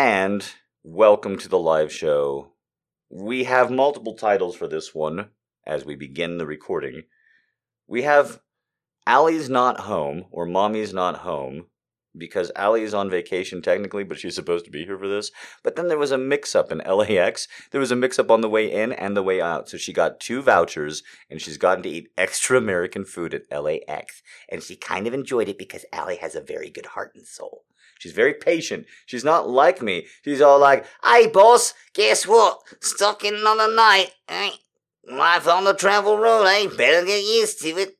And welcome to the live show. We have multiple titles for this one as we begin the recording. We have Allie's Not Home, or Mommy's Not Home, because Allie is on vacation technically, but she's supposed to be here for this. But then there was a mix up in LAX. There was a mix up on the way in and the way out. So she got two vouchers and she's gotten to eat extra American food at LAX. And she kind of enjoyed it because Allie has a very good heart and soul. She's very patient. She's not like me. She's all like, Hey, boss, guess what? Stuck in another night. Eh? Life on the travel road, eh? Better get used to it.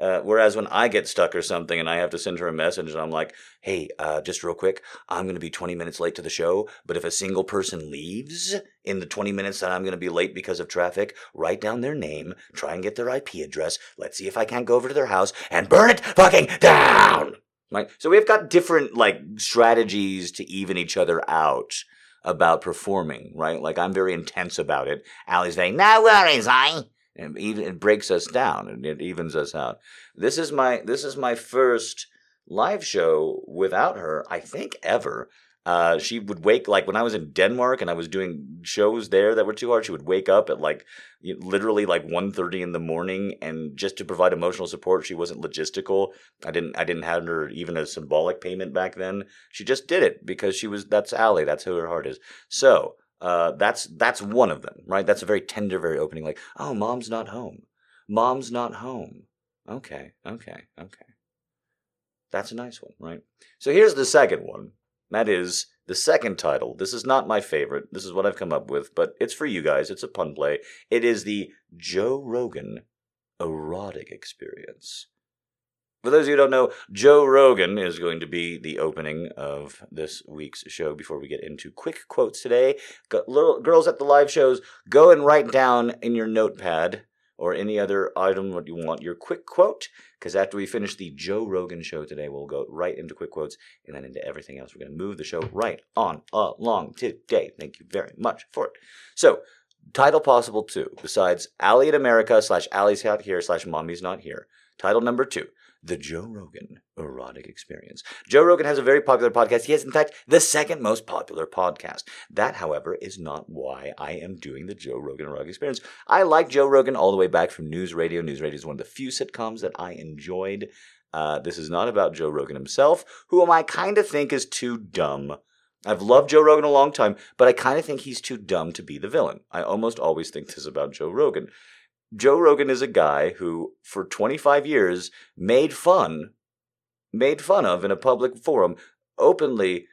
Uh, whereas when I get stuck or something and I have to send her a message and I'm like, hey, uh, just real quick, I'm going to be 20 minutes late to the show, but if a single person leaves in the 20 minutes that I'm going to be late because of traffic, write down their name, try and get their IP address, let's see if I can't go over to their house and burn it fucking down. Right? So we've got different like strategies to even each other out about performing, right? Like I'm very intense about it. Allie's saying, no worries, I and even it breaks us down and it evens us out. This is my this is my first live show without her, I think ever. Uh, she would wake like when I was in Denmark and I was doing shows there that were too hard. She would wake up at like literally like 1.30 in the morning, and just to provide emotional support, she wasn't logistical. I didn't I didn't have her even a symbolic payment back then. She just did it because she was that's Allie. That's who her heart is. So uh, that's that's one of them, right? That's a very tender, very opening. Like, oh, mom's not home. Mom's not home. Okay, okay, okay. That's a nice one, right? So here's the second one. That is the second title. This is not my favorite. This is what I've come up with, but it's for you guys. It's a pun play. It is the Joe Rogan erotic experience. For those of you who don't know, Joe Rogan is going to be the opening of this week's show. Before we get into quick quotes today, little girls at the live shows, go and write down in your notepad or any other item what you want your quick quote. Because after we finish the Joe Rogan show today, we'll go right into quick quotes and then into everything else. We're going to move the show right on along today. Thank you very much for it. So, title possible two, besides Allie in America slash Allie's out here slash Mommy's not here. Title number two the Joe Rogan Erotic Experience. Joe Rogan has a very popular podcast. He has, in fact, the second most popular podcast. That, however, is not why I am doing the Joe Rogan Erotic Experience. I like Joe Rogan all the way back from News Radio. News Radio is one of the few sitcoms that I enjoyed. Uh, this is not about Joe Rogan himself, whom I kind of think is too dumb. I've loved Joe Rogan a long time, but I kind of think he's too dumb to be the villain. I almost always think this about Joe Rogan. Joe Rogan is a guy who, for 25 years, made fun, made fun of in a public forum openly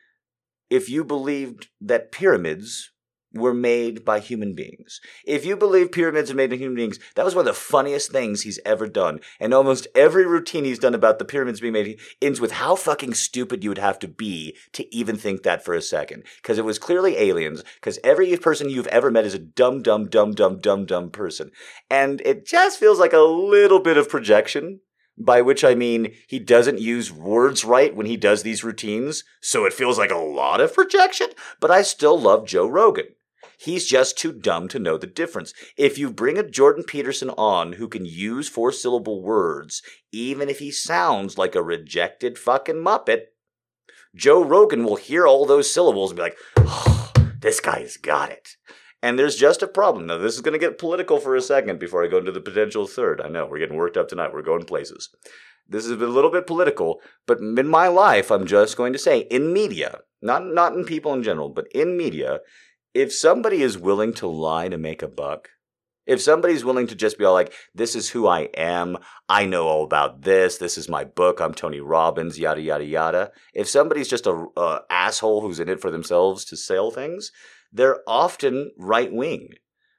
if you believed that pyramids were made by human beings. If you believe pyramids are made by human beings, that was one of the funniest things he's ever done. And almost every routine he's done about the pyramids being made ends with how fucking stupid you would have to be to even think that for a second. Because it was clearly aliens, because every person you've ever met is a dumb, dumb, dumb, dumb, dumb, dumb person. And it just feels like a little bit of projection by which I mean he doesn't use words right when he does these routines, so it feels like a lot of projection, but I still love Joe Rogan. He's just too dumb to know the difference. If you bring a Jordan Peterson on who can use four syllable words, even if he sounds like a rejected fucking Muppet, Joe Rogan will hear all those syllables and be like, oh, this guy's got it. And there's just a problem. Now, this is going to get political for a second before I go into the potential third. I know, we're getting worked up tonight. We're going places. This is a little bit political, but in my life, I'm just going to say in media, not, not in people in general, but in media, if somebody is willing to lie to make a buck, if somebody's willing to just be all like, this is who I am, I know all about this, this is my book, I'm Tony Robbins, yada, yada, yada. If somebody's just a, a asshole who's in it for themselves to sell things, they're often right wing.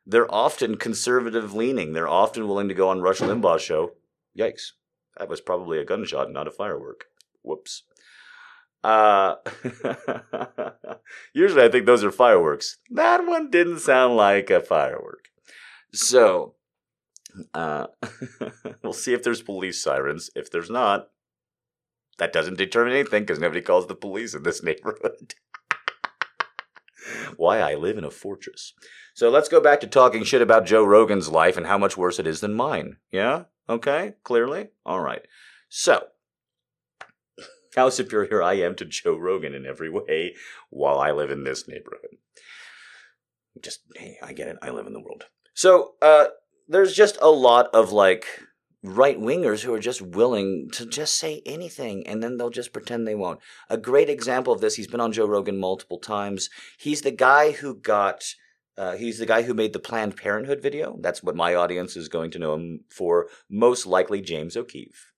They're often conservative leaning. They're often willing to go on Rush Limbaugh's show. Yikes. That was probably a gunshot, not a firework. Whoops. Uh, usually I think those are fireworks. That one didn't sound like a firework. So, uh, we'll see if there's police sirens. If there's not, that doesn't determine anything because nobody calls the police in this neighborhood. Why I live in a fortress. So let's go back to talking shit about Joe Rogan's life and how much worse it is than mine. Yeah? Okay? Clearly? All right. So, how superior I am to Joe Rogan in every way while I live in this neighborhood. Just, hey, I get it. I live in the world. So, uh, there's just a lot of like right wingers who are just willing to just say anything and then they'll just pretend they won't. A great example of this, he's been on Joe Rogan multiple times. He's the guy who got. Uh, he's the guy who made the Planned Parenthood video. That's what my audience is going to know him for. Most likely, James O'Keefe.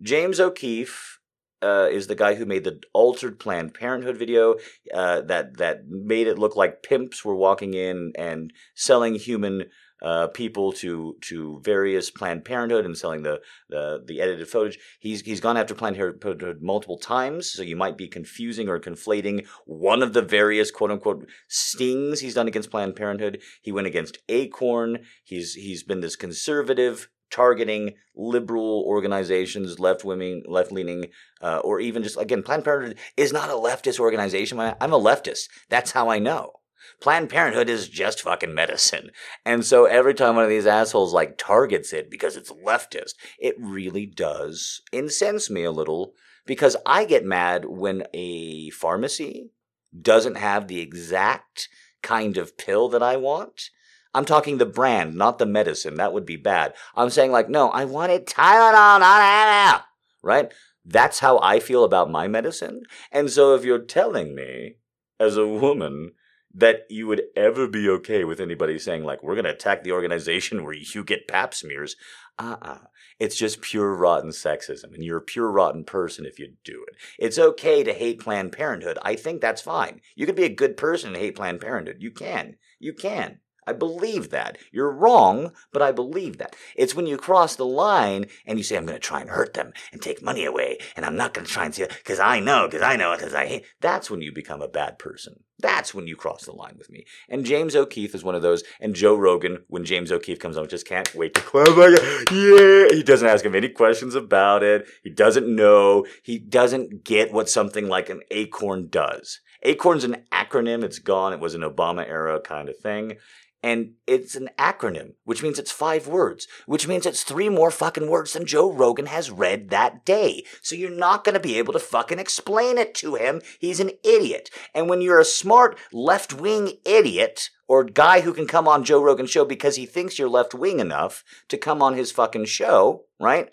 James O'Keefe uh, is the guy who made the altered Planned Parenthood video uh, that that made it look like pimps were walking in and selling human uh, people to to various Planned Parenthood and selling the, the the edited footage. He's he's gone after Planned Parenthood multiple times, so you might be confusing or conflating one of the various quote unquote stings he's done against Planned Parenthood. He went against Acorn. He's he's been this conservative targeting liberal organizations, left wing, left leaning, uh, or even just again, Planned Parenthood is not a leftist organization. I'm a leftist. That's how I know. Planned Parenthood is just fucking medicine. And so every time one of these assholes like targets it because it's leftist, it really does incense me a little because I get mad when a pharmacy doesn't have the exact kind of pill that I want. I'm talking the brand, not the medicine. That would be bad. I'm saying like, no, I wanted Tylenol, not Advil. Right? That's how I feel about my medicine. And so if you're telling me as a woman that you would ever be okay with anybody saying like we're going to attack the organization where you get pap smears uh-uh it's just pure rotten sexism and you're a pure rotten person if you do it it's okay to hate planned parenthood i think that's fine you can be a good person and hate planned parenthood you can you can I believe that. You're wrong, but I believe that. It's when you cross the line and you say, I'm going to try and hurt them and take money away, and I'm not going to try and it because I know, because I know, because I hate. That's when you become a bad person. That's when you cross the line with me. And James O'Keefe is one of those. And Joe Rogan, when James O'Keefe comes on, just can't wait to. Like, yeah. He doesn't ask him any questions about it. He doesn't know. He doesn't get what something like an acorn does. Acorn's an acronym. It's gone. It was an Obama era kind of thing. And it's an acronym, which means it's five words, which means it's three more fucking words than Joe Rogan has read that day. So you're not to be able to fucking explain it to him. He's an idiot. And when you're a smart left wing idiot, or guy who can come on Joe Rogan's show because he thinks you're left wing enough to come on his fucking show, right?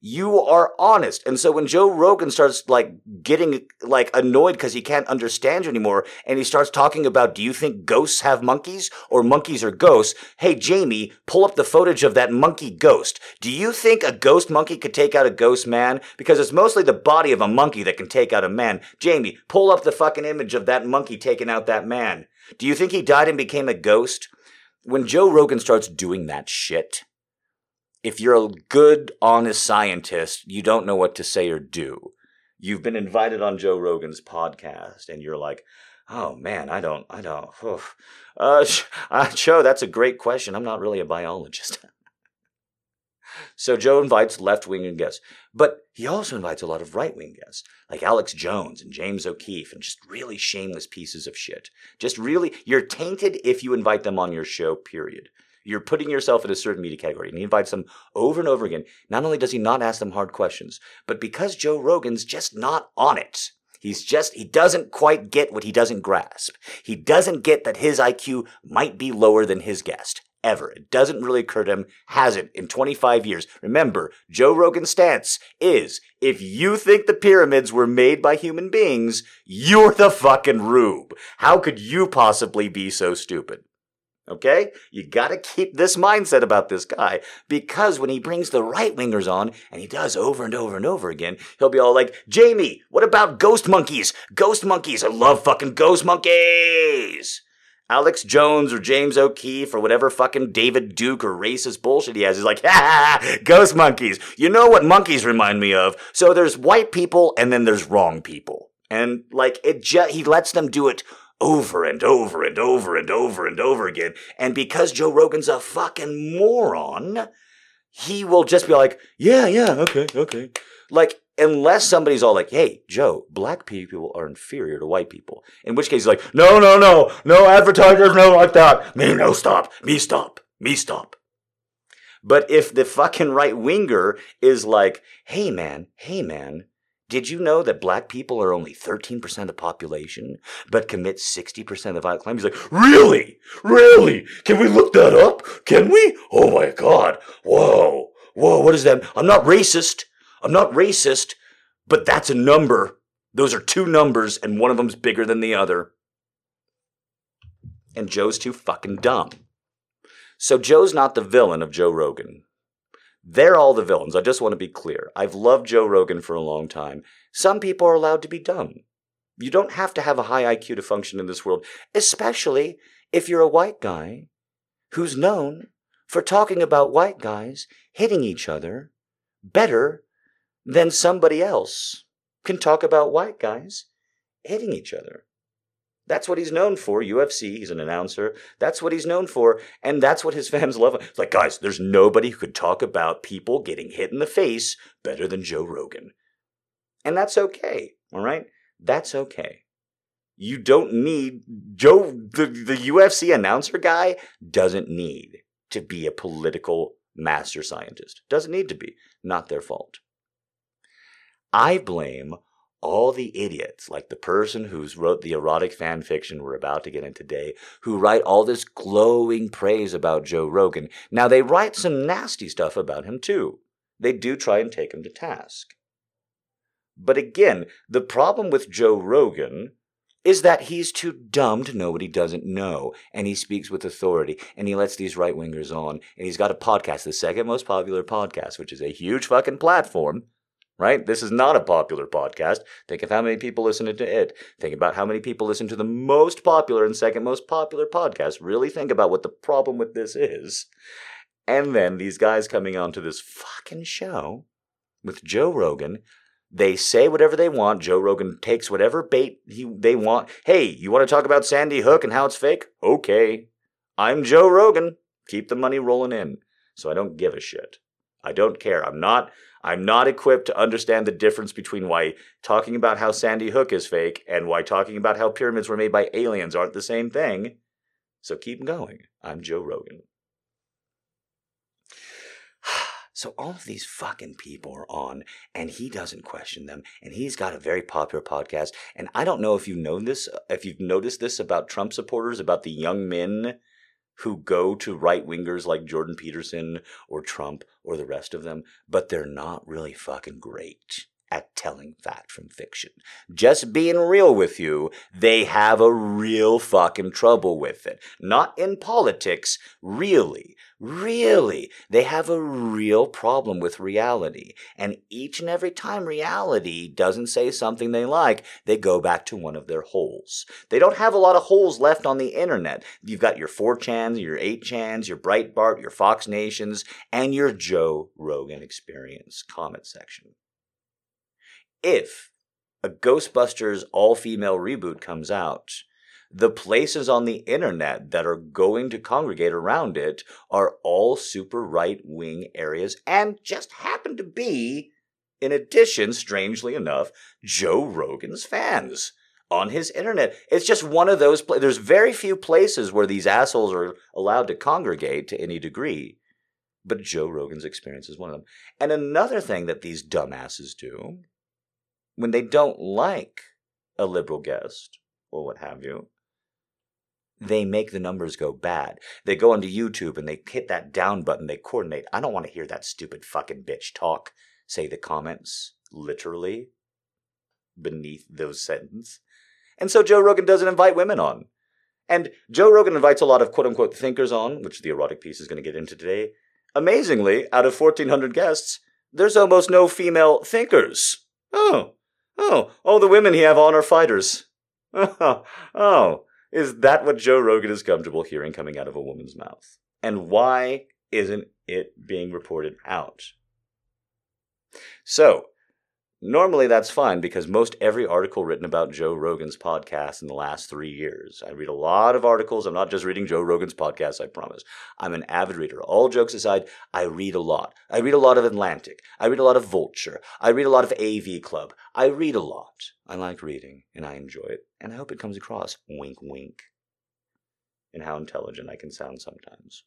You are honest. And so when Joe Rogan starts like getting like annoyed because he can't understand you anymore, and he starts talking about, do you think ghosts have monkeys or monkeys are ghosts? Hey, Jamie, pull up the footage of that monkey ghost. Do you think a ghost monkey could take out a ghost man? Because it's mostly the body of a monkey that can take out a man. Jamie, pull up the fucking image of that monkey taking out that man. Do you think he died and became a ghost? When Joe Rogan starts doing that shit, if you're a good, honest scientist, you don't know what to say or do. You've been invited on Joe Rogan's podcast, and you're like, oh man, I don't, I don't. Oof. Uh, uh, Joe, that's a great question. I'm not really a biologist. so Joe invites left wing guests, but he also invites a lot of right wing guests, like Alex Jones and James O'Keefe, and just really shameless pieces of shit. Just really, you're tainted if you invite them on your show, period. You're putting yourself in a certain media category. And he invites them over and over again. Not only does he not ask them hard questions, but because Joe Rogan's just not on it. He's just, he doesn't quite get what he doesn't grasp. He doesn't get that his IQ might be lower than his guest. Ever. It doesn't really occur to him, hasn't in 25 years. Remember, Joe Rogan's stance is if you think the pyramids were made by human beings, you're the fucking rube. How could you possibly be so stupid? Okay? You gotta keep this mindset about this guy because when he brings the right wingers on, and he does over and over and over again, he'll be all like, Jamie, what about ghost monkeys? Ghost monkeys, I love fucking ghost monkeys! Alex Jones or James O'Keefe or whatever fucking David Duke or racist bullshit he has is like, ha ha, ha ghost monkeys. You know what monkeys remind me of? So there's white people and then there's wrong people. And like, it just, he lets them do it over and over and over and over and over again. And because Joe Rogan's a fucking moron, he will just be like, yeah, yeah, okay, okay. Like, unless somebody's all like, hey, Joe, black people are inferior to white people. In which case he's like, no, no, no, no advertisers, no like that. Me no stop, me stop, me stop. But if the fucking right winger is like, hey man, hey man, Did you know that black people are only 13% of the population, but commit 60% of violent crime? He's like, Really? Really? Can we look that up? Can we? Oh my God. Whoa. Whoa, what is that? I'm not racist. I'm not racist, but that's a number. Those are two numbers, and one of them's bigger than the other. And Joe's too fucking dumb. So Joe's not the villain of Joe Rogan. They're all the villains. I just want to be clear. I've loved Joe Rogan for a long time. Some people are allowed to be dumb. You don't have to have a high IQ to function in this world, especially if you're a white guy who's known for talking about white guys hitting each other better than somebody else can talk about white guys hitting each other. That's what he's known for. UFC, he's an announcer. That's what he's known for. And that's what his fans love. It's like, guys, there's nobody who could talk about people getting hit in the face better than Joe Rogan. And that's okay. All right? That's okay. You don't need Joe, the, the UFC announcer guy doesn't need to be a political master scientist. Doesn't need to be. Not their fault. I blame all the idiots, like the person who's wrote the erotic fan fiction we're about to get into today, who write all this glowing praise about Joe Rogan. Now, they write some nasty stuff about him too. They do try and take him to task. But again, the problem with Joe Rogan is that he's too dumb to know what he doesn't know, and he speaks with authority, and he lets these right wingers on, and he's got a podcast, the second most popular podcast, which is a huge fucking platform right? This is not a popular podcast. Think of how many people listen to it. Think about how many people listen to the most popular and second most popular podcast. Really think about what the problem with this is. And then these guys coming onto this fucking show with Joe Rogan. They say whatever they want. Joe Rogan takes whatever bait he, they want. Hey, you want to talk about Sandy Hook and how it's fake? Okay. I'm Joe Rogan. Keep the money rolling in. So I don't give a shit. I don't care. I'm not I'm not equipped to understand the difference between why talking about how Sandy Hook is fake and why talking about how pyramids were made by aliens aren't the same thing. So keep going. I'm Joe Rogan. So all of these fucking people are on, and he doesn't question them, and he's got a very popular podcast. And I don't know if you know this, uh, if you've noticed this about Trump supporters, about the young men who go to right wingers like Jordan Peterson or Trump or the rest of them, but they're not really fucking great at telling fact from fiction. Just being real with you, they have a real fucking trouble with it. Not in politics, really. Really. They have a real problem with reality. And each and every time reality doesn't say something they like, they go back to one of their holes. They don't have a lot of holes left on the internet. You've got your 4chans, your 8chans, your Breitbart, your Fox Nations, and your Joe Rogan Experience comment section if a Ghostbusters all female reboot comes out, the places on the internet that are going to congregate around it are all super right wing areas and just happen to be, in addition, strangely enough, Joe Rogan's fans on his internet. It's just one of those places. There's very few places where these assholes are allowed to congregate to any degree. But Joe Rogan's experience is one of them. And another thing that these dumbasses do when they don't like a liberal guest or what have you, they make the numbers go bad. They go onto YouTube and they hit that down button, they coordinate. I don't want to hear that stupid fucking bitch talk, say the comments literally beneath those sentences. And so Joe Rogan doesn't invite women on. And Joe Rogan invites a lot of quote unquote thinkers on, which the erotic piece is going to get into today. Amazingly, out of 1,400 guests, there's almost no female thinkers. Oh, Oh, all the women he have on are fighters. Oh, oh, is that what Joe Rogan is comfortable hearing coming out of a woman's mouth? And why isn't it being reported out? So, Normally, that's fine because most every article written about Joe Rogan's podcast in the last three years, I read a lot of articles. I'm not just reading Joe Rogan's podcast, I promise. I'm an avid reader. All jokes aside, I read a lot. I read a lot of Atlantic. I read a lot of Vulture. I read a lot of AV Club. I read a lot. I like reading and I enjoy it. And I hope it comes across wink, wink, and how intelligent I can sound sometimes.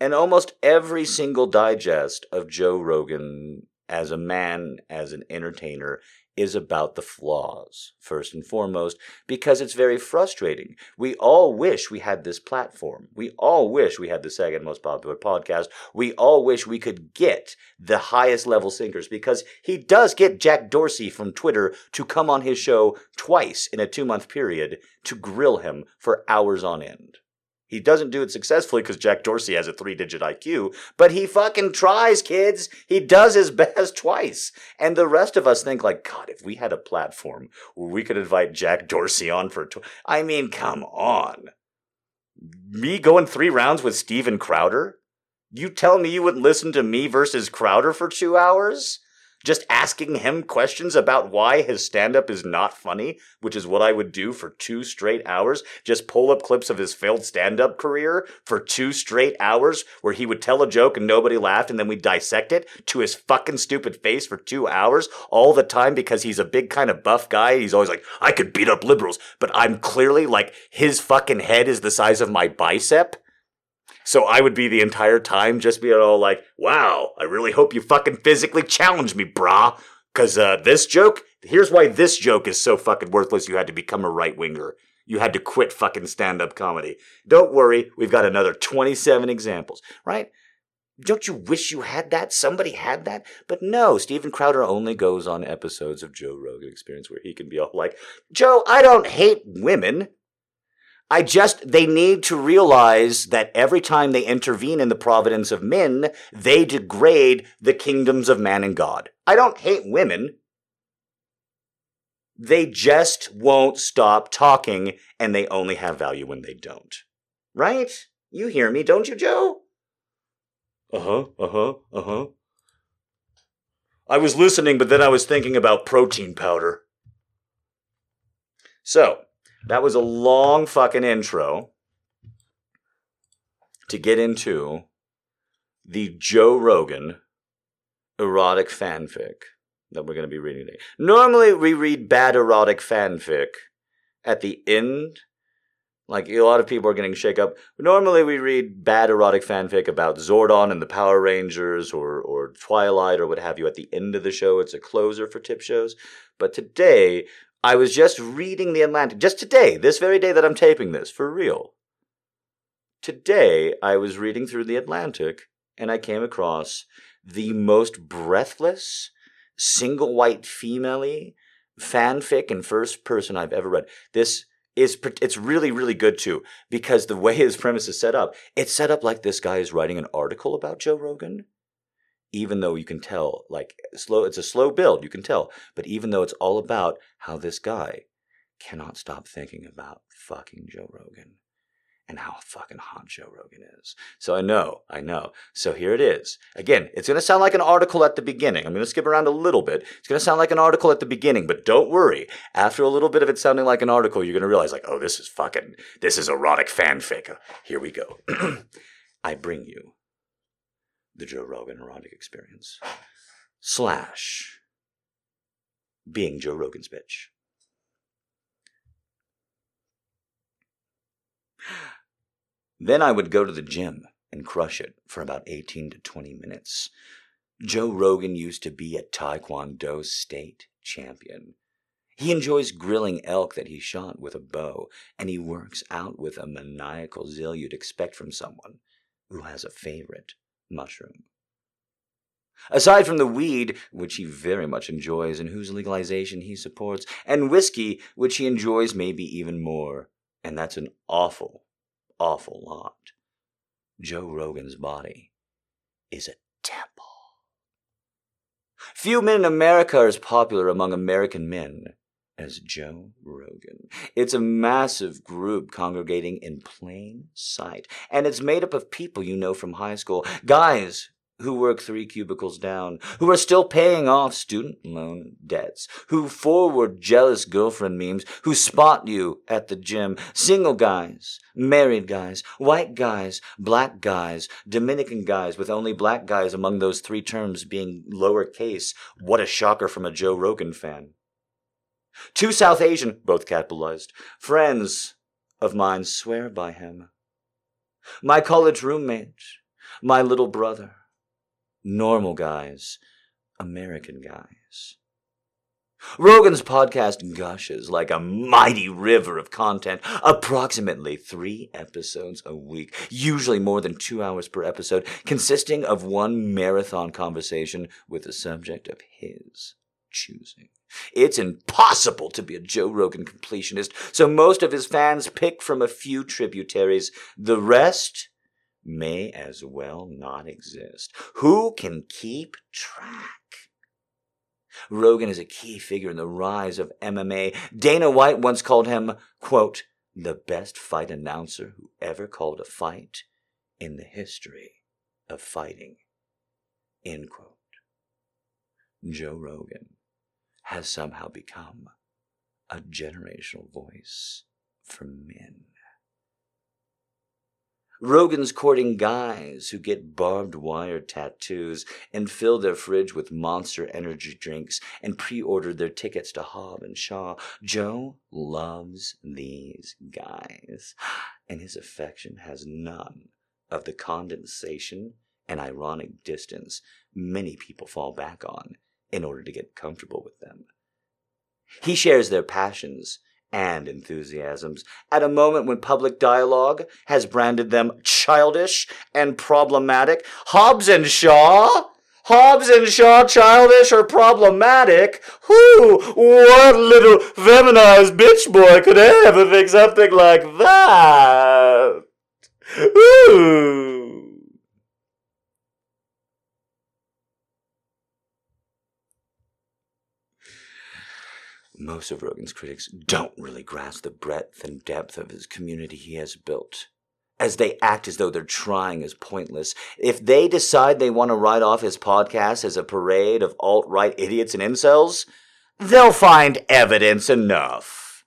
And almost every single digest of Joe Rogan as a man, as an entertainer, is about the flaws, first and foremost, because it's very frustrating. We all wish we had this platform. We all wish we had the second most popular podcast. We all wish we could get the highest level sinkers because he does get Jack Dorsey from Twitter to come on his show twice in a two month period to grill him for hours on end. He doesn't do it successfully because Jack Dorsey has a three digit IQ, but he fucking tries, kids. He does his best twice. And the rest of us think, like, God, if we had a platform where we could invite Jack Dorsey on for, tw- I mean, come on. Me going three rounds with Steven Crowder? You tell me you wouldn't listen to me versus Crowder for two hours? Just asking him questions about why his stand up is not funny, which is what I would do for two straight hours. Just pull up clips of his failed stand up career for two straight hours where he would tell a joke and nobody laughed and then we dissect it to his fucking stupid face for two hours all the time because he's a big kind of buff guy. He's always like, I could beat up liberals, but I'm clearly like, his fucking head is the size of my bicep. So I would be the entire time just being all like, wow, I really hope you fucking physically challenge me, brah. Cause uh, this joke, here's why this joke is so fucking worthless. You had to become a right winger. You had to quit fucking stand up comedy. Don't worry, we've got another 27 examples, right? Don't you wish you had that? Somebody had that? But no, Steven Crowder only goes on episodes of Joe Rogan Experience where he can be all like, Joe, I don't hate women. I just, they need to realize that every time they intervene in the providence of men, they degrade the kingdoms of man and God. I don't hate women. They just won't stop talking and they only have value when they don't. Right? You hear me, don't you, Joe? Uh huh, uh huh, uh huh. I was listening, but then I was thinking about protein powder. So, that was a long fucking intro to get into the Joe Rogan erotic fanfic that we're going to be reading today. Normally, we read bad erotic fanfic at the end. Like a lot of people are getting shake up. Normally, we read bad erotic fanfic about Zordon and the Power Rangers or, or Twilight or what have you at the end of the show. It's a closer for tip shows. But today, I was just reading The Atlantic, just today, this very day that I'm taping this, for real. Today, I was reading through The Atlantic and I came across the most breathless, single white female fanfic in first person I've ever read. This is it's really really good too because the way his premise is set up, it's set up like this guy is writing an article about Joe Rogan even though you can tell like slow it's a slow build you can tell but even though it's all about how this guy cannot stop thinking about fucking joe rogan and how fucking hot joe rogan is. So i know i know. So here it is. Again it's going to sound like an article at the beginning. I'm going to skip around a little bit. It's going to sound like an article at the beginning but don't worry. After a little bit of it sounding like an article you're going to realize like oh this is fucking this is erotic fanfic. Here we go. I bring you the Joe Rogan erotic experience. Slash being Joe Rogan's bitch. Then I would go to the gym and crush it for about 18 to 20 minutes. Joe Rogan used to be a Taekwondo state champion. He enjoys grilling elk that he shot with a bow, and he works out with a maniacal zeal you'd expect from someone who has a favorite mushroom. Aside from the weed, which he very much enjoys and whose legalization he supports, and whiskey, which he enjoys maybe even more, and that's an awful, awful lot, Joe Rogan's body is a temple. Few men in America are as popular among American men as Joe Rogan. It's a massive group congregating in plain sight, and it's made up of people you know from high school. Guys who work three cubicles down, who are still paying off student loan debts, who forward jealous girlfriend memes, who spot you at the gym, single guys, married guys, white guys, black guys, Dominican guys, with only black guys among those three terms being lowercase. What a shocker from a Joe Rogan fan. Two South Asian, both capitalized, friends of mine swear by him. My college roommate, my little brother. Normal guys American guys. Rogan's podcast gushes like a mighty river of content, approximately three episodes a week, usually more than two hours per episode, consisting of one marathon conversation with a subject of his choosing. It's impossible to be a Joe Rogan completionist, so most of his fans pick from a few tributaries. The rest may as well not exist. Who can keep track? Rogan is a key figure in the rise of MMA. Dana White once called him, quote, the best fight announcer who ever called a fight in the history of fighting. End quote. Joe Rogan has somehow become a generational voice for men. Rogan's courting guys who get barbed wire tattoos and fill their fridge with monster energy drinks and pre order their tickets to Hobbs and Shaw. Joe loves these guys, and his affection has none of the condensation and ironic distance many people fall back on in order to get comfortable with them. He shares their passions and enthusiasms at a moment when public dialogue has branded them childish and problematic. Hobbs and Shaw? Hobbs and Shaw childish or problematic? Who? What little feminized bitch boy could ever think something like that? Ooh. Most of Rogan's critics don't really grasp the breadth and depth of his community he has built. As they act as though their trying is pointless. If they decide they want to write off his podcast as a parade of alt right idiots and incels, they'll find evidence enough.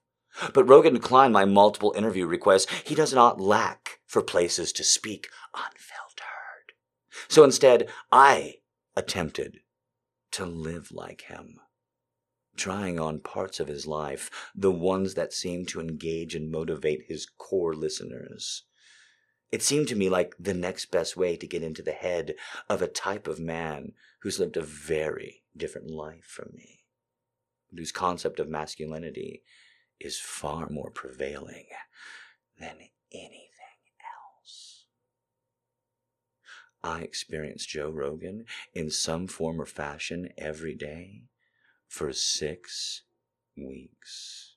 But Rogan declined my multiple interview requests. He does not lack for places to speak unfiltered. So instead, I attempted to live like him trying on parts of his life, the ones that seemed to engage and motivate his core listeners. It seemed to me like the next best way to get into the head of a type of man who's lived a very different life from me, whose concept of masculinity is far more prevailing than anything else. I experience Joe Rogan in some form or fashion every day for six weeks.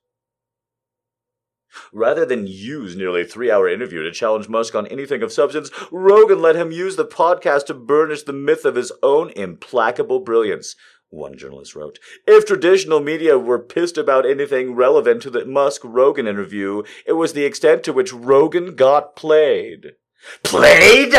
Rather than use nearly three hour interview to challenge Musk on anything of substance, Rogan let him use the podcast to burnish the myth of his own implacable brilliance. One journalist wrote, If traditional media were pissed about anything relevant to the Musk Rogan interview, it was the extent to which Rogan got played. Played?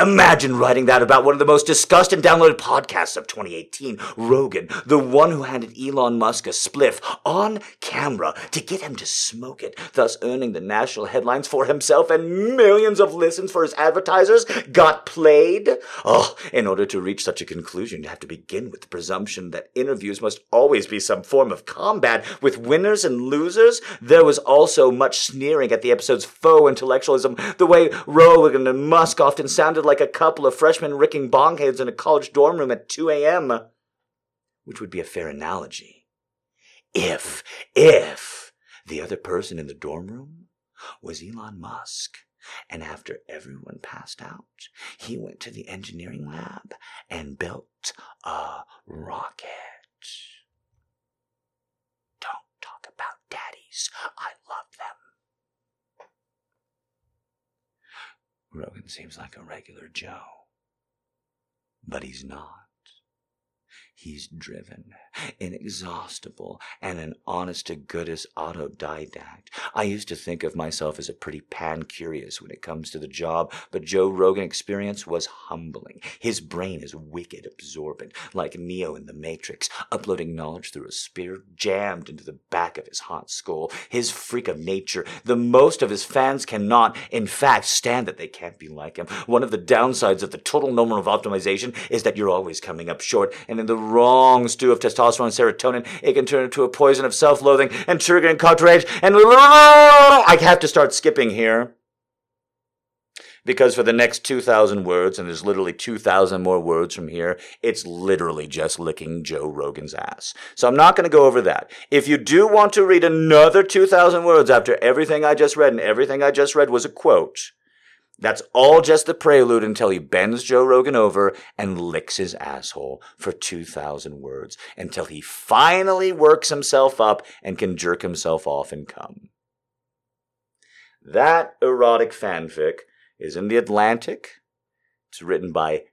Imagine writing that about one of the most discussed and downloaded podcasts of 2018, Rogan, the one who handed Elon Musk a spliff on camera to get him to smoke it, thus earning the national headlines for himself and millions of listens for his advertisers, got played. Oh, in order to reach such a conclusion, you have to begin with the presumption that interviews must always be some form of combat with winners and losers. There was also much sneering at the episode's faux intellectualism, the way Rogan and Musk often sounded like a couple of freshmen ricking bongheads in a college dorm room at 2 a.m. Which would be a fair analogy. If, if the other person in the dorm room was Elon Musk. And after everyone passed out, he went to the engineering lab and built a rocket. Don't talk about daddies. I love them. Rogan seems like a regular Joe. But he's not. He's driven, inexhaustible, and an honest to goodness autodidact. I used to think of myself as a pretty pan curious when it comes to the job, but Joe Rogan experience was humbling. His brain is wicked absorbent, like Neo in the Matrix, uploading knowledge through a spear jammed into the back of his hot skull. His freak of nature, the most of his fans cannot, in fact, stand that they can't be like him. One of the downsides of the total normal of optimization is that you're always coming up short, and in the wrong stew of testosterone and serotonin, it can turn into a poison of self-loathing and trigger and rage. And I have to start skipping here. because for the next 2,000 words, and there's literally 2,000 more words from here, it's literally just licking Joe Rogan's ass. So I'm not going to go over that. If you do want to read another 2,000 words after everything I just read, and everything I just read was a quote, that's all just the prelude until he bends Joe Rogan over and licks his asshole for 2,000 words until he finally works himself up and can jerk himself off and come. That erotic fanfic is in The Atlantic. It's written by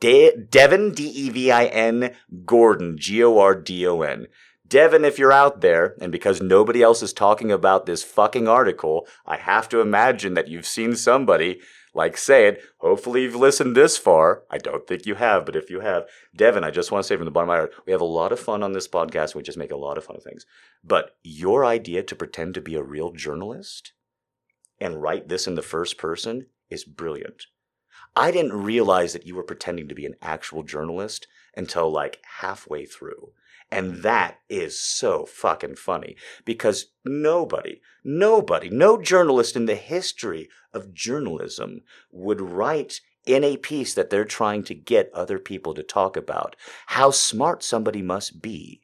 De- Devin, D E V I N, Gordon, G O R D O N. Devin, if you're out there, and because nobody else is talking about this fucking article, I have to imagine that you've seen somebody like say it. Hopefully you've listened this far. I don't think you have, but if you have, Devin, I just want to say from the bottom of my heart, we have a lot of fun on this podcast. We just make a lot of fun of things. But your idea to pretend to be a real journalist and write this in the first person is brilliant. I didn't realize that you were pretending to be an actual journalist until like halfway through. And that is so fucking funny because nobody, nobody, no journalist in the history of journalism would write in a piece that they're trying to get other people to talk about how smart somebody must be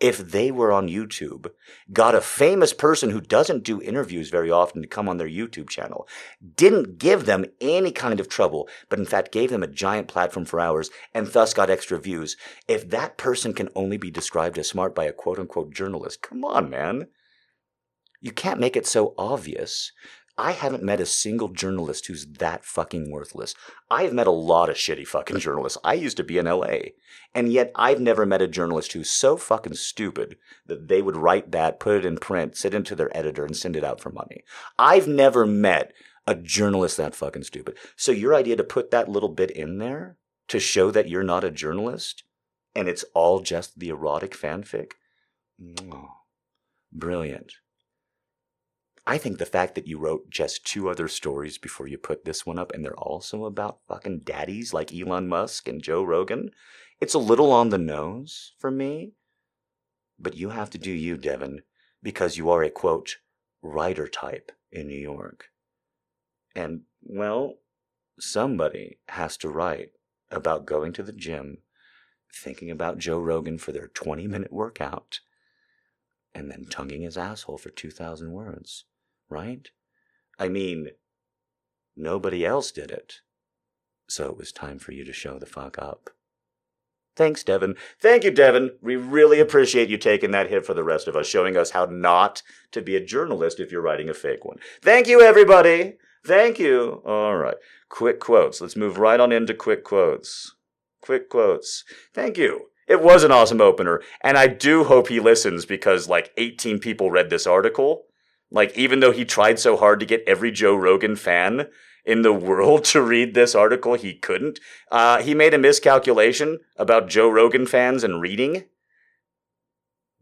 if they were on YouTube, got a famous person who doesn't do interviews very often to come on their YouTube channel, didn't give them any kind of trouble, but in fact gave them a giant platform for hours and thus got extra views, if that person can only be described as smart by a quote unquote journalist, come on, man. You can't make it so obvious I haven't met a single journalist who's that fucking worthless. I have met a lot of shitty fucking journalists. I used to be in LA. And yet I've never met a journalist who's so fucking stupid that they would write that, put it in print, sit into their editor, and send it out for money. I've never met a journalist that fucking stupid. So your idea to put that little bit in there to show that you're not a journalist and it's all just the erotic fanfic? Brilliant. I think the fact that you wrote just two other stories before you put this one up, and they're also about fucking daddies like Elon Musk and Joe Rogan, it's a little on the nose for me. But you have to do you, Devin, because you are a quote, writer type in New York. And, well, somebody has to write about going to the gym, thinking about Joe Rogan for their 20 minute workout, and then tonguing his asshole for 2,000 words right? I mean, nobody else did it. So it was time for you to show the fuck up. Thanks, Devin. Thank you, Devin. We really appreciate you taking that hit for the rest of us, showing us how not to be a journalist if you're writing a fake one. Thank you, everybody. Thank you. All right. Quick quotes. Let's move right on into quick quotes. Quick quotes. Thank you. It was an awesome opener, and I do hope he listens because like 18 people read this article like, even though he tried so hard to get every Joe Rogan fan in the world to read this article, he couldn't. Uh, he made a miscalculation about Joe Rogan fans and reading.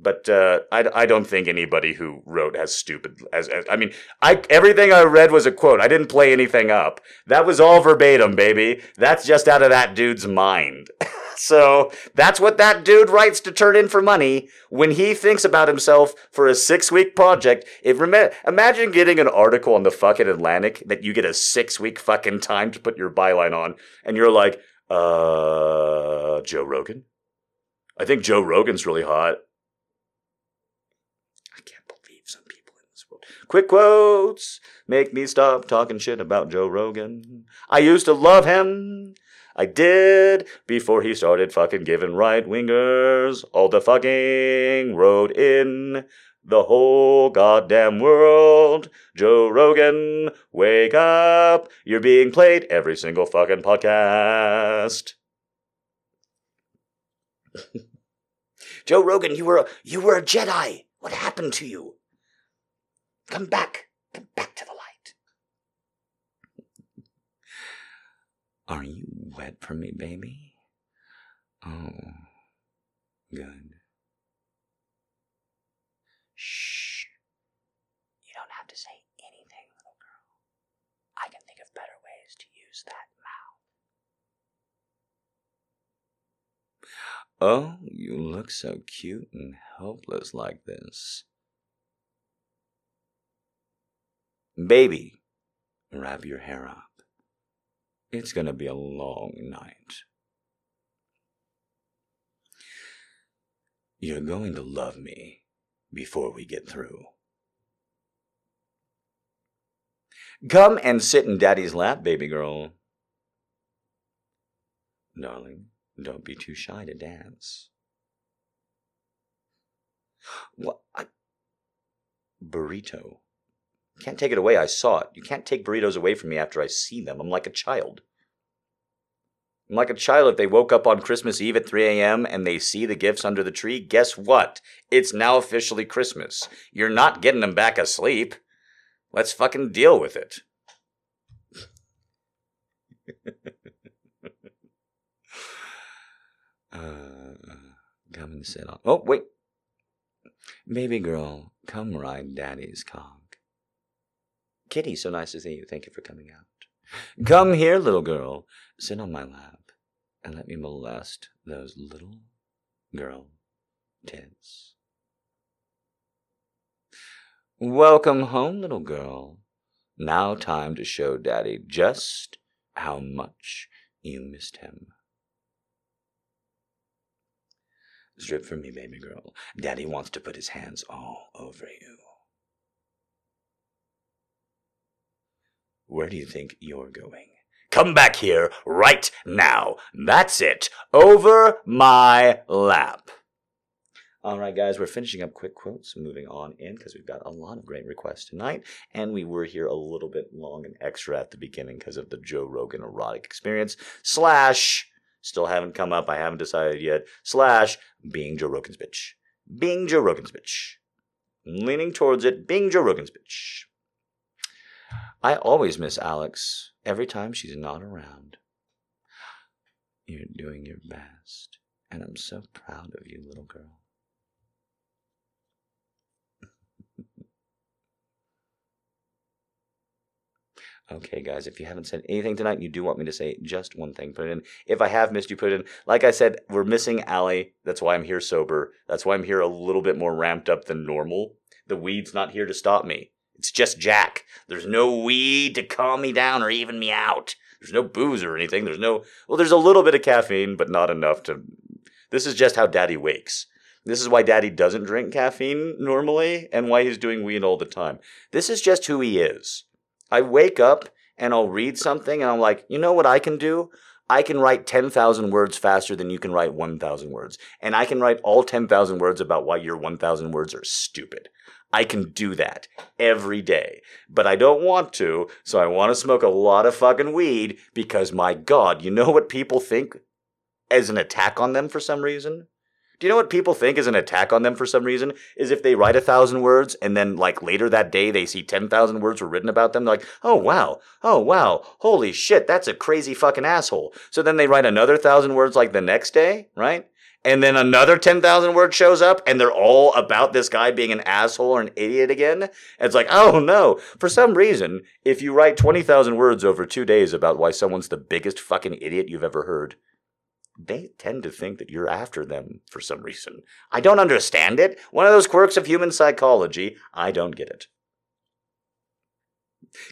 But uh, I, I don't think anybody who wrote as stupid as, as I mean I everything I read was a quote. I didn't play anything up. That was all verbatim, baby. That's just out of that dude's mind. So that's what that dude writes to turn in for money when he thinks about himself for a six week project. If imagine getting an article on the fucking Atlantic that you get a six week fucking time to put your byline on, and you're like, uh, Joe Rogan. I think Joe Rogan's really hot. I can't believe some people in this world. Quick quotes make me stop talking shit about Joe Rogan. I used to love him. I did before he started fucking giving right wingers all the fucking road in the whole goddamn world. Joe Rogan, wake up. You're being played every single fucking podcast. Joe Rogan, you were a, you were a Jedi. What happened to you? Come back. Come back to the Are you wet for me, baby? Oh, good. Shh. You don't have to say anything, little girl. I can think of better ways to use that mouth. Oh, you look so cute and helpless like this. Baby, wrap your hair up. It's gonna be a long night. You're going to love me before we get through. Come and sit in daddy's lap, baby girl. Darling, don't be too shy to dance. What? I... Burrito. Can't take it away. I saw it. You can't take burritos away from me after I see them. I'm like a child. I'm like a child if they woke up on Christmas Eve at 3 a.m. and they see the gifts under the tree. Guess what? It's now officially Christmas. You're not getting them back asleep. Let's fucking deal with it. uh, come and sit on. Oh, wait. Baby girl, come ride daddy's cock. Kitty, so nice to see you. Thank you for coming out. Come here, little girl. Sit on my lap and let me molest those little girl tits. Welcome home, little girl. Now time to show Daddy just how much you missed him. Strip for me, baby girl. Daddy wants to put his hands all over you. Where do you think you're going? Come back here right now. That's it. Over my lap. All right, guys, we're finishing up quick quotes, moving on in because we've got a lot of great requests tonight, and we were here a little bit long and extra at the beginning because of the Joe Rogan erotic experience. Slash, still haven't come up, I haven't decided yet. Slash, being Joe Rogan's bitch. Being Joe Rogan's bitch. Leaning towards it, being Joe Rogan's bitch. I always miss Alex every time she's not around. You're doing your best, and I'm so proud of you, little girl. Okay, guys, if you haven't said anything tonight you do want me to say just one thing, put it in. If I have missed you, put it in. Like I said, we're missing Allie. That's why I'm here sober. That's why I'm here a little bit more ramped up than normal. The weed's not here to stop me. It's just Jack. There's no weed to calm me down or even me out. There's no booze or anything. There's no, well, there's a little bit of caffeine, but not enough to. This is just how daddy wakes. This is why daddy doesn't drink caffeine normally and why he's doing weed all the time. This is just who he is. I wake up and I'll read something and I'm like, you know what I can do? I can write 10,000 words faster than you can write 1,000 words. And I can write all 10,000 words about why your 1,000 words are stupid. I can do that every day. But I don't want to, so I want to smoke a lot of fucking weed because my God, you know what people think as an attack on them for some reason? Do you know what people think is an attack on them for some reason? Is if they write a thousand words and then like later that day they see 10,000 words were written about them, they're like, oh wow, oh wow, holy shit, that's a crazy fucking asshole. So then they write another thousand words like the next day, right? And then another 10,000 word shows up and they're all about this guy being an asshole or an idiot again. And it's like, oh no. For some reason, if you write 20,000 words over two days about why someone's the biggest fucking idiot you've ever heard, they tend to think that you're after them for some reason. I don't understand it. One of those quirks of human psychology. I don't get it.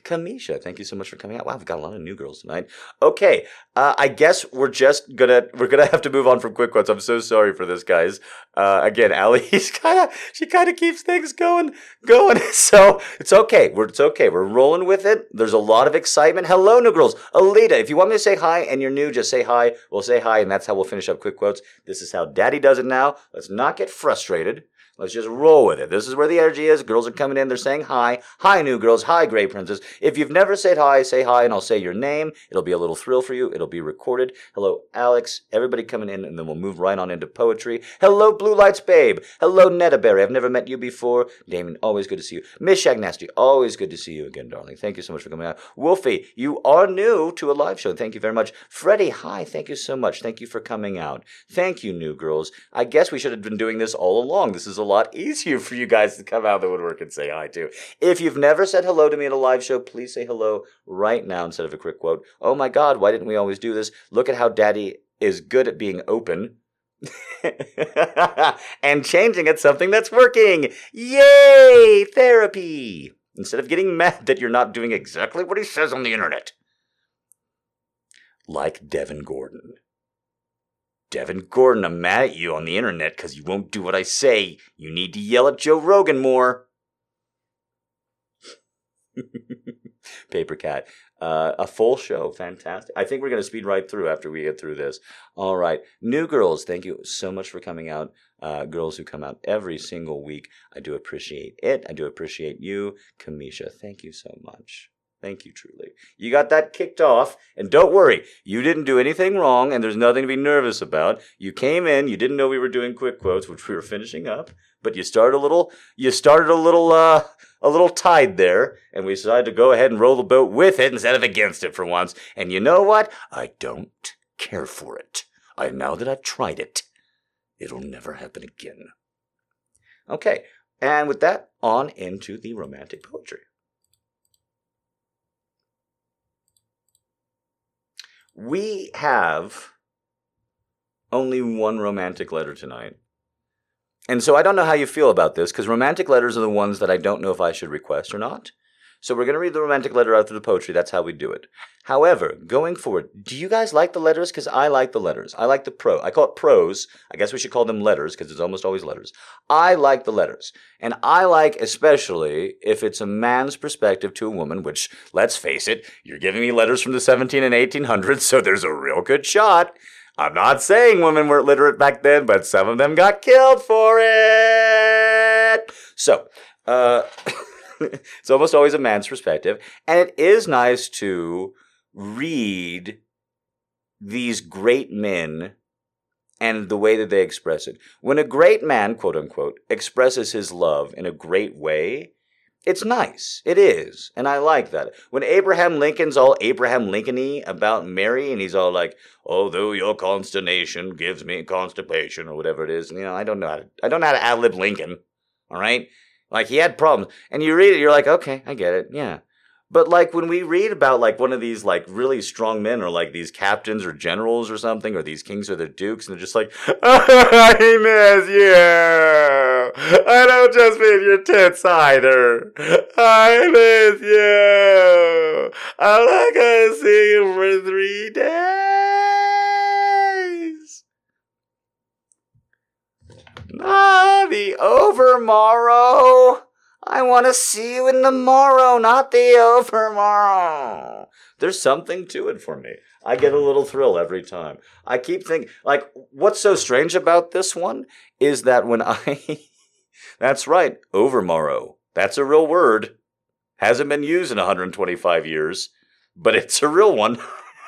Kamisha, thank you so much for coming out. Wow, we've got a lot of new girls tonight. Okay, uh, I guess we're just gonna we're gonna have to move on from quick quotes. I'm so sorry for this, guys. Uh, again, Allie's kind of she kind of keeps things going going, so it's okay. We're it's okay. We're rolling with it. There's a lot of excitement. Hello, new girls. Alita, if you want me to say hi and you're new, just say hi. We'll say hi, and that's how we'll finish up quick quotes. This is how Daddy does it now. Let's not get frustrated. Let's just roll with it. This is where the energy is. Girls are coming in. They're saying hi. Hi, new girls. Hi, Gray Princess. If you've never said hi, say hi and I'll say your name. It'll be a little thrill for you. It'll be recorded. Hello, Alex. Everybody coming in and then we'll move right on into poetry. Hello, Blue Lights Babe. Hello, Netaberry. I've never met you before. Damon, always good to see you. Miss Shagnasty, always good to see you again, darling. Thank you so much for coming out. Wolfie, you are new to a live show. Thank you very much. Freddie, hi. Thank you so much. Thank you for coming out. Thank you, new girls. I guess we should have been doing this all along. This is a lot easier for you guys to come out of the woodwork and say hi to. If you've never said hello to me at a live show, please say hello right now instead of a quick quote. Oh my God, why didn't we always do this? Look at how daddy is good at being open. and changing at something that's working. Yay! Therapy! Instead of getting mad that you're not doing exactly what he says on the internet. like Devin Gordon. Devin Gordon, I'm mad at you on the internet because you won't do what I say. You need to yell at Joe Rogan more. Paper Cat. Uh, a full show. Fantastic. I think we're going to speed right through after we get through this. All right. New girls, thank you so much for coming out. Uh, girls who come out every single week. I do appreciate it. I do appreciate you. Kamisha, thank you so much. Thank you, truly. You got that kicked off, and don't worry, you didn't do anything wrong, and there's nothing to be nervous about. You came in, you didn't know we were doing quick quotes, which we were finishing up, but you started a little, you started a little, uh, a little tide there, and we decided to go ahead and roll the boat with it instead of against it for once. And you know what? I don't care for it. I now that I've tried it, it'll never happen again. Okay, and with that, on into the romantic poetry. We have only one romantic letter tonight. And so I don't know how you feel about this because romantic letters are the ones that I don't know if I should request or not. So we're going to read the romantic letter after the poetry. That's how we do it. However, going forward, do you guys like the letters? Because I like the letters. I like the pro. I call it prose. I guess we should call them letters because it's almost always letters. I like the letters. And I like especially if it's a man's perspective to a woman, which, let's face it, you're giving me letters from the 17 and 1800s, so there's a real good shot. I'm not saying women weren't literate back then, but some of them got killed for it. So, uh, it's almost always a man's perspective. And it is nice to read these great men and the way that they express it. When a great man, quote unquote, expresses his love in a great way, it's nice. It is. And I like that. When Abraham Lincoln's all Abraham Lincoln about Mary and he's all like, oh, although your consternation gives me constipation or whatever it is, and, you know, I don't know how to, I don't know how to ad lib Lincoln. All right. Like he had problems. And you read it, you're like, okay, I get it. Yeah. But like when we read about like one of these like really strong men or like these captains or generals or something or these kings or the dukes and they're just like, I miss you. I don't just mean your tits either. I miss you. I'm not gonna see you for three days. Ah, the overmorrow. I want to see you in the morrow, not the overmorrow. There's something to it for me. I get a little thrill every time. I keep thinking, like, what's so strange about this one is that when I, that's right, overmorrow. That's a real word. Hasn't been used in 125 years, but it's a real one.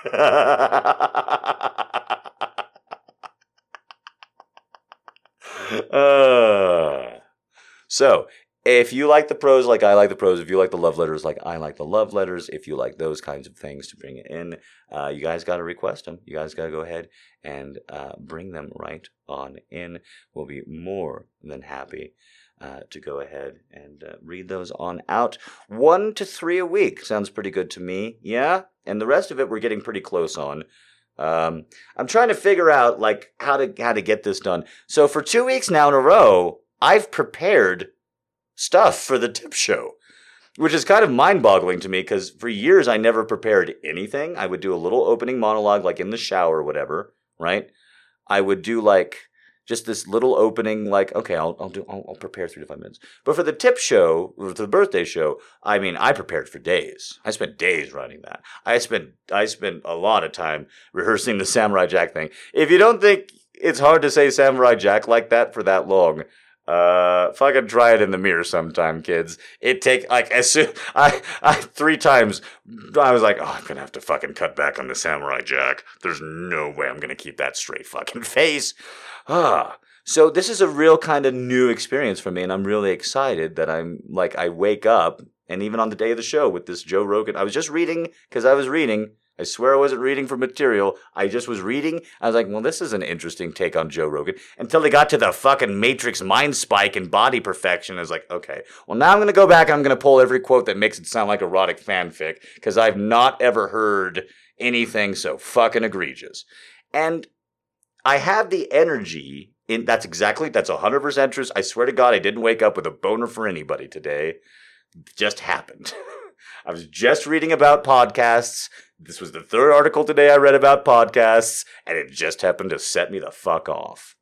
uh, so if you like the prose like I like the prose, if you like the love letters like I like the love letters, if you like those kinds of things to bring in, uh, you guys got to request them. You guys got to go ahead and uh, bring them right on in. We'll be more than happy uh, to go ahead and uh, read those on out. One to three a week sounds pretty good to me. Yeah, and the rest of it we're getting pretty close on. Um, I'm trying to figure out like how to how to get this done. So for two weeks now in a row, I've prepared stuff for the tip show, which is kind of mind boggling to me because for years I never prepared anything. I would do a little opening monologue, like in the shower or whatever, right? I would do like just this little opening, like, okay, I'll, I'll do, I'll, I'll prepare three to five minutes. But for the tip show, for the birthday show, I mean, I prepared for days. I spent days writing that. I spent, I spent a lot of time rehearsing the Samurai Jack thing. If you don't think it's hard to say Samurai Jack like that for that long, uh, fucking try it in the mirror sometime, kids. It take like as soon I I three times I was like, oh, I'm gonna have to fucking cut back on the samurai jack. There's no way I'm gonna keep that straight fucking face. Ah. So this is a real kind of new experience for me, and I'm really excited that I'm like I wake up and even on the day of the show with this Joe Rogan, I was just reading because I was reading I swear I wasn't reading for material. I just was reading. I was like, well, this is an interesting take on Joe Rogan. Until they got to the fucking Matrix mind spike and body perfection. I was like, okay, well, now I'm going to go back. I'm going to pull every quote that makes it sound like erotic fanfic because I've not ever heard anything so fucking egregious. And I have the energy. In, that's exactly, that's 100% true. I swear to God, I didn't wake up with a boner for anybody today. It just happened. I was just reading about podcasts. This was the third article today I read about podcasts, and it just happened to set me the fuck off.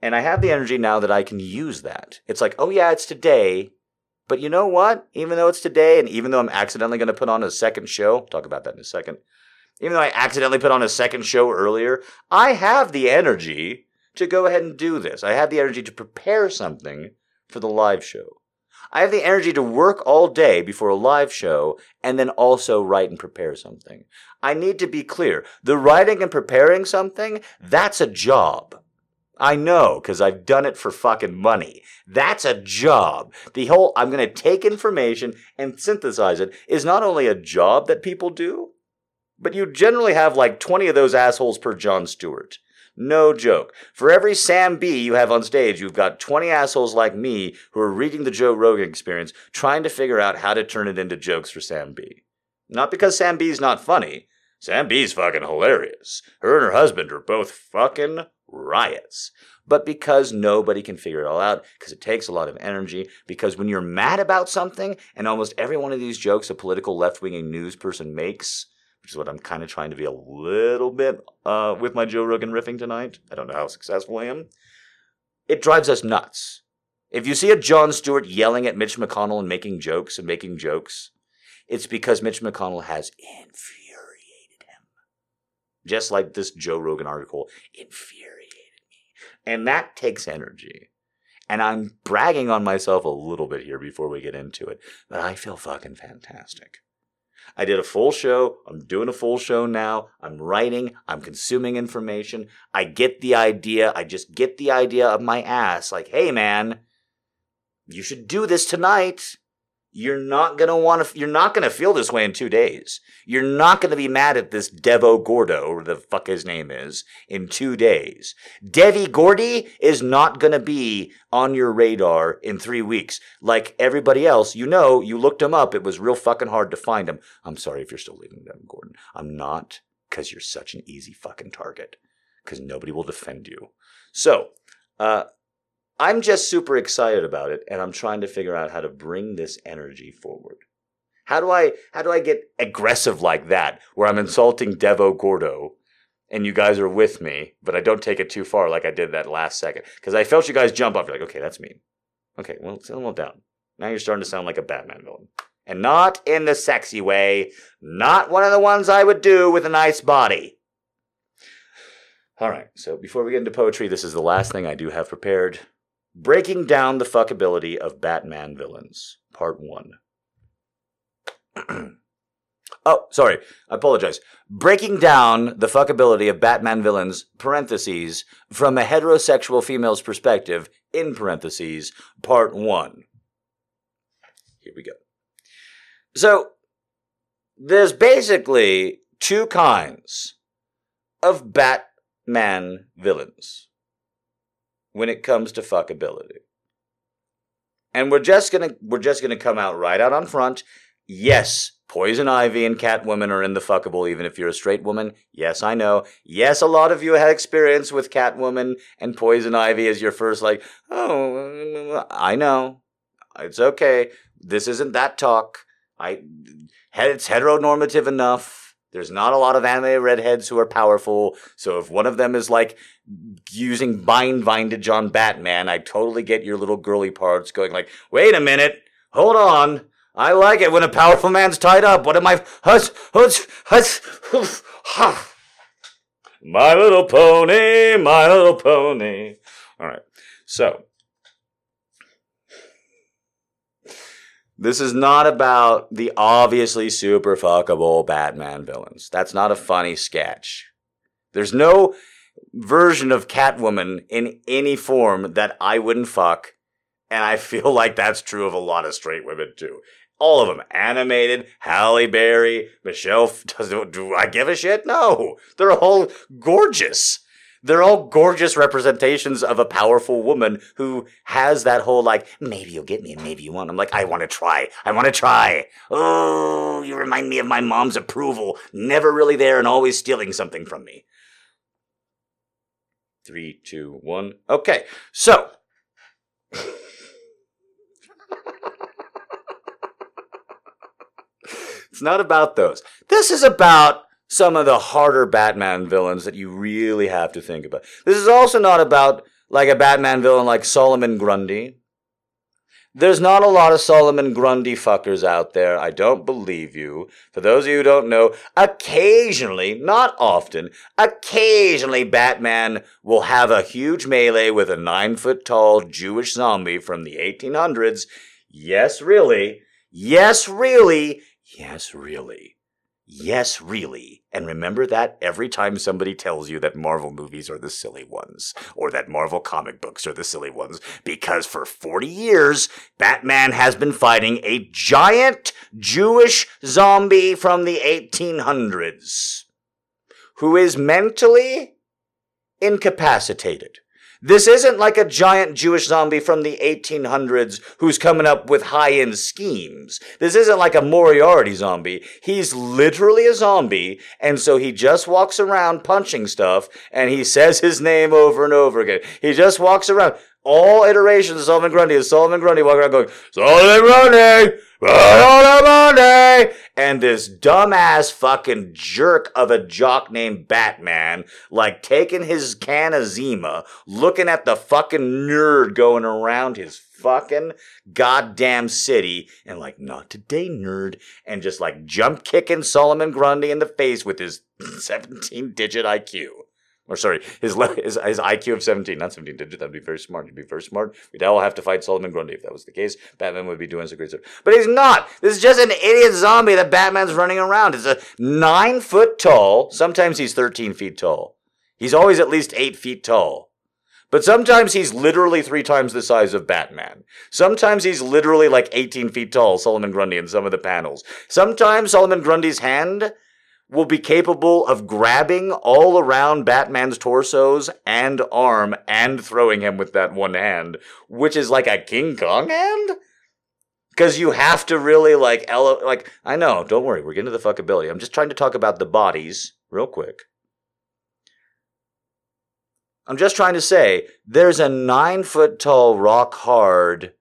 And I have the energy now that I can use that. It's like, oh yeah, it's today. But you know what? Even though it's today, and even though I'm accidentally going to put on a second show, talk about that in a second. Even though I accidentally put on a second show earlier, I have the energy to go ahead and do this. I have the energy to prepare something for the live show. I have the energy to work all day before a live show and then also write and prepare something. I need to be clear. The writing and preparing something, that's a job. I know, because I've done it for fucking money. That's a job. The whole, I'm going to take information and synthesize it is not only a job that people do, but you generally have like 20 of those assholes per Jon Stewart. No joke. For every Sam Bee you have on stage, you've got 20 assholes like me who are reading the Joe Rogan experience, trying to figure out how to turn it into jokes for Sam Bee. Not because Sam Bee's not funny. Sam Bee's fucking hilarious. Her and her husband are both fucking riots. But because nobody can figure it all out, because it takes a lot of energy, because when you're mad about something, and almost every one of these jokes a political left wing news person makes, which is what I'm kind of trying to be a little bit uh, with my Joe Rogan riffing tonight. I don't know how successful I am. It drives us nuts. If you see a Jon Stewart yelling at Mitch McConnell and making jokes and making jokes, it's because Mitch McConnell has infuriated him. Just like this Joe Rogan article infuriated me. And that takes energy. And I'm bragging on myself a little bit here before we get into it, but I feel fucking fantastic. I did a full show. I'm doing a full show now. I'm writing. I'm consuming information. I get the idea. I just get the idea of my ass. Like, hey, man, you should do this tonight. You're not gonna want to. You're not gonna feel this way in two days. You're not gonna be mad at this Devo Gordo, or the fuck his name is, in two days. Devi Gordy is not gonna be on your radar in three weeks. Like everybody else, you know, you looked him up. It was real fucking hard to find him. I'm sorry if you're still leaving Devin Gordon. I'm not, because you're such an easy fucking target. Because nobody will defend you. So, uh, I'm just super excited about it and I'm trying to figure out how to bring this energy forward. How do I how do I get aggressive like that where I'm insulting Devo Gordo and you guys are with me, but I don't take it too far like I did that last second because I felt you guys jump up. You're like, okay, that's mean. Okay, well, settle down. Now you're starting to sound like a Batman villain. And not in the sexy way. Not one of the ones I would do with a nice body. All right, so before we get into poetry, this is the last thing I do have prepared. Breaking Down the Fuckability of Batman Villains, Part 1. oh, sorry, I apologize. Breaking Down the Fuckability of Batman Villains, parentheses, from a heterosexual female's perspective, in parentheses, Part 1. Here we go. So, there's basically two kinds of Batman villains when it comes to fuckability. And we're just gonna we're just gonna come out right out on front. Yes, Poison Ivy and Catwoman are in the fuckable, even if you're a straight woman. Yes, I know. Yes, a lot of you had experience with Catwoman and Poison Ivy as your first, like, oh, I know. It's okay. This isn't that talk. I, it's heteronormative enough. There's not a lot of anime redheads who are powerful. So if one of them is like using bind vindage on Batman, I totally get your little girly parts going like, wait a minute, hold on. I like it when a powerful man's tied up. What am I? Hush, hush, hush. Ha! My little pony, my little pony. All right. So This is not about the obviously super fuckable Batman villains. That's not a funny sketch. There's no version of Catwoman in any form that I wouldn't fuck, and I feel like that's true of a lot of straight women too. All of them animated. Halle Berry, Michelle. Does, do I give a shit? No, they're all gorgeous they're all gorgeous representations of a powerful woman who has that whole like, maybe you'll get me and maybe you won't. I'm like, I want to try. I want to try. Oh, you remind me of my mom's approval. Never really there and always stealing something from me. Three, two, one. Okay. So. It's not about those. This is about some of the harder Batman villains that you really have to think about. This is also not about like a Batman villain like Solomon Grundy. There's not a lot of Solomon Grundy fuckers out there. I don't believe you. For those of you who don't know, occasionally, not often, occasionally Batman will have a huge melee with a nine foot tall Jewish zombie from the 1800s. Yes, really. Yes, really. Yes, really. Yes, really. And remember that every time somebody tells you that Marvel movies are the silly ones, or that Marvel comic books are the silly ones, because for 40 years, Batman has been fighting a giant Jewish zombie from the 1800s who is mentally incapacitated. This isn't like a giant Jewish zombie from the 1800s who's coming up with high-end schemes. This isn't like a Moriarty zombie. He's literally a zombie, and so he just walks around punching stuff, and he says his name over and over again. He just walks around. All iterations of Solomon Grundy is Solomon Grundy walking around going, Solomon Grundy! Money! And this dumbass fucking jerk of a jock named Batman, like taking his can of Zima, looking at the fucking nerd going around his fucking goddamn city, and like, not today, nerd, and just like jump kicking Solomon Grundy in the face with his 17 digit IQ or sorry, his, his his IQ of 17, not 17 digit. That'd be very smart. He'd be very smart. We'd all have to fight Solomon Grundy if that was the case. Batman would be doing some great stuff. But he's not. This is just an idiot zombie that Batman's running around. It's a nine foot tall. Sometimes he's 13 feet tall. He's always at least eight feet tall. But sometimes he's literally three times the size of Batman. Sometimes he's literally like 18 feet tall, Solomon Grundy, in some of the panels. Sometimes Solomon Grundy's hand will be capable of grabbing all around Batman's torsos and arm and throwing him with that one hand, which is like a King Kong hand? Because you have to really like, ele- like, I know, don't worry, we're getting to the fuckability. I'm just trying to talk about the bodies real quick. I'm just trying to say there's a nine foot tall, rock hard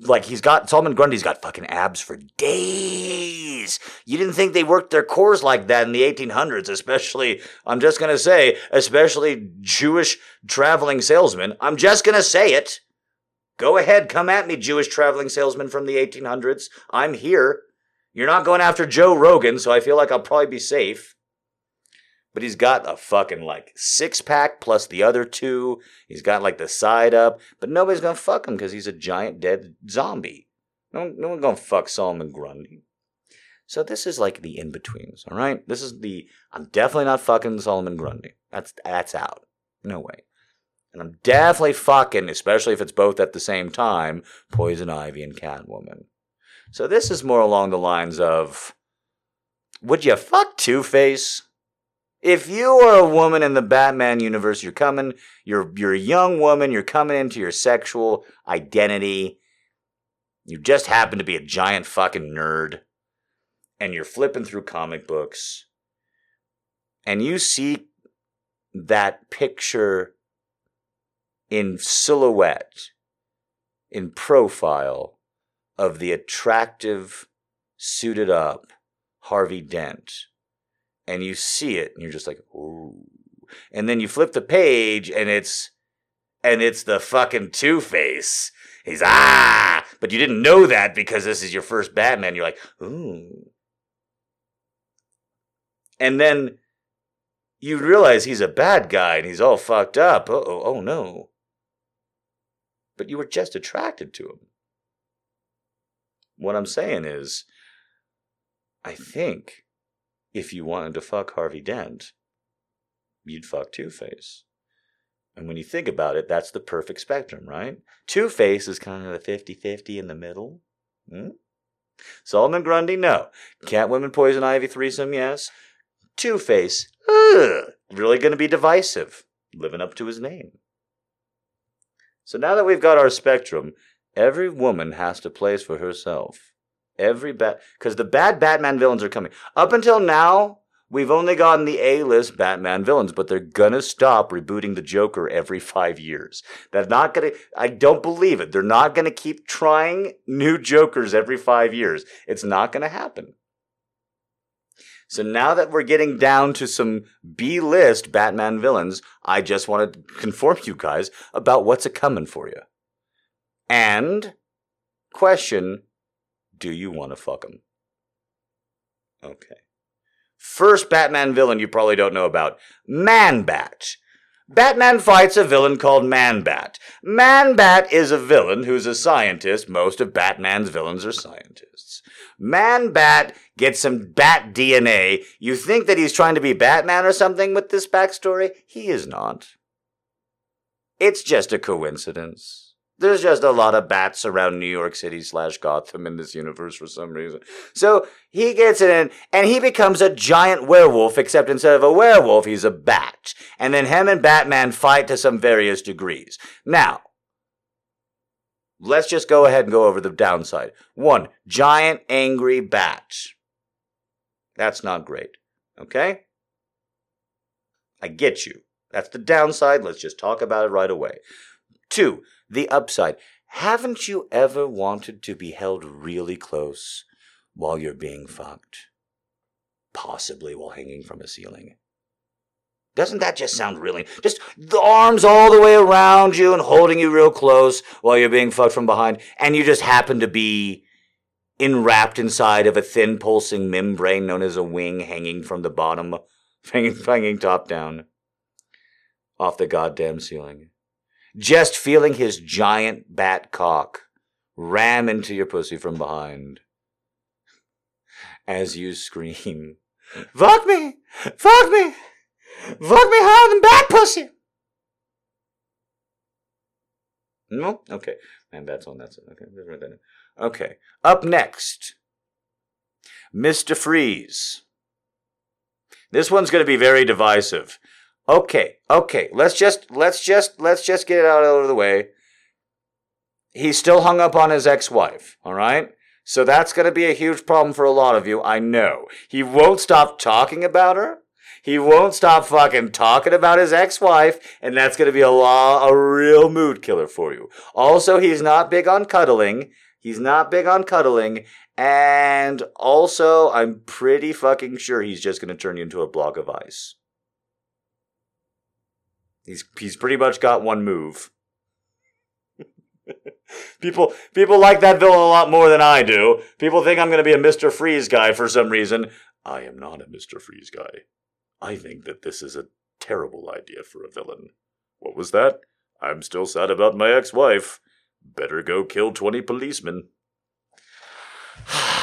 like he's got Solomon Grundy's got fucking abs for days. You didn't think they worked their cores like that in the 1800s, especially I'm just going to say, especially Jewish traveling salesmen. I'm just going to say it. Go ahead, come at me, Jewish traveling salesman from the 1800s. I'm here. You're not going after Joe Rogan, so I feel like I'll probably be safe but he's got a fucking like six pack plus the other two. He's got like the side up, but nobody's gonna fuck him because he's a giant dead zombie. No, no one's gonna fuck Solomon Grundy. So this is like the in betweens, all right? This is the I'm definitely not fucking Solomon Grundy. That's that's out. No way. And I'm definitely fucking, especially if it's both at the same time, Poison Ivy and Catwoman. So this is more along the lines of Would you fuck Two Face? If you are a woman in the Batman universe, you're coming, you're you're a young woman, you're coming into your sexual identity. You just happen to be a giant fucking nerd and you're flipping through comic books and you see that picture in silhouette, in profile of the attractive, suited up Harvey Dent and you see it and you're just like, ooh. And then you flip the page and it's and it's the fucking Two Face. He's ah, but you didn't know that because this is your first Batman. You're like, ooh. And then you realize he's a bad guy and he's all fucked up. Oh, oh no. But you were just attracted to him. What I'm saying is, I think if you wanted to fuck Harvey Dent, you'd fuck Two Face. And when you think about it, that's the perfect spectrum, right? Two Face is kind of the 50 50 in the middle. Hmm? Solomon Grundy, no. Catwoman Poison Ivy threesome, yes. Two Face, really going to be divisive, living up to his name. So now that we've got our spectrum, every woman has to place for herself Every bat, because the bad Batman villains are coming. Up until now, We've only gotten the A-list Batman villains, but they're gonna stop rebooting the Joker every five years. They're not gonna, I don't believe it. They're not gonna keep trying new Jokers every five years. It's not gonna happen. So now that we're getting down to some B-list Batman villains, I just want to confirm you guys about what's a coming for you. And question, do you want to fuck him? Okay. First Batman villain you probably don't know about Man Bat. Batman fights a villain called Man Bat. Man Bat is a villain who's a scientist. Most of Batman's villains are scientists. Man Bat gets some bat DNA. You think that he's trying to be Batman or something with this backstory? He is not. It's just a coincidence. There's just a lot of bats around New York City slash Gotham in this universe for some reason. So he gets in and he becomes a giant werewolf, except instead of a werewolf, he's a bat. And then him and Batman fight to some various degrees. Now, let's just go ahead and go over the downside. One, giant angry bat. That's not great. Okay? I get you. That's the downside. Let's just talk about it right away. Two, the upside. Haven't you ever wanted to be held really close while you're being fucked? Possibly while hanging from a ceiling. Doesn't that just sound really just the arms all the way around you and holding you real close while you're being fucked from behind, and you just happen to be enwrapped inside of a thin pulsing membrane known as a wing hanging from the bottom, hanging, hanging top down off the goddamn ceiling just feeling his giant bat cock ram into your pussy from behind as you scream, Fuck me! Fuck me! Fuck me harder than bat pussy! No? Okay. And that's on that side. Okay. Okay. Up next, Mr. Freeze. This one's going to be very divisive. Okay, okay. Let's just let's just let's just get it out of the way. He's still hung up on his ex-wife, all right? So that's going to be a huge problem for a lot of you. I know. He won't stop talking about her. He won't stop fucking talking about his ex-wife, and that's going to be a law, a real mood killer for you. Also, he's not big on cuddling. He's not big on cuddling, and also, I'm pretty fucking sure he's just going to turn you into a block of ice. He's he's pretty much got one move. people people like that villain a lot more than I do. People think I'm going to be a Mr. Freeze guy for some reason. I am not a Mr. Freeze guy. I think that this is a terrible idea for a villain. What was that? I'm still sad about my ex-wife. Better go kill 20 policemen.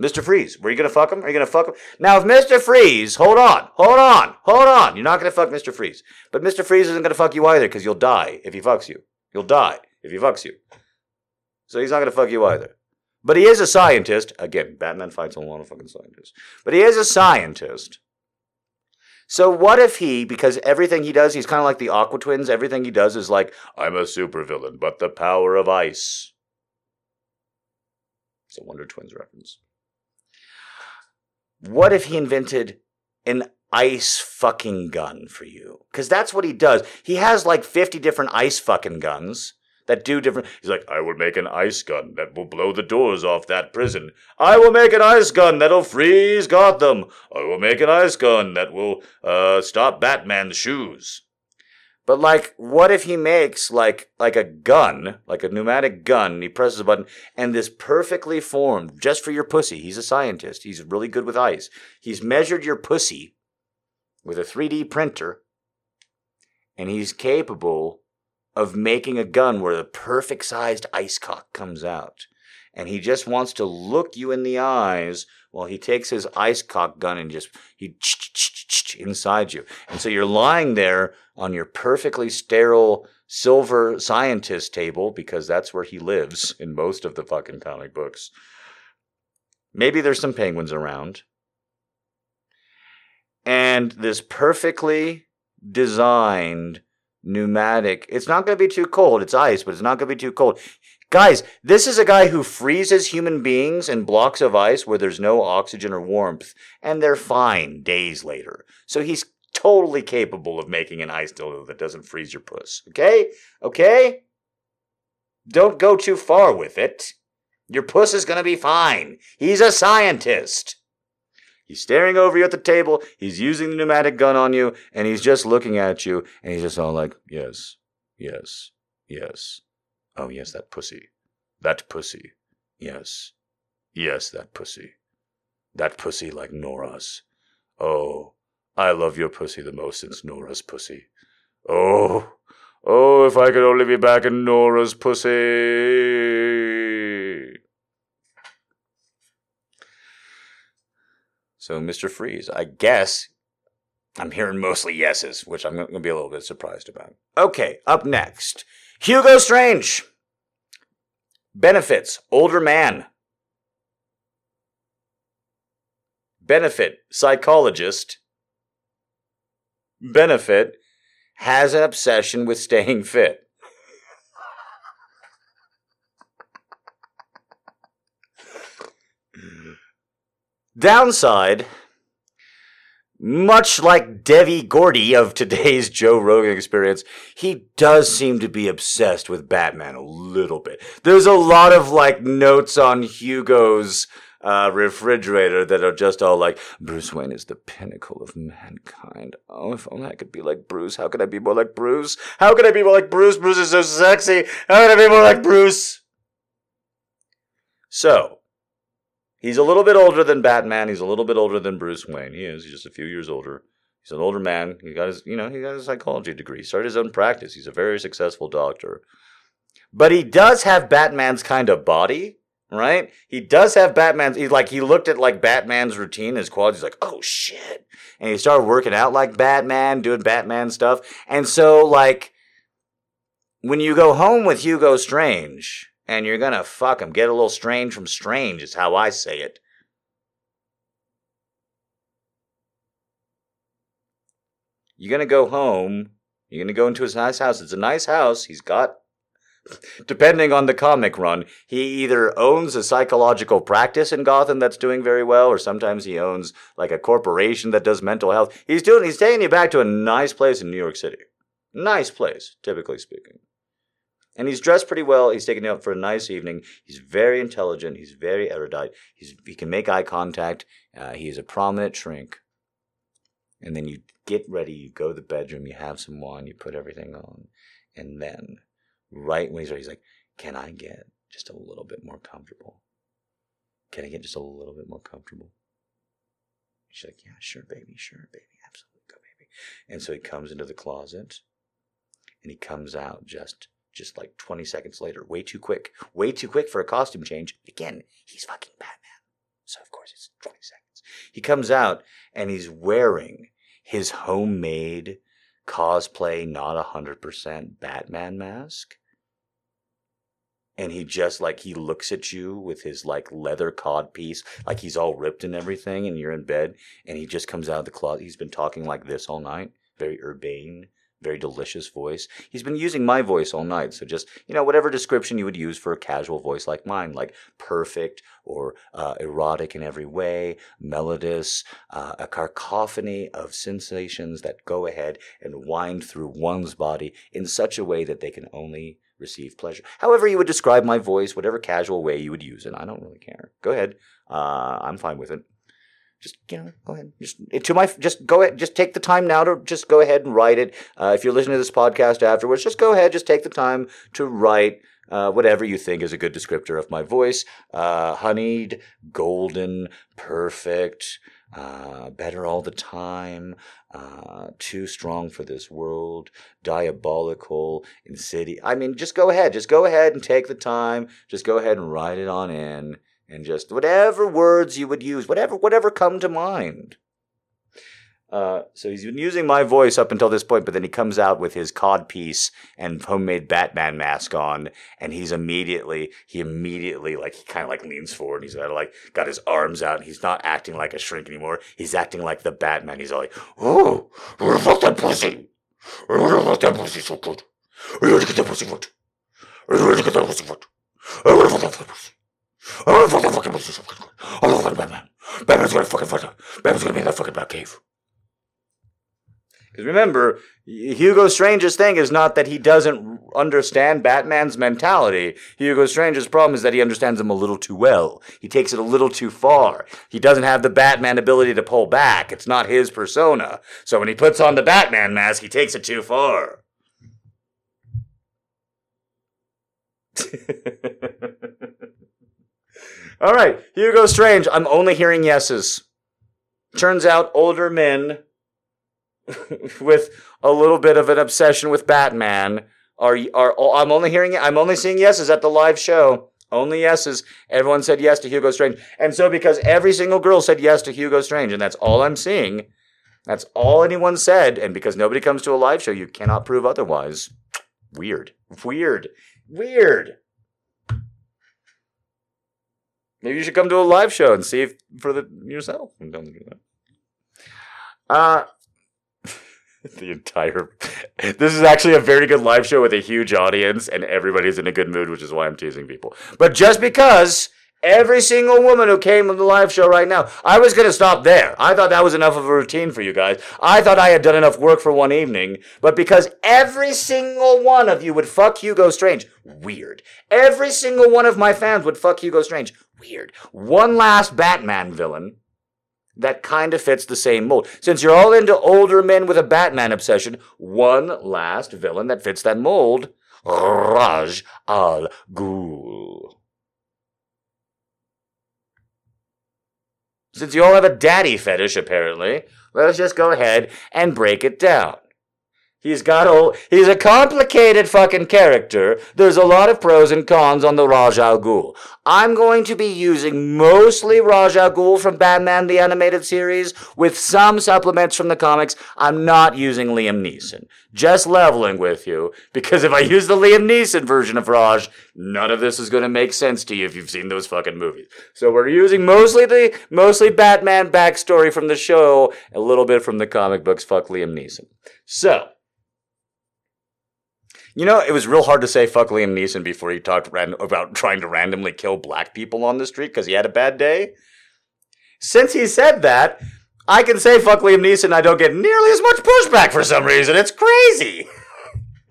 Mr. Freeze, were you gonna fuck him? Are you gonna fuck him? Now, if Mr. Freeze, hold on, hold on, hold on. You're not gonna fuck Mr. Freeze. But Mr. Freeze isn't gonna fuck you either, because you'll die if he fucks you. You'll die if he fucks you. So he's not gonna fuck you either. But he is a scientist. Again, Batman fights a lot of fucking scientists. But he is a scientist. So what if he, because everything he does, he's kind of like the Aqua Twins, everything he does is like, I'm a supervillain, but the power of ice. It's a Wonder Twins reference. What if he invented an ice fucking gun for you? Because that's what he does. He has like 50 different ice fucking guns that do different. He's like, I will make an ice gun that will blow the doors off that prison. I will make an ice gun that'll freeze Gotham. I will make an ice gun that will uh, stop Batman's shoes. But like, what if he makes like like a gun, like a pneumatic gun? And He presses a button, and this perfectly formed, just for your pussy. He's a scientist. He's really good with ice. He's measured your pussy with a 3D printer, and he's capable of making a gun where the perfect sized ice cock comes out. And he just wants to look you in the eyes while he takes his ice cock gun and just he inside you. And so you're lying there on your perfectly sterile silver scientist table because that's where he lives in most of the fucking comic books. Maybe there's some penguins around. And this perfectly designed pneumatic, it's not going to be too cold. It's ice, but it's not going to be too cold. Guys, this is a guy who freezes human beings in blocks of ice where there's no oxygen or warmth, and they're fine days later. So he's totally capable of making an ice dildo that doesn't freeze your puss. Okay? Okay? Don't go too far with it. Your puss is gonna be fine. He's a scientist. He's staring over you at the table, he's using the pneumatic gun on you, and he's just looking at you, and he's just all like, yes, yes, yes. Oh, yes, that pussy. That pussy. Yes. Yes, that pussy. That pussy like Nora's. Oh, I love your pussy the most since Nora's pussy. Oh, oh, if I could only be back in Nora's pussy. So, Mr. Freeze, I guess I'm hearing mostly yeses, which I'm going to be a little bit surprised about. Okay, up next Hugo Strange. Benefits older man. Benefit psychologist. Benefit has an obsession with staying fit. Downside, much like Devi Gordy of today's Joe Rogan experience, he does seem to be obsessed with Batman a little bit. There's a lot of like notes on Hugo's uh, refrigerator that are just all like, Bruce Wayne is the pinnacle of mankind. Oh, if only I could be like Bruce. How could I be more like Bruce? How could I be more like Bruce? Bruce is so sexy. How could I be more like Bruce? So, he's a little bit older than Batman. He's a little bit older than Bruce Wayne. He is. He's just a few years older. He's an older man. He got his, you know, he got his psychology degree. He started his own practice. He's a very successful doctor. But he does have Batman's kind of body right? He does have Batman's. He's like he looked at like Batman's routine, his qualities. He's like, oh shit, and he started working out like Batman, doing Batman stuff. And so like when you go home with Hugo Strange and you're gonna fuck him, get a little strange from strange is how I say it. You're gonna go home. You're gonna go into his nice house. It's a nice house. He's got depending on the comic run, he either owns a psychological practice in Gotham that's doing very well, or sometimes he owns like a corporation that does mental health. He's doing he's taking you back to a nice place in New York City. Nice place, typically speaking. And he's dressed pretty well. He's taking you out for a nice evening. He's very intelligent. He's very erudite. He's, he can make eye contact. Uh, is a prominent shrink. And then you get ready. You go to the bedroom. You have some wine. You put everything on. And then right when he's ready, he's like, Can I get just a little bit more comfortable? Can I get just a little bit more comfortable? She's like, Yeah, sure, baby, sure, baby, absolutely, go, baby. And so he comes into the closet and he comes out just just like 20 seconds later, way too quick, way too quick for a costume change. Again, he's fucking Batman. So of course it's 20 seconds. He comes out and he's wearing his homemade cosplay, not a hundred percent Batman mask. And he just like he looks at you with his like leather cod piece, like he's all ripped and everything, and you're in bed, and he just comes out of the closet. He's been talking like this all night, very urbane, very delicious voice. He's been using my voice all night. So just, you know, whatever description you would use for a casual voice like mine, like perfect or uh, erotic in every way, melodious, uh, a cacophony of sensations that go ahead and wind through one's body in such a way that they can only receive pleasure. However, you would describe my voice, whatever casual way you would use it, I don't really care. Go ahead. Uh, I'm fine with it just you know go ahead just to my just go ahead just take the time now to just go ahead and write it uh, if you're listening to this podcast afterwards just go ahead just take the time to write uh, whatever you think is a good descriptor of my voice uh, honeyed golden perfect uh, better all the time, uh, too strong for this world, diabolical, insidious. I mean, just go ahead. Just go ahead and take the time. Just go ahead and write it on in and just whatever words you would use, whatever whatever come to mind. Uh, so he's been using my voice up until this point, but then he comes out with his cod piece and homemade Batman mask on, and he's immediately he immediately like he kind of like leans forward. And he's got like got his arms out. he's not acting like a shrink anymore. He's acting like the Batman. He's all like, "Oh, fuck that pussy! Fuck that pussy so good! Get that pussy foot! Get that pussy foot! fuck that fucking pussy. I'm gonna fuck that fucking. I'm gonna fuck Batman. Batman's gonna fucking fuck. Batman's gonna be in that fucking Batcave. Because remember, Hugo Strange's thing is not that he doesn't understand Batman's mentality. Hugo Strange's problem is that he understands him a little too well. He takes it a little too far. He doesn't have the Batman ability to pull back. It's not his persona. So when he puts on the Batman mask, he takes it too far. All right, Hugo Strange. I'm only hearing yeses. Turns out older men with a little bit of an obsession with Batman are are oh, I'm only hearing I'm only seeing yeses at the live show. Only yeses. Everyone said yes to Hugo Strange. And so because every single girl said yes to Hugo Strange and that's all I'm seeing, that's all anyone said and because nobody comes to a live show, you cannot prove otherwise. Weird. Weird. Weird. Maybe you should come to a live show and see for the yourself. Uh the entire this is actually a very good live show with a huge audience and everybody's in a good mood which is why i'm teasing people. But just because every single woman who came on the live show right now i was going to stop there. I thought that was enough of a routine for you guys. I thought i had done enough work for one evening but because every single one of you would fuck hugo strange weird. Every single one of my fans would fuck hugo strange weird one last batman villain that kind of fits the same mold. Since you're all into older men with a Batman obsession, one last villain that fits that mold Ra's al Ghul. Since you all have a daddy fetish, apparently, let's just go ahead and break it down. He's got a, he's a complicated fucking character. There's a lot of pros and cons on the Ra's al Ghul. I'm going to be using mostly Ra's al Ghul from Batman the Animated Series with some supplements from the comics. I'm not using Liam Neeson. Just leveling with you, because if I use the Liam Neeson version of Ra's, none of this is going to make sense to you if you've seen those fucking movies. So we're using mostly the, mostly Batman backstory from the show, a little bit from the comic books. Fuck Liam Neeson. So, you know, it was real hard to say fuck Liam Neeson before he talked ran- about trying to randomly kill black people on the street because he had a bad day. Since he said that, I can say fuck Liam Neeson I don't get nearly as much pushback for some reason. It's crazy.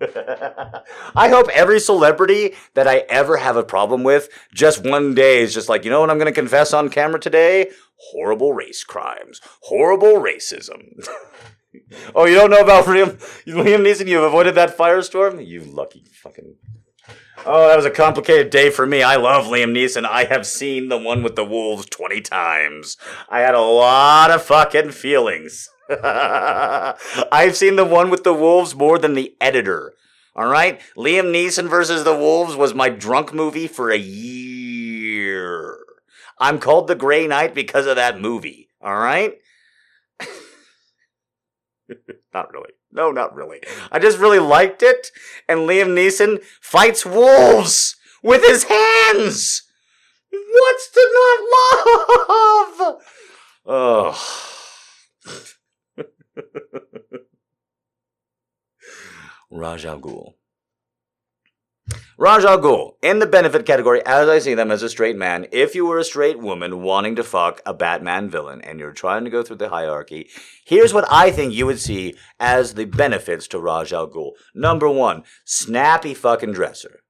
I hope every celebrity that I ever have a problem with just one day is just like, you know what I'm going to confess on camera today? Horrible race crimes, horrible racism. oh, you don't know about Liam, Liam Neeson? You've avoided that firestorm? You lucky fucking. Oh, that was a complicated day for me. I love Liam Neeson. I have seen the one with the wolves 20 times. I had a lot of fucking feelings. I've seen the one with the wolves more than the editor. All right? Liam Neeson versus the Wolves was my drunk movie for a year. I'm called the Gray Knight because of that movie. All right? not really. No, not really. I just really liked it. And Liam Neeson fights wolves with his hands. What's to not love? Oh. Ra's al Ghul. Ra's al Ghul, in the benefit category, as I see them as a straight man, if you were a straight woman wanting to fuck a Batman villain and you're trying to go through the hierarchy, here's what I think you would see as the benefits to Ra's al Ghul. Number one, snappy fucking dresser.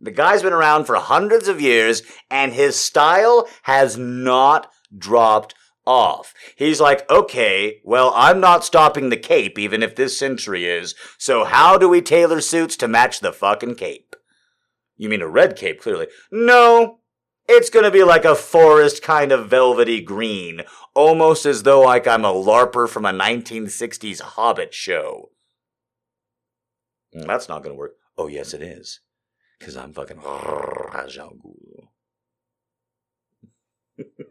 The guy's been around for hundreds of years and his style has not dropped off. He's like, okay, well, I'm not stopping the cape, even if this century is, so how do we tailor suits to match the fucking cape? You mean a red cape, clearly. No, it's gonna be like a forest kind of velvety green, almost as though like I'm a LARPer from a 1960s Hobbit show. Mm, that's not gonna work. Oh, yes, it is. Because I'm fucking Rajal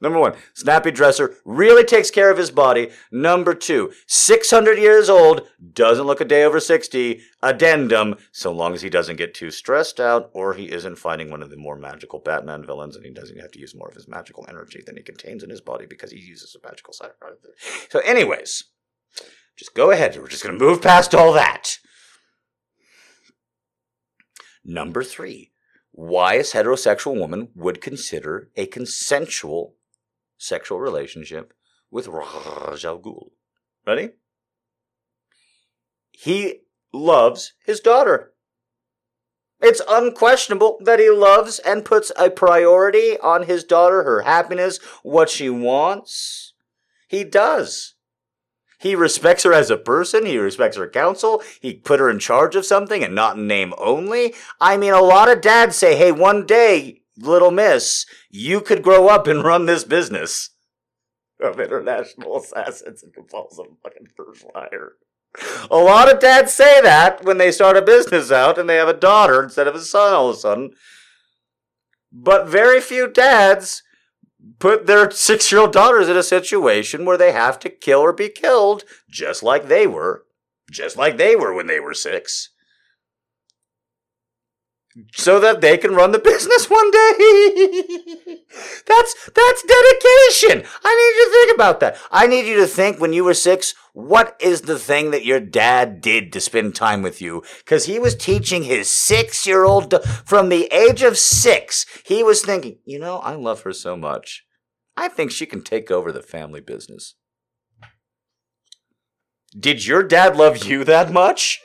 Number one, snappy dresser really takes care of his body. Number two, 600 years old, doesn't look a day over 60. Addendum, so long as he doesn't get too stressed out or he isn't fighting one of the more magical Batman villains and he doesn't have to use more of his magical energy than he contains in his body because he uses a magical side. So, anyways, just go ahead. We're just going to move past all that. Number three, why a heterosexual woman would consider a consensual sexual relationship with Ra's al Ghul. Ready? He loves his daughter. It's unquestionable that he loves and puts a priority on his daughter, her happiness, what she wants. He does. He respects her as a person. He respects her counsel. He put her in charge of something and not in name only. I mean, a lot of dads say, hey, one day, little miss, you could grow up and run this business of international assassins and compulsive fucking first fire. A lot of dads say that when they start a business out and they have a daughter instead of a son all of a sudden. But very few dads put their six year old daughters in a situation where they have to kill or be killed, just like they were, just like they were when they were six, so that they can run the business one day. that's that's dedication. I need you to think about that. I need you to think when you were six, what is the thing that your dad did to spend time with you? Because he was teaching his six year old from the age of six. He was thinking, you know, I love her so much. I think she can take over the family business. Did your dad love you that much?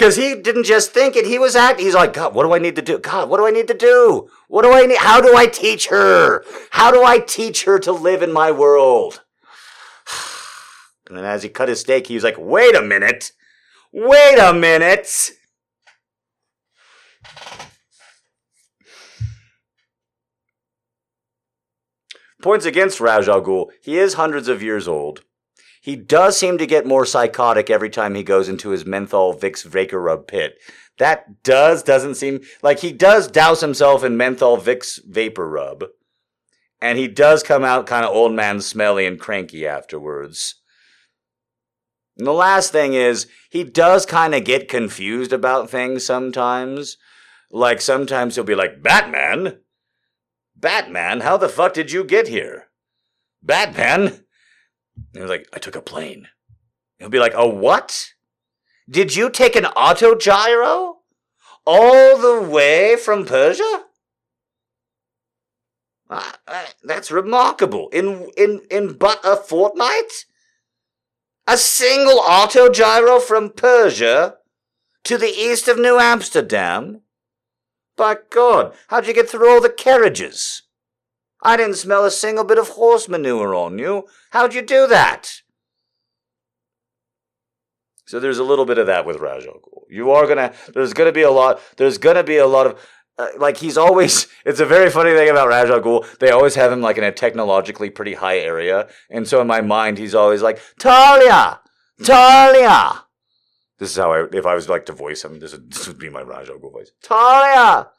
Because he didn't just think it, he was acting. He's like, God, what do I need to do? God, what do I need to do? What do I need? How do I teach her? How do I teach her to live in my world? And then as he cut his steak, he was like, wait a minute. Wait a minute. Points against Ra's al Ghul. He is hundreds of years old. He does seem to get more psychotic every time he goes into his menthol Vicks VapoRub pit. That does doesn't seem like he does douse himself in menthol Vicks VapoRub, and he does come out kind of old man smelly and cranky afterwards. And the last thing is he does kind of get confused about things sometimes. Like sometimes he'll be like, Batman? Batman, how the fuck did you get here? Batman? He was like, I took a plane. He'll be like, a what? Did you take an auto gyro? All the way from Persia? Uh, that's remarkable. In, in, in but a fortnight? A single auto gyro from Persia to the east of New Amsterdam? By God, how'd you get through all the carriages? I didn't smell a single bit of horse manure on you. How'd you do that? So there's a little bit of that with Ra's al Ghul. You are gonna, there's gonna be a lot, there's gonna be a lot of, uh, like he's always, it's a very funny thing about Ra's al Ghul. They always have him like in a technologically pretty high area. And so in my mind, he's always like, Talia! Talia! This is how I, if I was like to voice him, this would, this would be my Ra's al Ghul voice. Talia!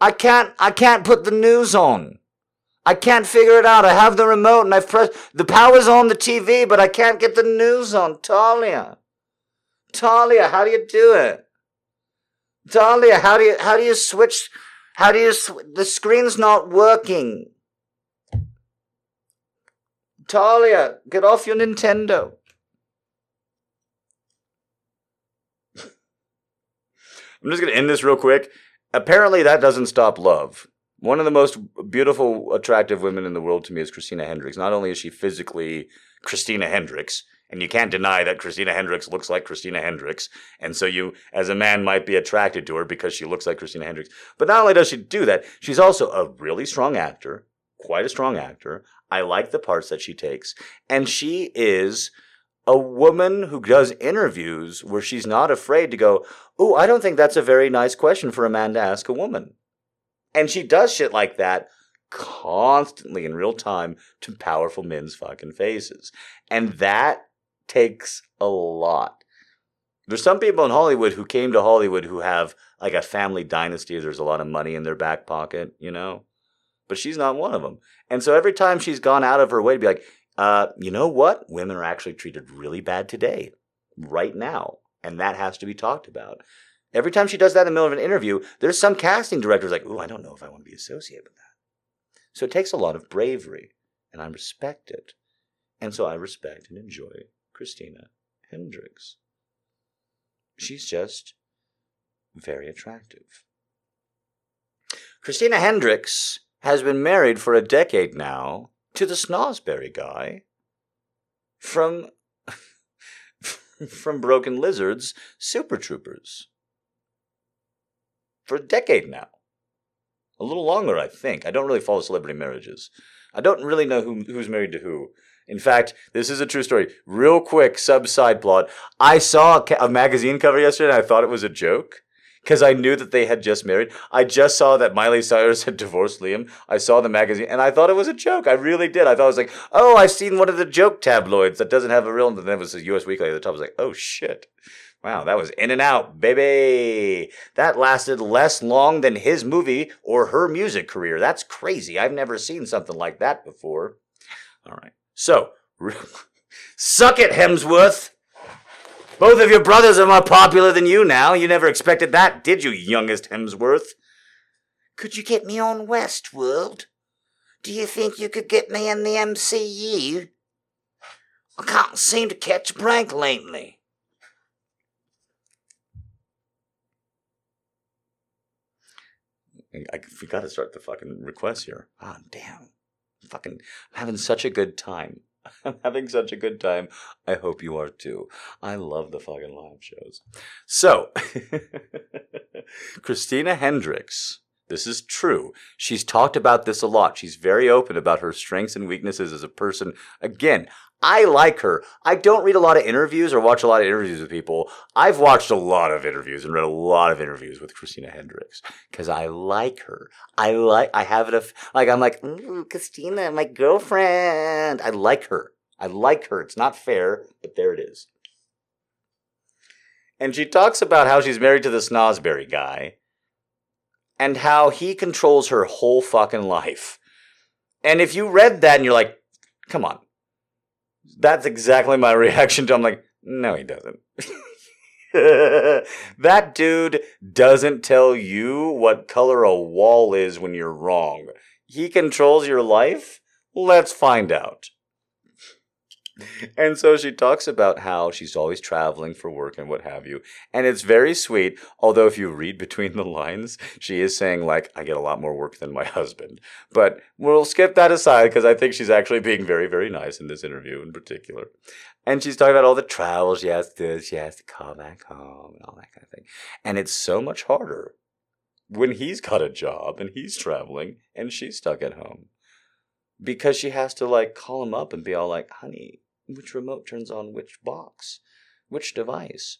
I can't, I can't put the news on. I can't figure it out. I have the remote and I've pressed the power's on the TV, but I can't get the news on. Talia. Talia, how do you do it? Talia, how do you how do you switch how do you sw- the screen's not working. Talia, get off your Nintendo. I'm just going to end this real quick. Apparently that doesn't stop love. One of the most beautiful, attractive women in the world to me is Christina Hendricks. Not only is she physically Christina Hendricks, and you can't deny that Christina Hendricks looks like Christina Hendricks, and so you, as a man, might be attracted to her because she looks like Christina Hendricks. But not only does she do that, she's also a really strong actor, quite a strong actor. I like the parts that she takes, and she is a woman who does interviews where she's not afraid to go, Oh, I don't think that's a very nice question for a man to ask a woman. And she does shit like that constantly in real time to powerful men's fucking faces. And that takes a lot. There's some people in Hollywood who came to Hollywood who have like a family dynasty. There's a lot of money in their back pocket, you know? But she's not one of them. And so every time she's gone out of her way to be like, uh, you know what? Women are actually treated really bad today, right now. And that has to be talked about. Every time she does that in the middle of an interview, there's some casting director who's like, ooh, I don't know if I want to be associated with that. So it takes a lot of bravery, and I respect it. And so I respect and enjoy Christina Hendricks. She's just very attractive. Christina Hendricks has been married for a decade now to the Snozzberry guy from from Broken Lizards Super Troopers. For a decade now. A little longer, I think. I don't really follow celebrity marriages. I don't really know who, who's married to who. In fact, this is a true story. Real quick sub side plot. I saw a, ca- a magazine cover yesterday and I thought it was a joke because I knew that they had just married. I just saw that Miley Cyrus had divorced Liam. I saw the magazine and I thought it was a joke. I really did. I thought it was like, oh, I've seen one of the joke tabloids that doesn't have a real. And then it was a Us Weekly at the top. I was like, oh shit. Wow, that was in and out, baby. That lasted less long than his movie or her music career. That's crazy. I've never seen something like that before. All right. So, suck it, Hemsworth. Both of your brothers are more popular than you now. You never expected that, did you, youngest Hemsworth? Could you get me on Westworld? Do you think you could get me in the MCU? I can't seem to catch a break lately. I, we got to start the fucking request here. Ah, damn. Fucking, I'm having such a good time. I'm having such a good time. I hope you are too. I love the fucking live shows. So, Christina Hendricks, this is true. She's talked about this a lot. She's very open about her strengths and weaknesses as a person. Again, I like her. I don't read a lot of interviews or watch a lot of interviews with people. I've watched a lot of interviews and read a lot of interviews with Christina Hendricks because I like her. I like, I have it, a, like, I'm like, Christina, my girlfriend. I like her. I like her. It's not fair, but there it is. And she talks about how she's married to the Snozzberry guy and how he controls her whole fucking life. And if you read that and you're like, come on, that's exactly my reaction to. I'm like, no, he doesn't. that dude doesn't tell you what color a wall is when you're wrong. He controls your life? Let's find out. And so she talks about how she's always traveling for work and what have you. And it's very sweet, although if you read between the lines, she is saying, like, I get a lot more work than my husband. But we'll skip that aside because I think she's actually being very, very nice in this interview in particular. And she's talking about all the travel she has to she has to come back home and all that kind of thing. And it's so much harder when he's got a job and he's traveling and she's stuck at home because she has to like call him up and be all like, honey, which remote turns on which box, which device.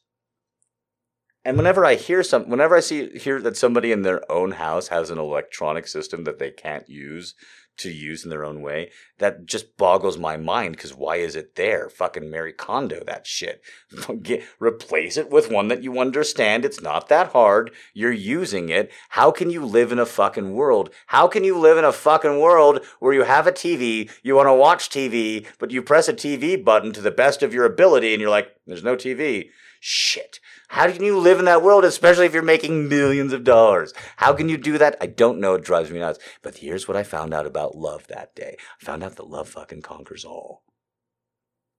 And whenever I hear some, whenever I see hear that somebody in their own house has an electronic system that they can't use to use in their own way, that just boggles my mind. Because why is it there? Fucking Marie Kondo, that shit. Get, replace it with one that you understand. It's not that hard. You're using it. How can you live in a fucking world? How can you live in a fucking world where you have a TV, you want to watch TV, but you press a TV button to the best of your ability, and you're like, "There's no TV." Shit. How can you live in that world, especially if you're making millions of dollars? How can you do that? I don't know. It drives me nuts. But here's what I found out about love that day. I found out that love fucking conquers all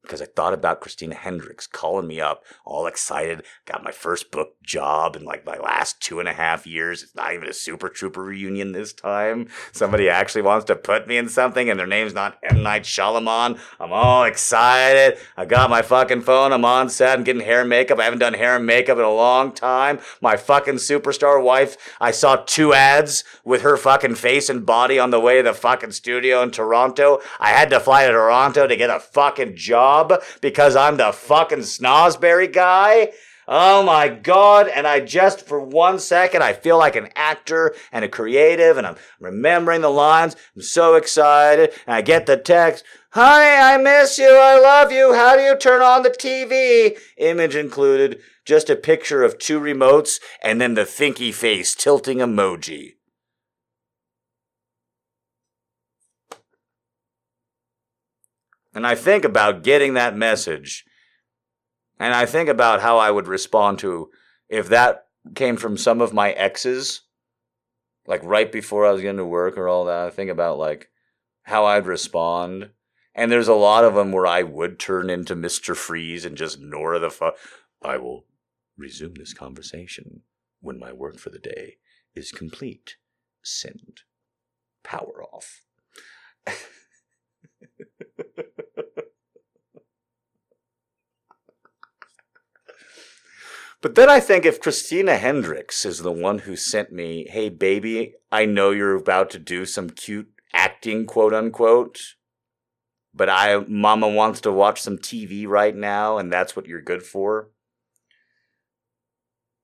because I thought about Christina Hendricks calling me up, all excited. Got my first book job in like my last two and a half years. It's not even a Super Trooper reunion this time. Somebody actually wants to put me in something, and their name's not M Night Shyamalan. I'm all excited. I got my fucking phone. I'm on set. I'm getting hair and makeup. I haven't done hair and makeup in a long time. My fucking superstar wife. I saw two ads with her fucking face and body on the way to the fucking studio in Toronto. I had to fly to Toronto to get a fucking job because I'm the fucking Snozzberry guy. Oh my God. And I just, for one second, I feel like an actor and a creative and I'm remembering the lines. I'm so excited. And I get the text. Honey, I miss you. I love you. How do you turn on the TV? Image included. Just a picture of two remotes and then the thinky face tilting emoji. And I think about getting that message. And I think about how I would respond to if that came from some of my exes, like right before I was getting to work or all that. I think about like how I'd respond. And there's a lot of them where I would turn into Mr. Freeze and just ignore the fuck. I will resume this conversation when my work for the day is complete, send. Power off. But then I think if Christina Hendricks is the one who sent me, hey baby, I know you're about to do some cute acting, quote unquote, but I, mama wants to watch some TV right now, and that's what you're good for.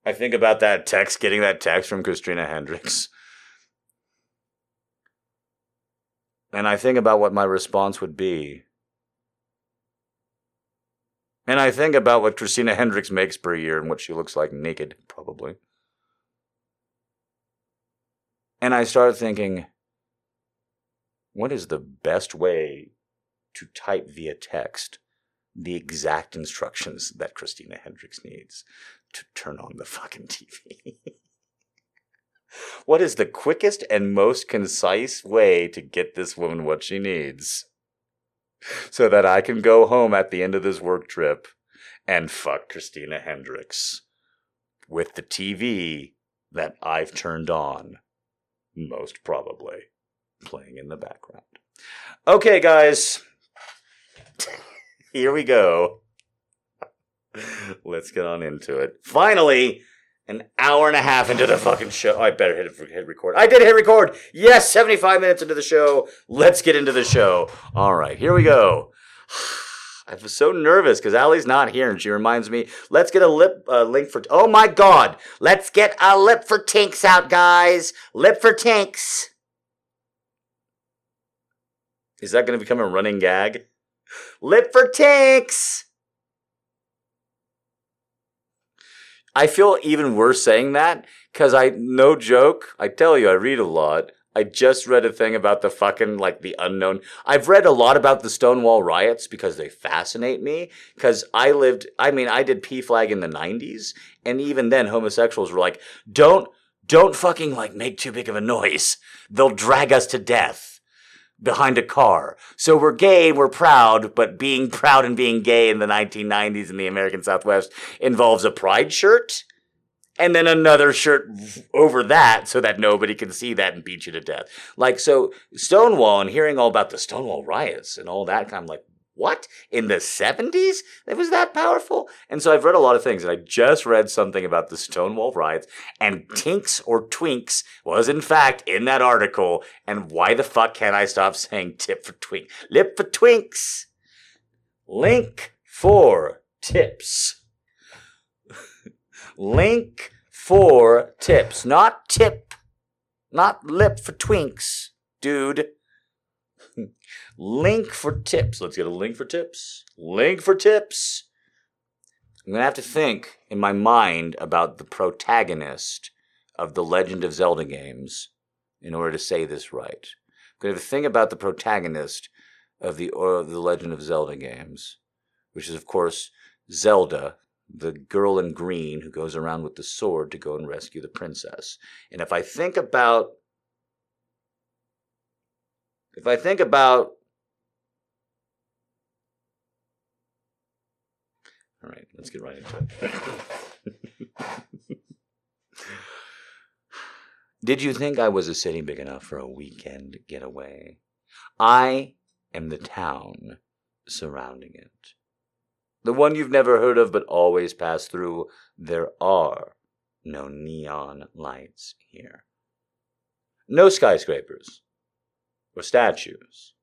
I think about that text, getting that text from Christina Hendricks. And I think about what my response would be. And I think about what Christina Hendricks makes per year and what she looks like naked, probably. And I start thinking, what is the best way to type via text the exact instructions that Christina Hendricks needs to turn on the fucking TV? what is the quickest and most concise way to get this woman what she needs? so that I can go home at the end of this work trip and fuck Christina Hendricks with the TV that I've turned on, most probably playing in the background. Okay, guys, here we go. Let's get on into it. Finally, an hour and a half into the fucking show. Oh, I better hit, hit record. I did hit record. Yes, 75 minutes into the show. Let's get into the show. All right, here we go. I was so nervous because Allie's not here and she reminds me, let's get a lip uh, link for. Oh my God. Let's get a lip for Tinks out, guys. Lip for Tinks. Is that going to become a running gag? Lip for Tinks. I feel even worse saying that because I, no joke, I tell you, I read a lot. I just read a thing about the fucking, like, the unknown. I've read a lot about the Stonewall riots because they fascinate me. Because I lived, I mean, I did PFLAG in the 90s, and even then, homosexuals were like, don't, don't fucking, like, make too big of a noise. They'll drag us to death behind a car. So we're gay, we're proud, but being proud and being gay in the 1990s in the American Southwest involves a pride shirt and then another shirt over that so that nobody can see that and beat you to death. Like, so Stonewall and hearing all about the Stonewall riots and all that kind of like, what? In the 70s it was that powerful? And so i've read a lot of things and i just read something about the stonewall riots and tinks or twinks was in fact in that article and why the fuck can't i stop saying tip for twink? Lip for twinks! Link for tips. Link for tips. Not tip. Not lip for twinks dude Link for tips. Let's get a link for tips. Link for tips. I'm going to have to think in my mind about the protagonist of the Legend of Zelda games in order to say this right. I'm going to have to think about the protagonist of the, of the Legend of Zelda games, which is, of course, Zelda, the girl in green who goes around with the sword to go and rescue the princess. And if I think about if I think about All right, let's get right into it. Did you think I was a city big enough for a weekend getaway? I am the town surrounding it. The one you've never heard of but always pass through. There are no neon lights here. No skyscrapers or statues.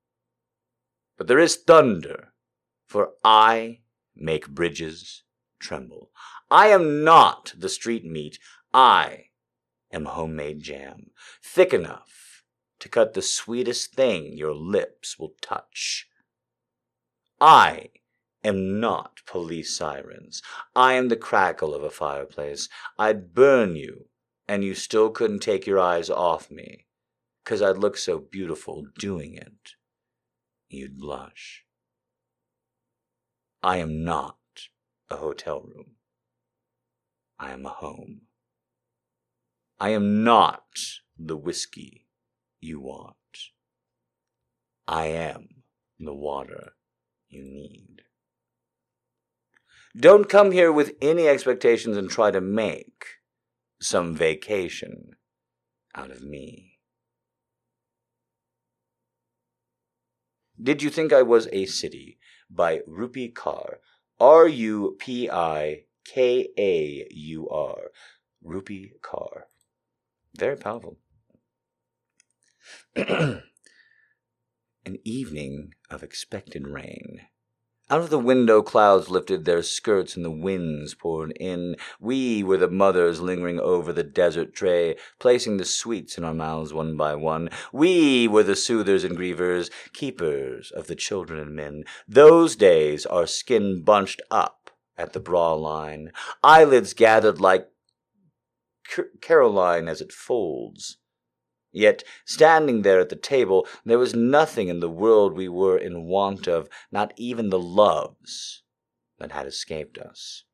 But there is thunder, for I make bridges tremble. I am not the street meat. I am homemade jam, thick enough to cut the sweetest thing your lips will touch. I am not police sirens. I am the crackle of a fireplace. I'd burn you, and you still couldn't take your eyes off me because I'd look so beautiful doing it. You'd blush. I am not a hotel room. I am a home. I am not the whiskey you want. I am the water you need. Don't come here with any expectations and try to make some vacation out of me. Did You Think I Was a City by Rupi Kaur. R U P I K A U R. Rupi Kaur. Very powerful. An evening of expected rain. Out of the window clouds lifted their skirts and the winds poured in. We were the mothers lingering over the desert tray, placing the sweets in our mouths one by one. We were the soothers and grievers, keepers of the children and men. Those days our skin bunched up at the bra line, eyelids gathered like crinoline as it folds. Yet, standing there at the table, there was nothing in the world we were in want of, not even the loves that had escaped us.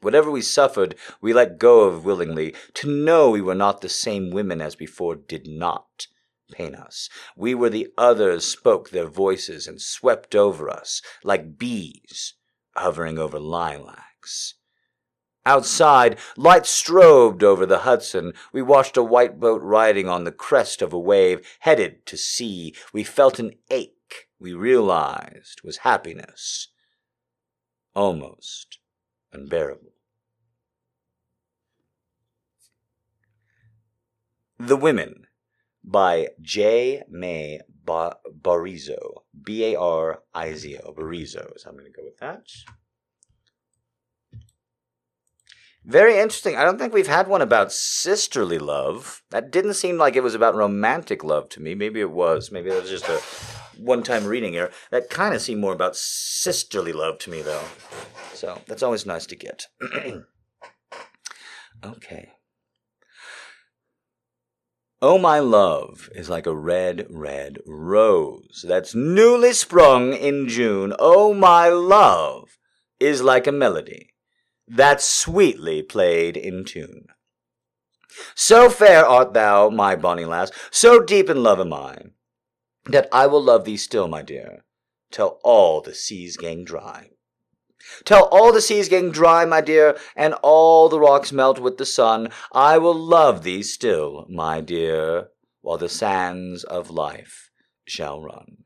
Whatever we suffered, we let go of willingly. To know we were not the same women as before did not pain us. We were the others spoke their voices and swept over us like bees hovering over lilacs. Outside, lights strobed over the Hudson. We watched a white boat riding on the crest of a wave, headed to sea. We felt an ache we realized was happiness. Almost unbearable. The Women by J. Mae Barizo. B A R I Z O. Barizo. So I'm going to go with that. Very interesting. I don't think we've had one about sisterly love. That didn't seem like it was about romantic love to me. Maybe it was. Maybe that was just a one time reading here. That kind of seemed more about sisterly love to me, though. So that's always nice to get. okay. Oh, my love is like a red, red rose that's newly sprung in June. Oh, my love is like a melody that sweetly played in tune. So fair art thou, my bonny lass, so deep in love am I, that I will love thee still, my dear, till all the seas gang dry. Till all the seas gang dry, my dear, and all the rocks melt with the sun, I will love thee still, my dear, while the sands of life shall run.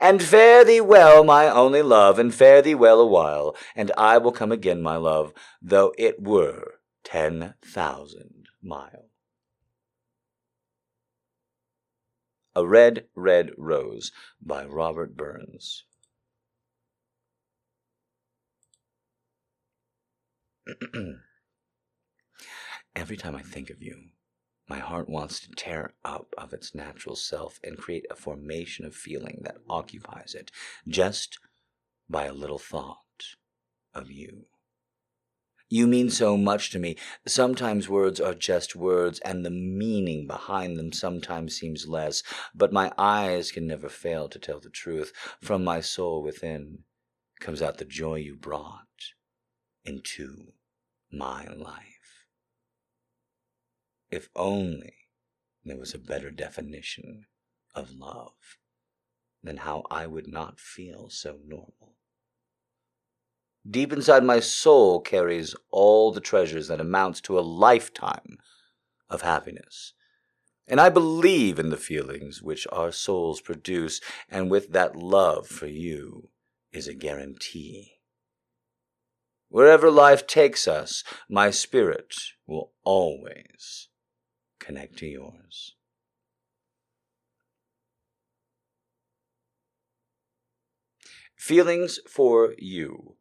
And fare thee well, my only love, and fare thee well awhile, and I will come again, my love, though it were ten thousand mile. A Red, Red Rose by Robert Burns. Every time I think of you, my heart wants to tear up of its natural self and create a formation of feeling that occupies it just by a little thought of you. You mean so much to me. Sometimes words are just words, and the meaning behind them sometimes seems less, but my eyes can never fail to tell the truth. From my soul within comes out the joy you brought into my life. If only there was a better definition of love, then how I would not feel so normal. Deep inside my soul carries all the treasures that amounts to a lifetime of happiness. And I believe in the feelings which our souls produce, and with that love for you is a guarantee. Wherever life takes us, my spirit will always connect to yours. Feelings for You,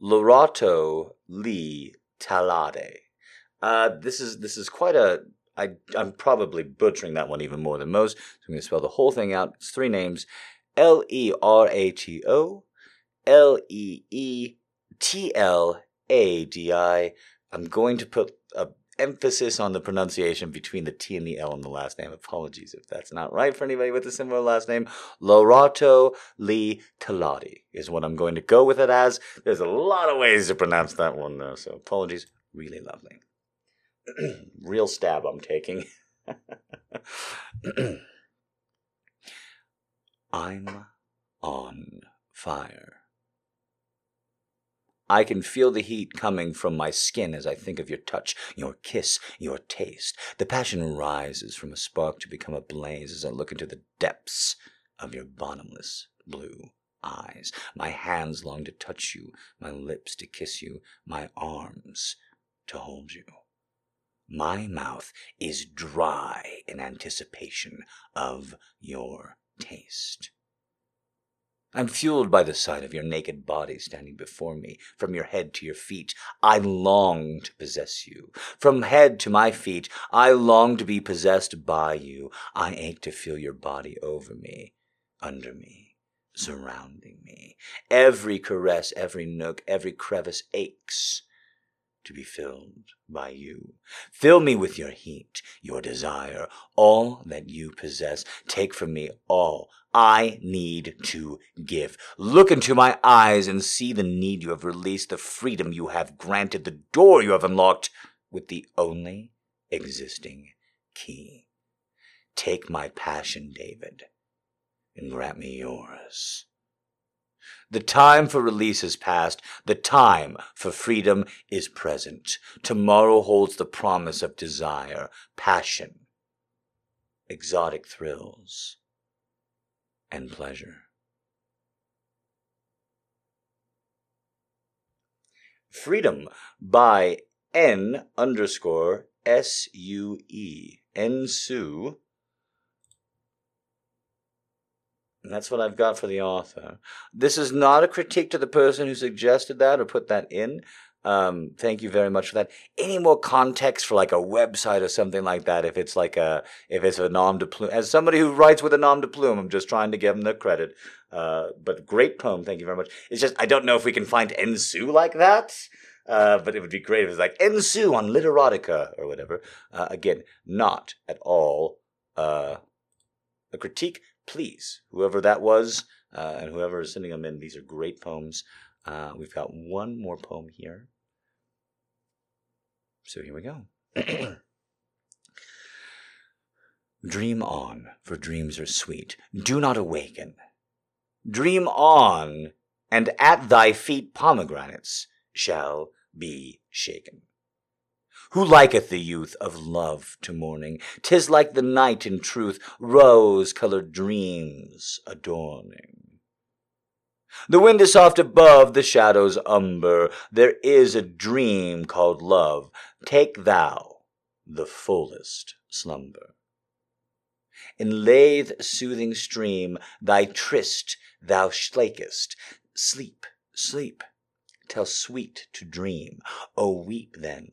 Lorato Lee Talade. Uh, this is this is quite a. I I'm probably butchering that one even more than most. So I'm going to spell the whole thing out. It's three names: L E R A T O, L E E T L A D I. I'm going to put a emphasis on the pronunciation between the T and the L in the last name. Apologies if that's not right for anybody with a similar last name. Lorato Lee Talati is what I'm going to go with it as. There's a lot of ways to pronounce that one though, so apologies. Really lovely. Real stab I'm taking. I'm on fire. I can feel the heat coming from my skin as I think of your touch, your kiss, your taste. The passion rises from a spark to become a blaze as I look into the depths of your bottomless blue eyes. My hands long to touch you, my lips to kiss you, my arms to hold you. My mouth is dry in anticipation of your taste. I'm fueled by the sight of your naked body standing before me, from your head to your feet. I long to possess you. From head to my feet, I long to be possessed by you. I ache to feel your body over me, under me, surrounding me. Every caress, every nook, every crevice aches to be filled by you. Fill me with your heat, your desire, all that you possess. Take from me all I need to give. Look into my eyes and see the need you have released, the freedom you have granted, the door you have unlocked with the only existing key. Take my passion, David, and grant me yours. The time for release is past. The time for freedom is present. Tomorrow holds the promise of desire, passion, exotic thrills, and pleasure. Freedom by N underscore S U E. N Sue That's what I've got for the author. This is not a critique to the person who suggested that or put that in. Um, thank you very much for that. Any more context for like a website or something like that? If it's like a, if it's a nom de plume, as somebody who writes with a nom de plume, I'm just trying to give them the credit. Uh, but great poem. Thank you very much. It's just, I don't know if we can find Ensu like that. Uh, but it would be great if it's like Ensu on Literotica or whatever. Uh, again, not at all, uh, a critique please, whoever that was, uh, and whoever is sending them in, these are great poems. Uh, we've got one more poem here. So here we go. Dream on, for dreams are sweet. Do not awaken. Dream on, and at thy feet pomegranates shall be shaken. Who liketh the youth of love to morning? Tis like the night in truth, rose colored dreams adorning. The wind is soft above, the shadows umber. There is a dream called love. Take thou the fullest slumber. In lithe, soothing stream, thy tryst thou slakest. Sleep, sleep, till sweet to dream. O weep then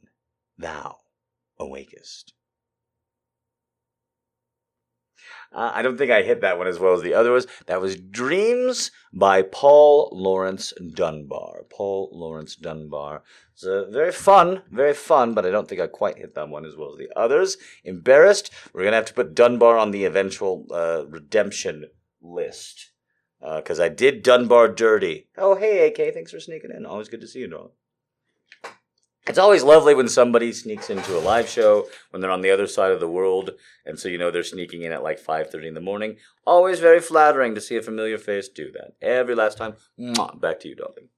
thou awakest. Uh, I don't think I hit that one as well as the other was. That was Dreams by Paul Laurence Dunbar. Paul Laurence Dunbar. It's uh, very fun, very fun, but I don't think I quite hit that one as well as the others. Embarrassed. We're going to have to put Dunbar on the eventual uh, redemption list. Because uh, I did Dunbar dirty. Oh, hey, AK. Thanks for sneaking in. Always good to see you, darling. It's always lovely when somebody sneaks into a live show when they're on the other side of the world, and so you know they're sneaking in at like five thirty in the morning. Always very flattering to see a familiar face do that. Every last time. Mwah, back to you, darling.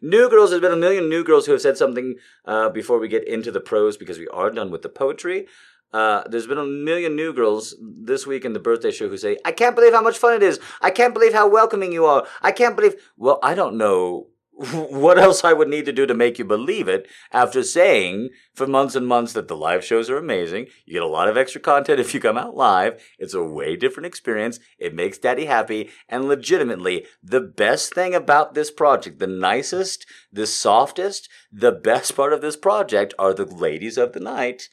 New girls, there's been a million new girls who have said something uh, before we get into the prose because we are done with the poetry. Uh, there's been a million new girls this week in the birthday show who say, I can't believe how much fun it is. I can't believe how welcoming you are. I can't believe. Well, I don't know what else I would need to do to make you believe it after saying for months and months that the live shows are amazing. You get a lot of extra content if you come out live. It's a way different experience. It makes daddy happy. And legitimately, the best thing about this project, the nicest, the softest, the best part of this project are the ladies of the night.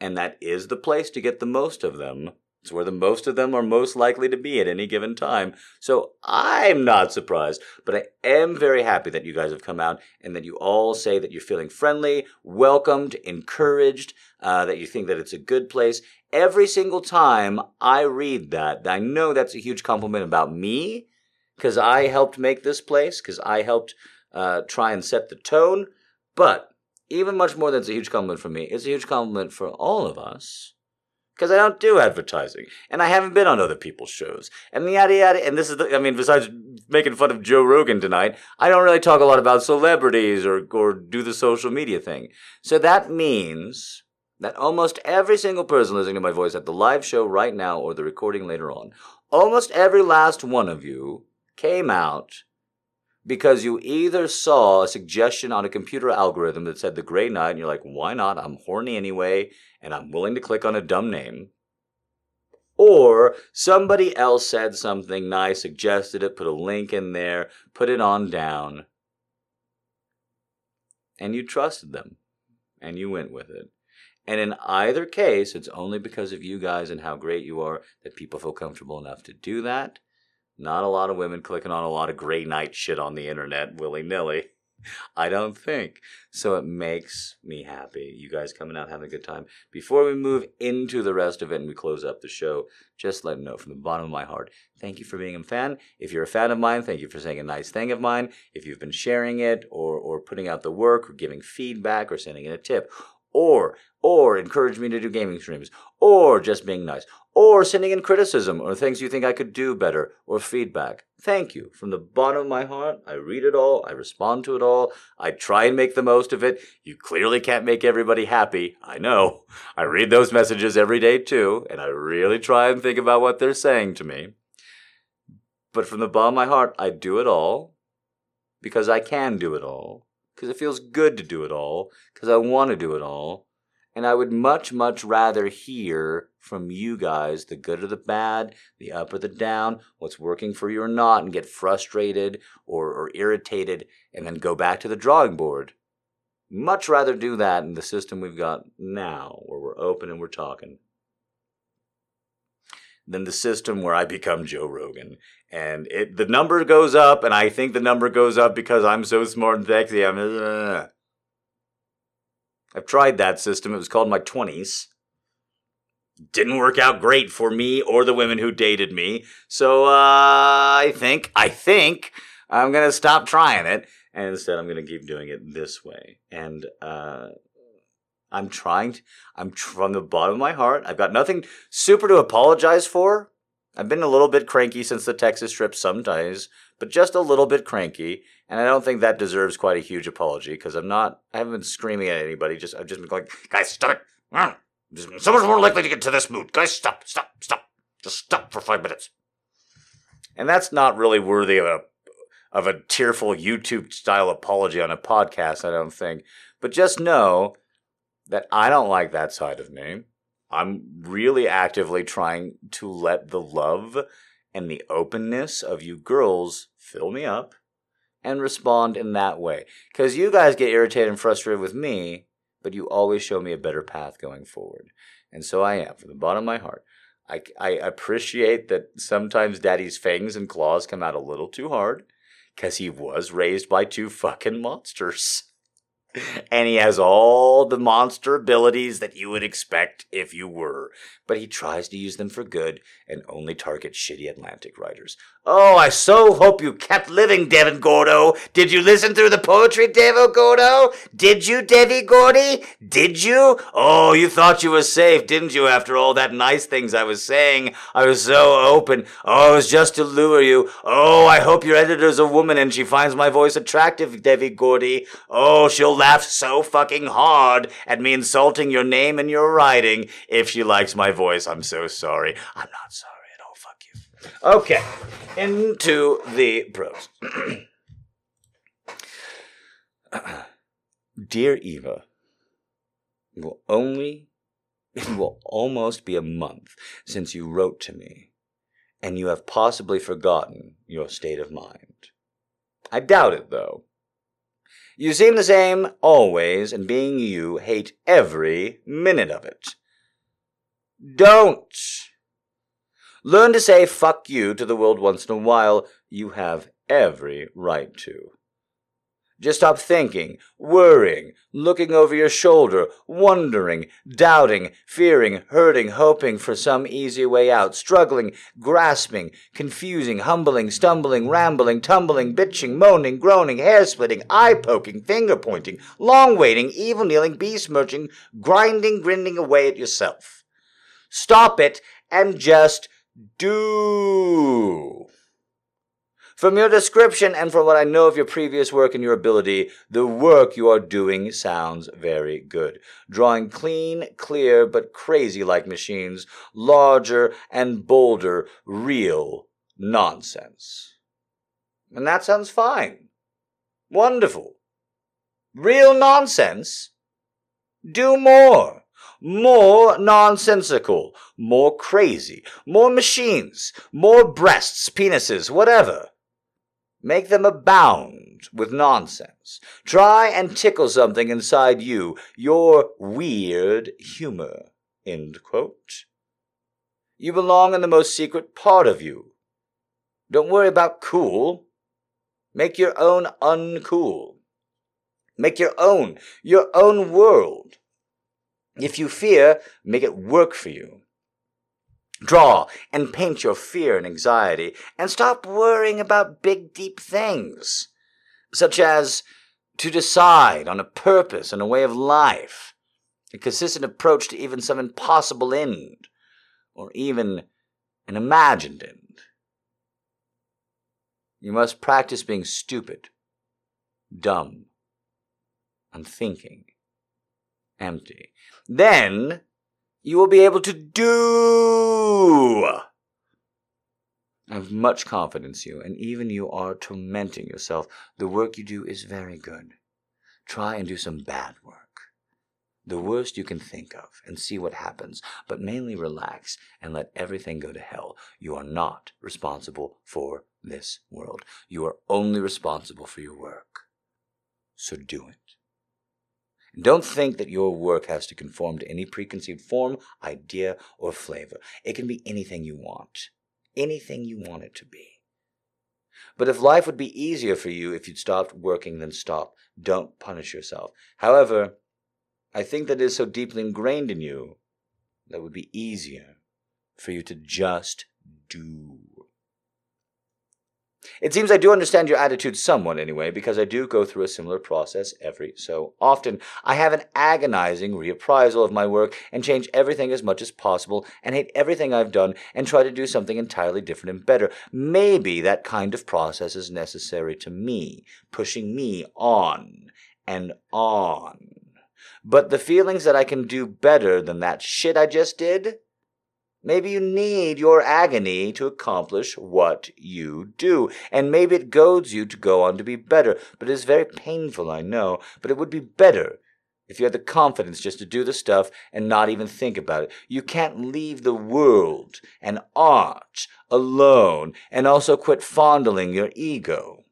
And that is the place to get the most of them it's where the most of them are most likely to be at any given time. So I'm not surprised, but I am very happy that you guys have come out and that you all say that you're feeling friendly, welcomed, encouraged, uh, that you think that it's a good place. Every single time I read that, I know that's a huge compliment about me because I helped make this place, because I helped uh, try and set the tone. But even much more than it's a huge compliment for me, it's a huge compliment for all of us because I don't do advertising and I haven't been on other people's shows. And the yada yada. And this is the, I mean, besides making fun of Joe Rogan tonight, I don't really talk a lot about celebrities or, or do the social media thing. So that means that almost every single person listening to my voice at the live show right now or the recording later on, almost every last one of you came out because you either saw a suggestion on a computer algorithm that said the Grey Knight, and you're like, why not? I'm horny anyway, and I'm willing to click on a dumb name. Or somebody else said something nice, suggested it, put a link in there, put it on down, and you trusted them, and you went with it. And in either case, it's only because of you guys and how great you are that people feel comfortable enough to do that. Not a lot of women clicking on a lot of Grey night shit on the internet willy nilly. I don't think. So it makes me happy. You guys coming out having a good time. Before we move into the rest of it and we close up the show, just let me know from the bottom of my heart. Thank you for being a fan. If you're a fan of mine, thank you for saying a nice thing of mine. If you've been sharing it or, or putting out the work or giving feedback or sending in a tip or or encourage me to do gaming streams or just being nice or sending in criticism or things you think I could do better or feedback. Thank you. From the bottom of my heart, I read it all, I respond to it all, I try and make the most of it. You clearly can't make everybody happy. I know. I read those messages every day too, and I really try and think about what they're saying to me. But from the bottom of my heart, I do it all because I can do it all, because it feels good to do it all, because I want to do it all. And I would much, much rather hear from you guys the good or the bad, the up or the down, what's working for you or not, and get frustrated or, or irritated and then go back to the drawing board. Much rather do that in the system we've got now, where we're open and we're talking, than the system where I become Joe Rogan. And it the number goes up, and I think the number goes up because I'm so smart and sexy. I'm. Uh, I've tried that system. It was called my 20s. Didn't work out great for me or the women who dated me. So uh, I think, I think I'm to stop trying it. And instead, I'm to keep doing it this way. And uh, I'm trying, to, I'm from the bottom of my heart. I've got nothing super to apologize for. I've been a little bit cranky since the Texas trip sometimes, but just a little bit cranky. And I don't think that deserves quite a huge apology because I'm not, I haven't been screaming at anybody. Just, I've just been like, guys, stop it. Mm. So much more likely to get to this mood. Guys, stop, stop, stop. Just stop for five minutes. And that's not really worthy of a, of a tearful YouTube style apology on a podcast, I don't think. But just know that I don't like that side of me. I'm really actively trying to let the love and the openness of you girls fill me up and respond in that way. Because you guys get irritated and frustrated with me, but you always show me a better path going forward. And so I am, from the bottom of my heart. I, I appreciate that sometimes daddy's fangs and claws come out a little too hard because he was raised by two fucking monsters and he has all the monster abilities that you would expect if you were, but he tries to use them for good and only target shitty Atlantic writers. Oh, I so hope you kept living, Devin Gordo. Did you listen through the poetry, Devo Gordo? Did you, Devi Gordy? Did you? Oh, you thought you were safe, didn't you, after all that nice things I was saying? I was so open. Oh, it was just to lure you. Oh, I hope your editor's a woman and she finds my voice attractive, Devi Gordy. Oh, she'll laugh so fucking hard at me insulting your name and your writing if she likes my voice. I'm so sorry. I'm not sorry. Okay, into the prose. Dear Eva, it will only, it will almost be a month since you wrote to me, and you have possibly forgotten your state of mind. I doubt it, though. You seem the same always, and being you, hate every minute of it. Don't Learn to say fuck you to the world once in a while. You have every right to. Just stop thinking, worrying, looking over your shoulder, wondering, doubting, fearing, hurting, hoping for some easy way out, struggling, grasping, confusing, humbling, stumbling, rambling, tumbling, bitching, moaning, groaning, hair splitting, eye poking, finger pointing, long waiting, evil kneeling, besmirching, grinding, grinding away at yourself. Stop it and just do. From your description and from what I know of your previous work and your ability, the work you are doing sounds very good. Drawing clean, clear, but crazy like machines, larger and bolder, real nonsense. And that sounds fine. Wonderful. Real nonsense? Do more. More nonsensical. More crazy. More machines. More breasts, penises, whatever. Make them abound with nonsense. Try and tickle something inside you, your weird humor. You belong in the most secret part of you. Don't worry about cool. Make your own uncool. Make your own, your own world. If you fear, make it work for you. Draw and paint your fear and anxiety, and stop worrying about big, deep things, such as to decide on a purpose and a way of life, a consistent approach to even some impossible end, or even an imagined end. You must practice being stupid, dumb, unthinking, empty. Then you will be able to do. I have much confidence in you, and even you are tormenting yourself. The work you do is very good. Try and do some bad work. The worst you can think of, and see what happens, but mainly relax and let everything go to hell. You are not responsible for this world. You are only responsible for your work. So do it. Don't think that your work has to conform to any preconceived form, idea, or flavor. It can be anything you want. Anything you want it to be. But if life would be easier for you if you'd stopped working, then stop. Don't punish yourself. However, I think that is so deeply ingrained in you that it would be easier for you to just do. It seems I do understand your attitude somewhat anyway, because I do go through a similar process every so often. I have an agonizing reappraisal of my work and change everything as much as possible and hate everything I've done and try to do something entirely different and better. Maybe that kind of process is necessary to me, pushing me on and on. But the feelings that I can do better than that shit I just did, Maybe you need your agony to accomplish what you do, and maybe it goads you to go on to be better. But it is very painful, I know, but it would be better if you had the confidence just to do the stuff and not even think about it. You can't leave the world and art alone and also quit fondling your ego.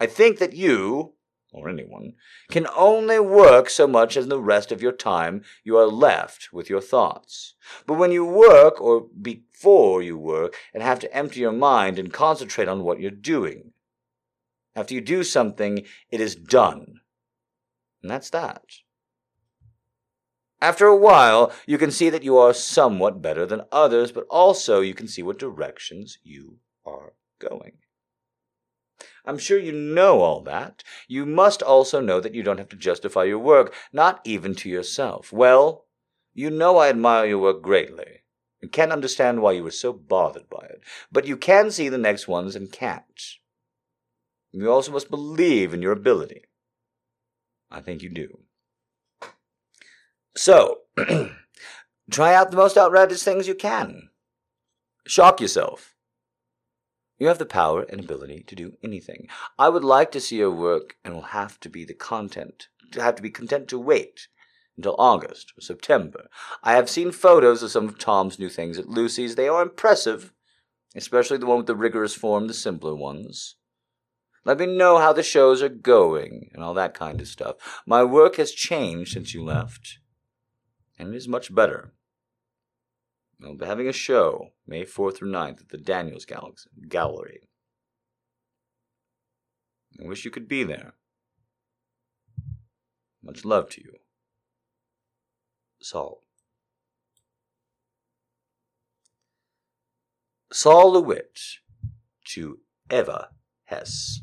I think that you, or anyone, can only work so much as the rest of your time you are left with your thoughts. But when you work, or before you work, and have to empty your mind and concentrate on what you're doing, after you do something, it is done. And that's that. After a while, you can see that you are somewhat better than others, but also you can see what directions you are going. I'm sure you know all that. You must also know that you don't have to justify your work, not even to yourself. Well, you know I admire your work greatly, and can't understand why you were so bothered by it. But you can see the next ones and can't. You also must believe in your ability. I think you do. So, try out the most outrageous things you can. Shock yourself. You have the power and ability to do anything. I would like to see your work and will have to be the content, to have to be content to wait until August or September. I have seen photos of some of Tom's new things at Lucy's. They are impressive, especially the one with the rigorous form, the simpler ones. Let me know how the shows are going and all that kind of stuff. My work has changed since you left, and it is much better. We'll be having a show May 4th through 9th at the Daniels Gallery. I wish you could be there. Much love to you. Sol. Sol LeWitt to Eva Hesse.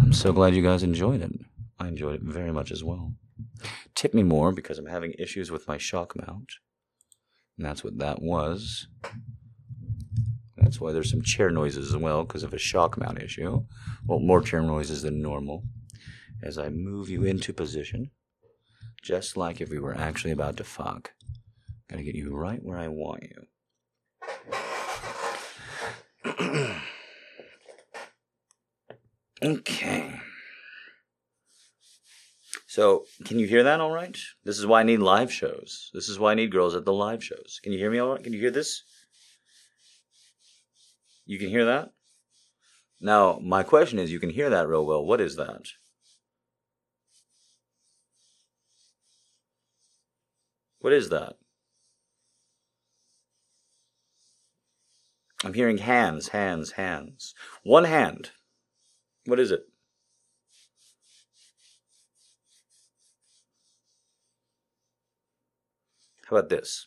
I'm so glad you guys enjoyed it. I enjoyed it very much as well. Tip me more because I'm having issues with my shock mount. And that's what that was. That's why there's some chair noises as well because of a shock mount issue. Well, more chair noises than normal. As I move you into position, just like if we were actually about to fuck. Gotta get you right where I want you. okay. So, can you hear that all right? This is why I need live shows. This is why I need girls at the live shows. Can you hear me all right? Can you hear this? You can hear that? Now, my question is you can hear that real well. What is that? What is that? I'm hearing hands, hands, hands. One hand. What is it? How about this?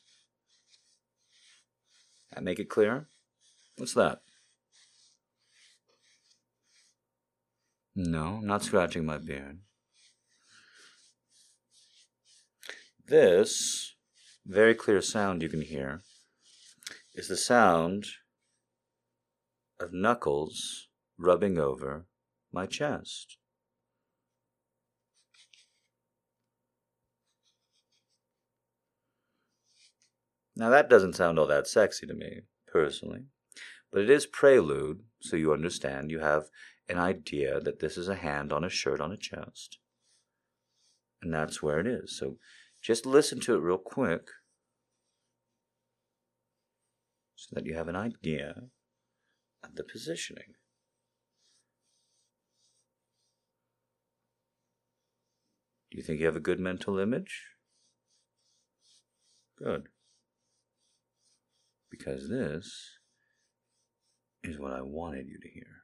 I make it clear? What's that? No, I'm not scratching my beard. This very clear sound you can hear is the sound of knuckles rubbing over my chest. Now, that doesn't sound all that sexy to me, personally, but it is prelude, so you understand. You have an idea that this is a hand on a shirt on a chest. And that's where it is. So just listen to it real quick so that you have an idea of the positioning. Do you think you have a good mental image? Good because this is what I wanted you to hear.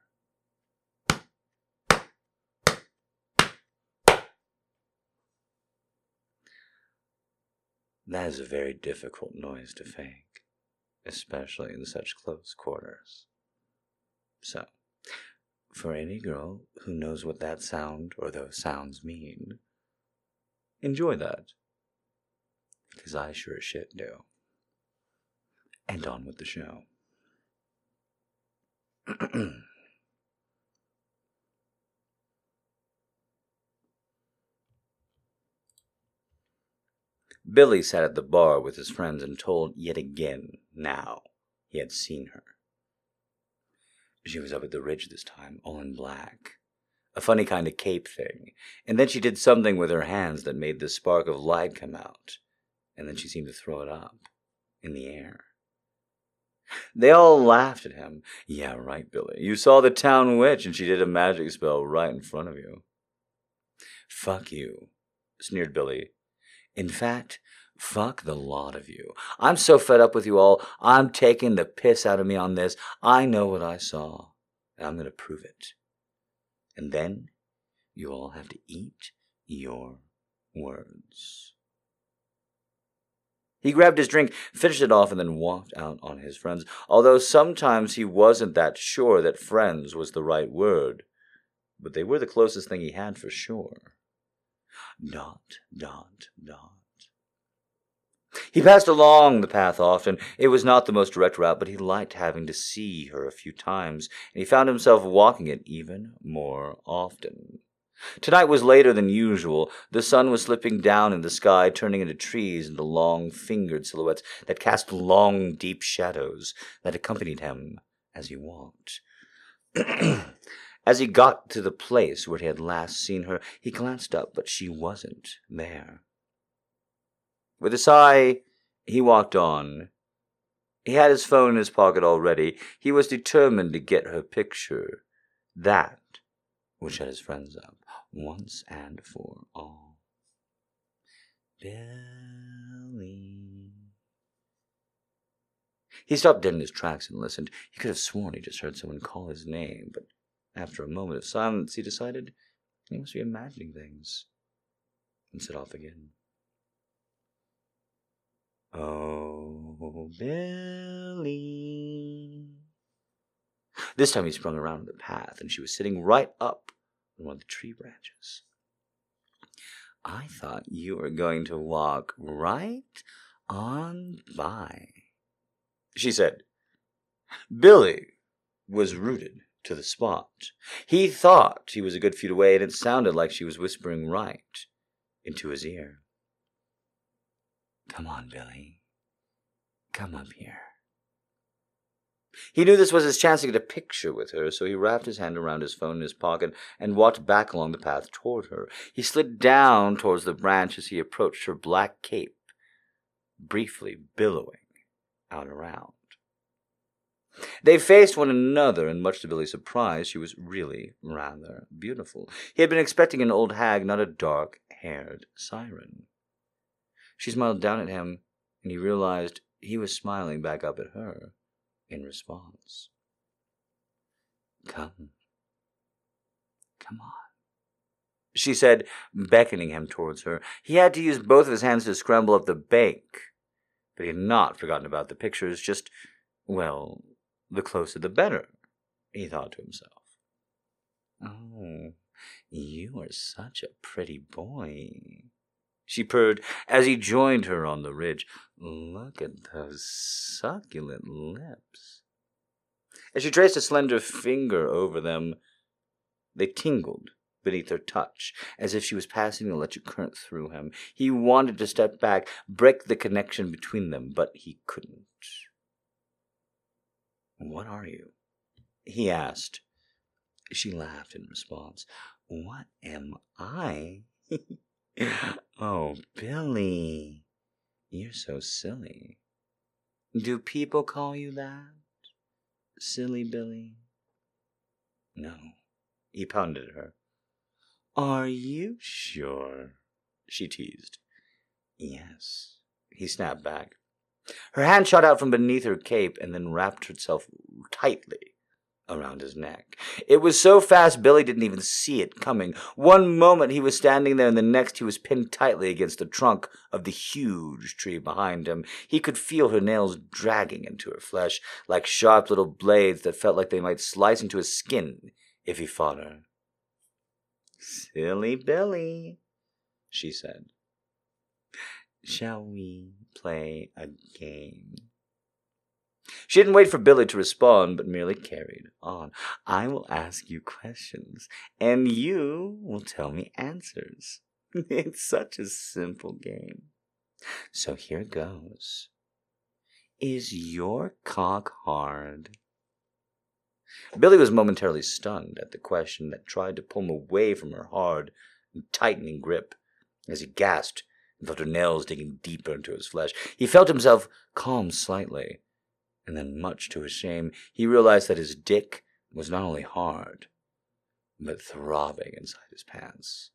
That is a very difficult noise to fake, especially in such close quarters. So, for any girl who knows what that sound or those sounds mean, enjoy that. Because I sure as shit do and on with the show. Billy sat at the bar with his friends and told yet again now he had seen her. She was up at the ridge this time, all in black. A funny kind of cape thing. And then she did something with her hands that made the spark of light come out. And then she seemed to throw it up in the air. They all laughed at him. Yeah, right, Billy. You saw the town witch and she did a magic spell right in front of you. Fuck you, sneered Billy. In fact, fuck the lot of you. I'm so fed up with you all. I'm taking the piss out of me on this. I know what I saw, and I'm going to prove it. And then you all have to eat your words. He grabbed his drink, finished it off, and then walked out on his friends, although sometimes he wasn't that sure that friends was the right word. But they were the closest thing he had for sure. Dot, dot, dot. He passed along the path often. It was not the most direct route, but he liked having to see her a few times, and he found himself walking it even more often. Tonight was later than usual. The sun was slipping down in the sky, turning into trees into long fingered silhouettes that cast long, deep shadows that accompanied him as he walked. as he got to the place where he had last seen her, he glanced up, but she wasn't there. With a sigh, he walked on. He had his phone in his pocket already. He was determined to get her picture. That would shut his friends up once and for all. Billy. He stopped dead in his tracks and listened. He could have sworn he just heard someone call his name, but after a moment of silence, he decided he must be imagining things and set off again. Oh, Billy. This time he sprung around the path, and she was sitting right up on one of the tree branches. I thought you were going to walk right on by. She said, Billy was rooted to the spot. He thought he was a good feet away, and it sounded like she was whispering right into his ear. Come on, Billy. Come up here. He knew this was his chance to get a picture with her, so he wrapped his hand around his phone in his pocket and walked back along the path toward her. He slid down towards the branch as he approached her black cape, briefly billowing out around. They faced one another, and much to Billy's surprise, she was really rather beautiful. He had been expecting an old hag, not a dark haired siren. She smiled down at him, and he realized he was smiling back up at her in response. Come. Come on. She said, beckoning him towards her. He had to use both of his hands to scramble up the bank, but he had not forgotten about the pictures, just, well, the closer the better, he thought to himself. Oh, you are such a pretty boy, she purred as he joined her on the ridge. Look at those succulent lips. As she traced a slender finger over them, they tingled beneath her touch, as if she was passing an electric current through him. He wanted to step back, break the connection between them, but he couldn't. What are you? he asked. She laughed in response. What am I? oh, Billy, you're so silly. Do people call you that? Silly Billy? No, he pounded her. Are you sure? She teased. Yes, he snapped back. Her hand shot out from beneath her cape and then wrapped herself tightly around his neck. It was so fast Billy didn't even see it coming. One moment he was standing there, and the next he was pinned tightly against the trunk of the huge tree behind him. He could feel her nails dragging into her flesh like sharp little blades that felt like they might slice into his skin if he fought her. Silly Billy, she said. Shall we play a game? She didn't wait for Billy to respond, but merely carried on. I will ask you questions, and you will tell me answers. It's such a simple game. So here goes. Is your cock hard? Billy was momentarily stunned at the question that tried to pull him away from her hard and tightening grip. As he gasped and felt her nails digging deeper into his flesh, he felt himself calm slightly and then, much to his shame, he realized that his dick was not only hard, but throbbing inside his pants.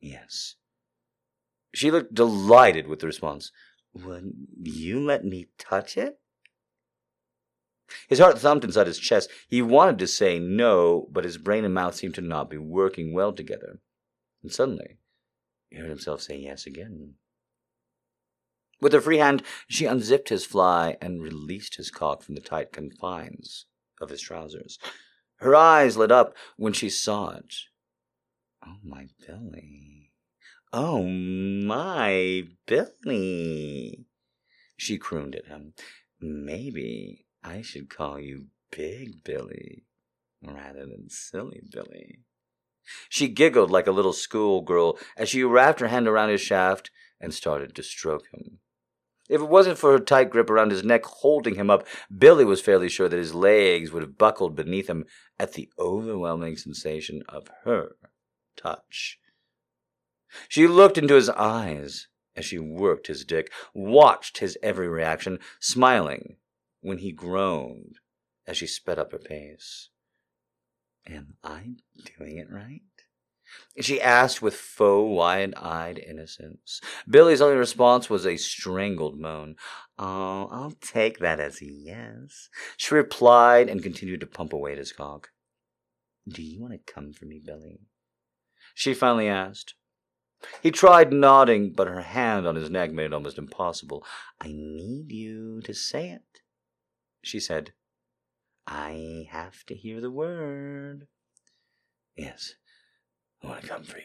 Yes. She looked delighted with the response. Would you let me touch it? His heart thumped inside his chest. He wanted to say no, but his brain and mouth seemed to not be working well together. And suddenly, he heard himself say yes again. With her free hand, she unzipped his fly and released his cock from the tight confines of his trousers. Her eyes lit up when she saw it. Oh, my Billy. Oh, my Billy. She crooned at him. Maybe I should call you Big Billy rather than Silly Billy. She giggled like a little schoolgirl as she wrapped her hand around his shaft and started to stroke him. If it wasn't for her tight grip around his neck holding him up, Billy was fairly sure that his legs would have buckled beneath him at the overwhelming sensation of her touch. She looked into his eyes as she worked his dick, watched his every reaction, smiling when he groaned as she sped up her pace. Am I doing it right? She asked with faux wide eyed innocence. Billy's only response was a strangled moan. Oh, I'll take that as a yes. She replied and continued to pump away at his cock. Do you want to come for me, Billy? She finally asked. He tried nodding, but her hand on his neck made it almost impossible. I need you to say it, she said. I have to hear the word. Yes, I want to come for you.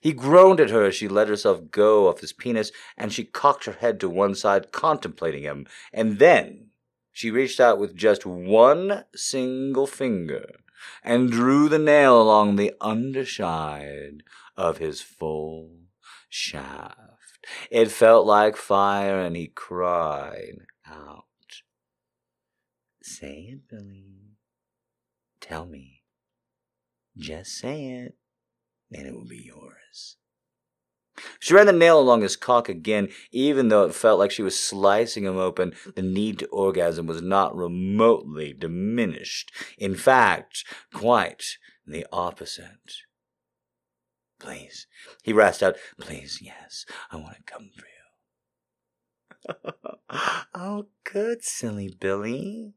He groaned at her as she let herself go of his penis, and she cocked her head to one side, contemplating him. And then she reached out with just one single finger and drew the nail along the underside of his full shaft. It felt like fire, and he cried out. Say it, Billy. Tell me. Just say it, and it will be yours. She ran the nail along his cock again, even though it felt like she was slicing him open. The need to orgasm was not remotely diminished. In fact, quite the opposite. Please, he rasped out, please, yes, I want to come for you. oh, good, silly Billy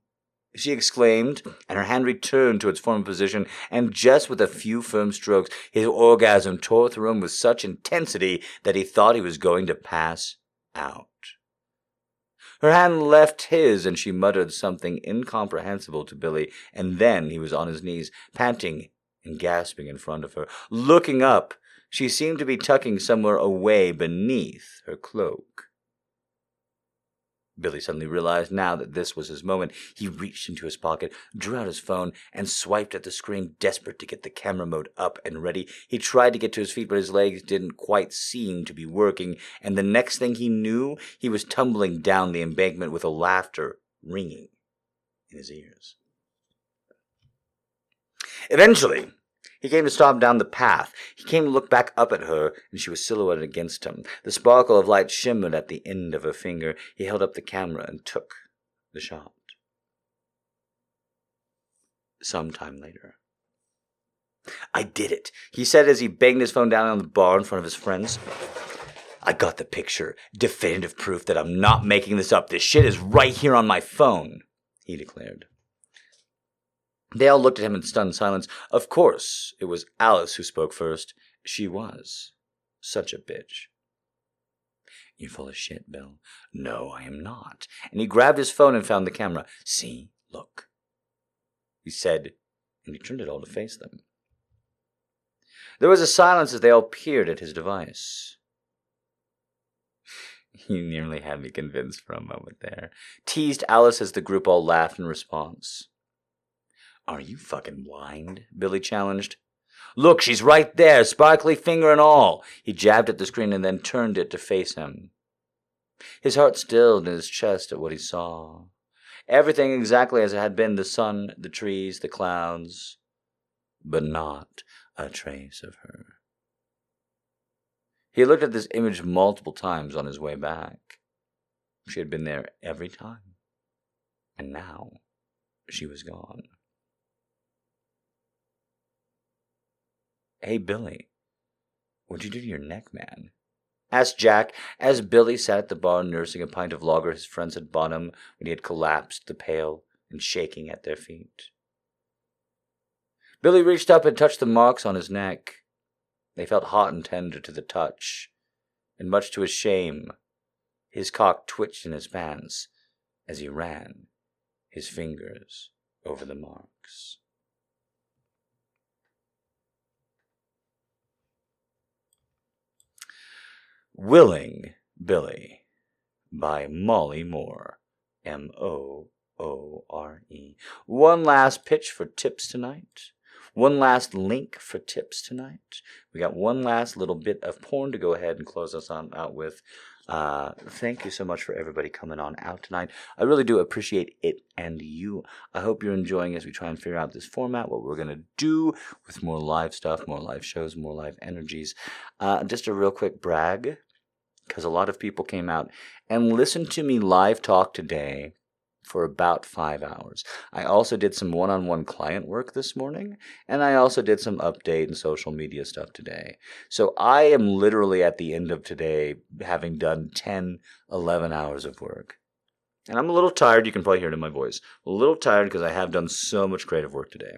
she exclaimed, and her hand returned to its former position, and just with a few firm strokes, his orgasm tore through him with such intensity that he thought he was going to pass out. Her hand left his, and she muttered something incomprehensible to Billy, and then he was on his knees, panting and gasping in front of her. Looking up, she seemed to be tucking somewhere away beneath her cloak. Billy suddenly realized now that this was his moment. He reached into his pocket, drew out his phone, and swiped at the screen, desperate to get the camera mode up and ready. He tried to get to his feet, but his legs didn't quite seem to be working, and the next thing he knew, he was tumbling down the embankment with a laughter ringing in his ears. Eventually, he came to stop down the path. He came to look back up at her, and she was silhouetted against him. The sparkle of light shimmered at the end of her finger. He held up the camera and took the shot. Some time later. I did it, he said as he banged his phone down on the bar in front of his friends. I got the picture. Definitive proof that I'm not making this up. This shit is right here on my phone, he declared. They all looked at him in stunned silence. Of course, it was Alice who spoke first. She was such a bitch. You're full of shit, Bill. No, I am not. And he grabbed his phone and found the camera. See, look. He said, and he turned it all to face them. There was a silence as they all peered at his device. You nearly had me convinced for a moment there. Teased Alice as the group all laughed in response. Are you fucking blind? Billy challenged. Look, she's right there, sparkly finger and all. He jabbed at the screen and then turned it to face him. His heart stilled in his chest at what he saw. Everything exactly as it had been the sun, the trees, the clouds, but not a trace of her. He looked at this image multiple times on his way back. She had been there every time. And now she was gone. Hey, Billy, what'd you do to your neck, man? asked Jack as Billy sat at the bar nursing a pint of lager his friends had bought him when he had collapsed the pail and shaking at their feet. Billy reached up and touched the marks on his neck. They felt hot and tender to the touch, and much to his shame, his cock twitched in his pants as he ran his fingers over the marks. Willing Billy by Molly Moore. M O O R E. One last pitch for tips tonight. One last link for tips tonight. We got one last little bit of porn to go ahead and close us on out with. Uh, thank you so much for everybody coming on out tonight. I really do appreciate it and you. I hope you're enjoying as we try and figure out this format, what we're going to do with more live stuff, more live shows, more live energies. Uh, just a real quick brag because a lot of people came out and listened to me live talk today for about five hours. I also did some one on one client work this morning, and I also did some update and social media stuff today. So I am literally at the end of today having done 10, 11 hours of work. And I'm a little tired, you can probably hear it in my voice. A little tired because I have done so much creative work today.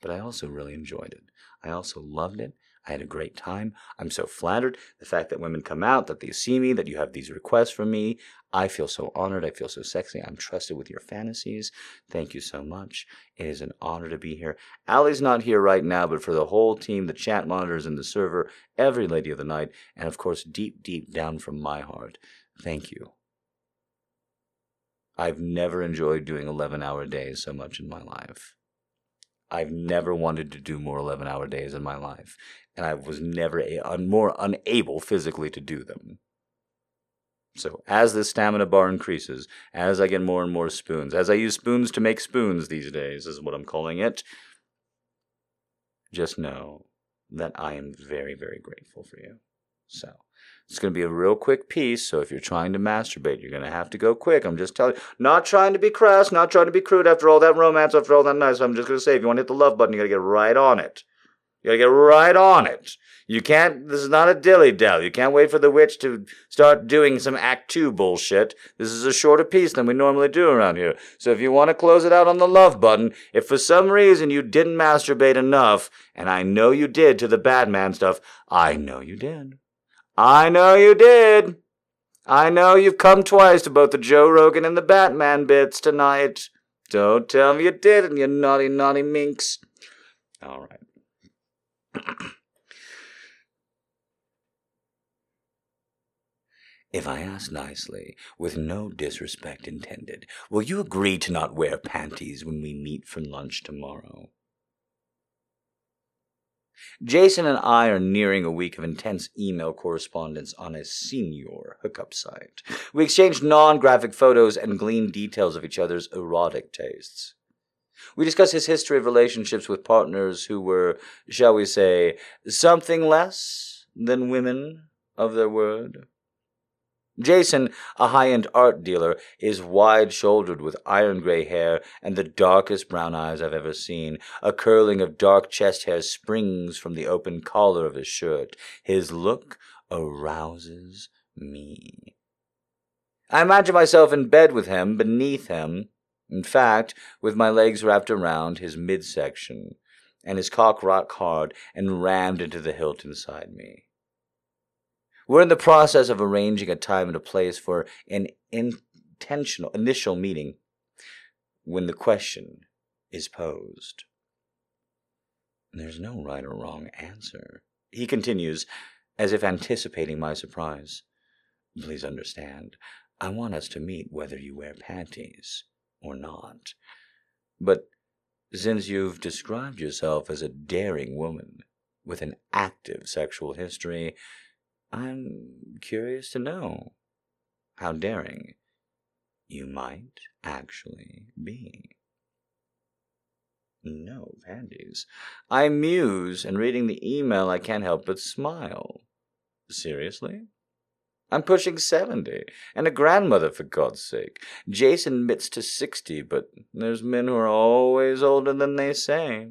But I also really enjoyed it. I also loved it. I had a great time. I'm so flattered. The fact that women come out, that they see me, that you have these requests from me, I feel so honored. I feel so sexy. I'm trusted with your fantasies. Thank you so much. It is an honor to be here. Allie's not here right now, but for the whole team, the chat monitors and the server, every lady of the night, and of course, deep, deep down from my heart, thank you. I've never enjoyed doing 11 hour days so much in my life. I've never wanted to do more 11 hour days in my life, and I was never a, un, more unable physically to do them. So, as the stamina bar increases, as I get more and more spoons, as I use spoons to make spoons these days, is what I'm calling it, just know that I am very, very grateful for you. So, it's going to be a real quick piece, so if you're trying to masturbate, you're going to have to go quick. I'm just telling you, not trying to be crass, not trying to be crude after all that romance, after all that nice. I'm just going to say, if you want to hit the love button, you got to get right on it. You gotta get right on it. You can't, this is not a dilly dally. You can't wait for the witch to start doing some act two bullshit. This is a shorter piece than we normally do around here. So if you want to close it out on the love button, if for some reason you didn't masturbate enough, and I know you did to the Batman stuff, I know you did. I know you did. I know you've come twice to both the Joe Rogan and the Batman bits tonight. Don't tell me you didn't, you naughty, naughty minx. All right. If I ask nicely, with no disrespect intended, will you agree to not wear panties when we meet for lunch tomorrow? Jason and I are nearing a week of intense email correspondence on a senior hookup site. We exchange non graphic photos and glean details of each other's erotic tastes. We discuss his history of relationships with partners who were, shall we say, something less than women of their word. Jason, a high end art dealer, is wide shouldered with iron gray hair and the darkest brown eyes I've ever seen. A curling of dark chest hair springs from the open collar of his shirt. His look arouses me. I imagine myself in bed with him, beneath him, in fact, with my legs wrapped around his midsection, and his cock rock hard and rammed into the hilt inside me. We're in the process of arranging a time and a place for an intentional initial meeting when the question is posed. There's no right or wrong answer. He continues, as if anticipating my surprise. Please understand, I want us to meet whether you wear panties or not. But since you've described yourself as a daring woman with an active sexual history, I'm curious to know how daring you might actually be. No panties. I muse, and reading the email, I can't help but smile. Seriously? I'm pushing 70, and a grandmother, for God's sake. Jason admits to 60, but there's men who are always older than they say.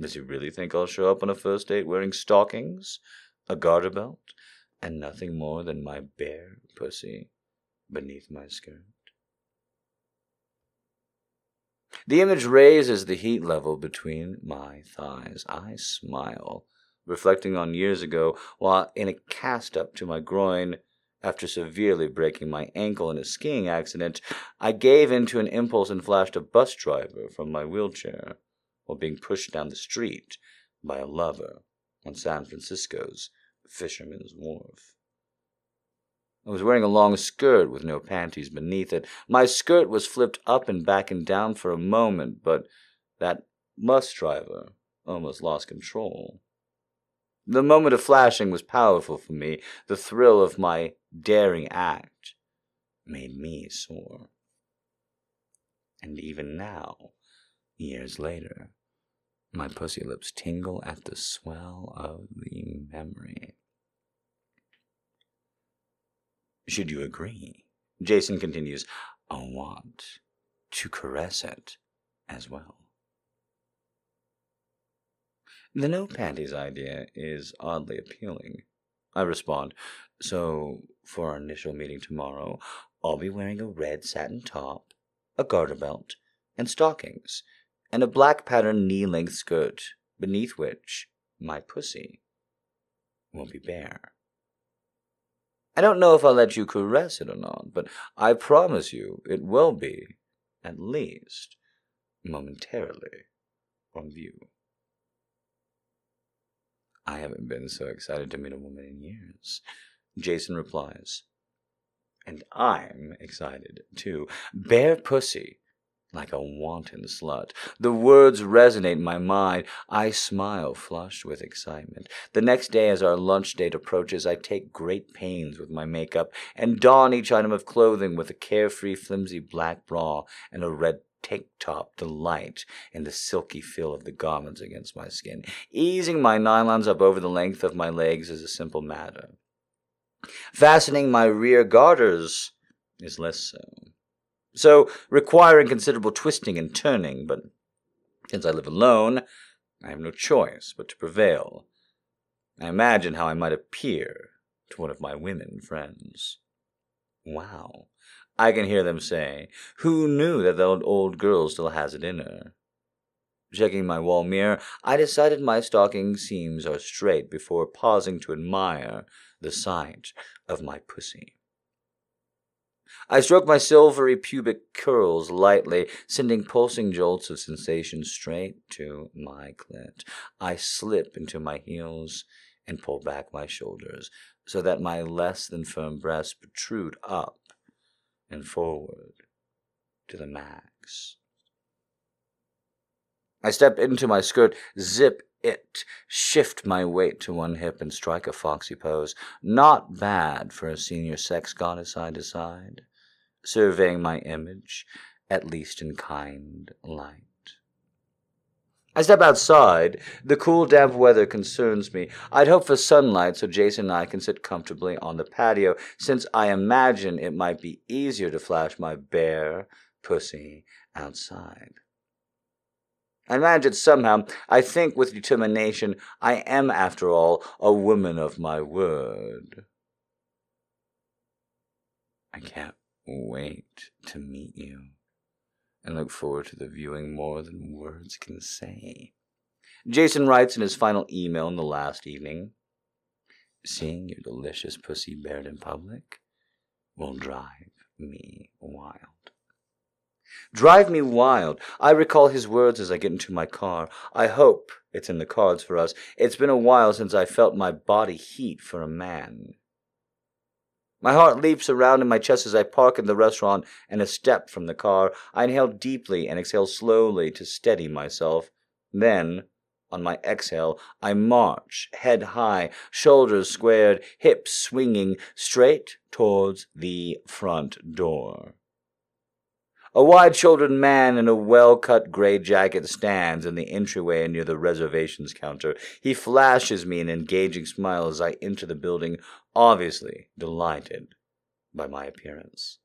Does he really think I'll show up on a first date wearing stockings, a garter belt, and nothing more than my bare pussy beneath my skirt? The image raises the heat level between my thighs. I smile reflecting on years ago while in a cast up to my groin after severely breaking my ankle in a skiing accident, I gave in to an impulse and flashed a bus driver from my wheelchair while being pushed down the street by a lover on San Francisco's Fisherman's Wharf. I was wearing a long skirt with no panties beneath it. My skirt was flipped up and back and down for a moment, but that bus driver almost lost control. The moment of flashing was powerful for me. The thrill of my daring act made me sore. And even now, years later, my pussy lips tingle at the swell of the memory. Should you agree, Jason continues, I want to caress it as well. The no panties idea is oddly appealing. I respond, so for our initial meeting tomorrow, I'll be wearing a red satin top, a garter belt, and stockings, and a black patterned knee length skirt, beneath which my pussy will be bare. I don't know if I'll let you caress it or not, but I promise you it will be, at least, momentarily, on view. I haven't been so excited to meet a woman in years. Jason replies. And I'm excited, too. Bare pussy like a wanton slut. The words resonate in my mind. I smile, flushed with excitement. The next day, as our lunch date approaches, I take great pains with my makeup and don each item of clothing with a carefree, flimsy black bra and a red tank top the delight in the silky feel of the garments against my skin. Easing my nylons up over the length of my legs is a simple matter. Fastening my rear garters is less so so requiring considerable twisting and turning, but since I live alone, I have no choice but to prevail. I imagine how I might appear to one of my women friends. Wow, I can hear them say, Who knew that the old girl still has it in her? Checking my wall mirror, I decided my stocking seams are straight before pausing to admire the sight of my pussy. I stroke my silvery pubic curls lightly, sending pulsing jolts of sensation straight to my clit. I slip into my heels and pull back my shoulders so that my less than firm breasts protrude up and forward to the max. I step into my skirt, zip it, shift my weight to one hip, and strike a foxy pose. Not bad for a senior sex goddess, I decide surveying my image, at least in kind light. I step outside. The cool, damp weather concerns me. I'd hope for sunlight so Jason and I can sit comfortably on the patio, since I imagine it might be easier to flash my bare pussy outside. I imagine somehow, I think with determination, I am, after all, a woman of my word. I can't wait to meet you and look forward to the viewing more than words can say. Jason writes in his final email in the last evening Seeing your delicious pussy bared in public will drive me wild. Drive me wild. I recall his words as I get into my car. I hope it's in the cards for us. It's been a while since I felt my body heat for a man. My heart leaps around in my chest as I park in the restaurant and a step from the car. I inhale deeply and exhale slowly to steady myself. Then, on my exhale, I march, head high, shoulders squared, hips swinging, straight towards the front door. A wide shouldered man in a well cut gray jacket stands in the entryway near the reservations counter. He flashes me an engaging smile as I enter the building, obviously delighted by my appearance.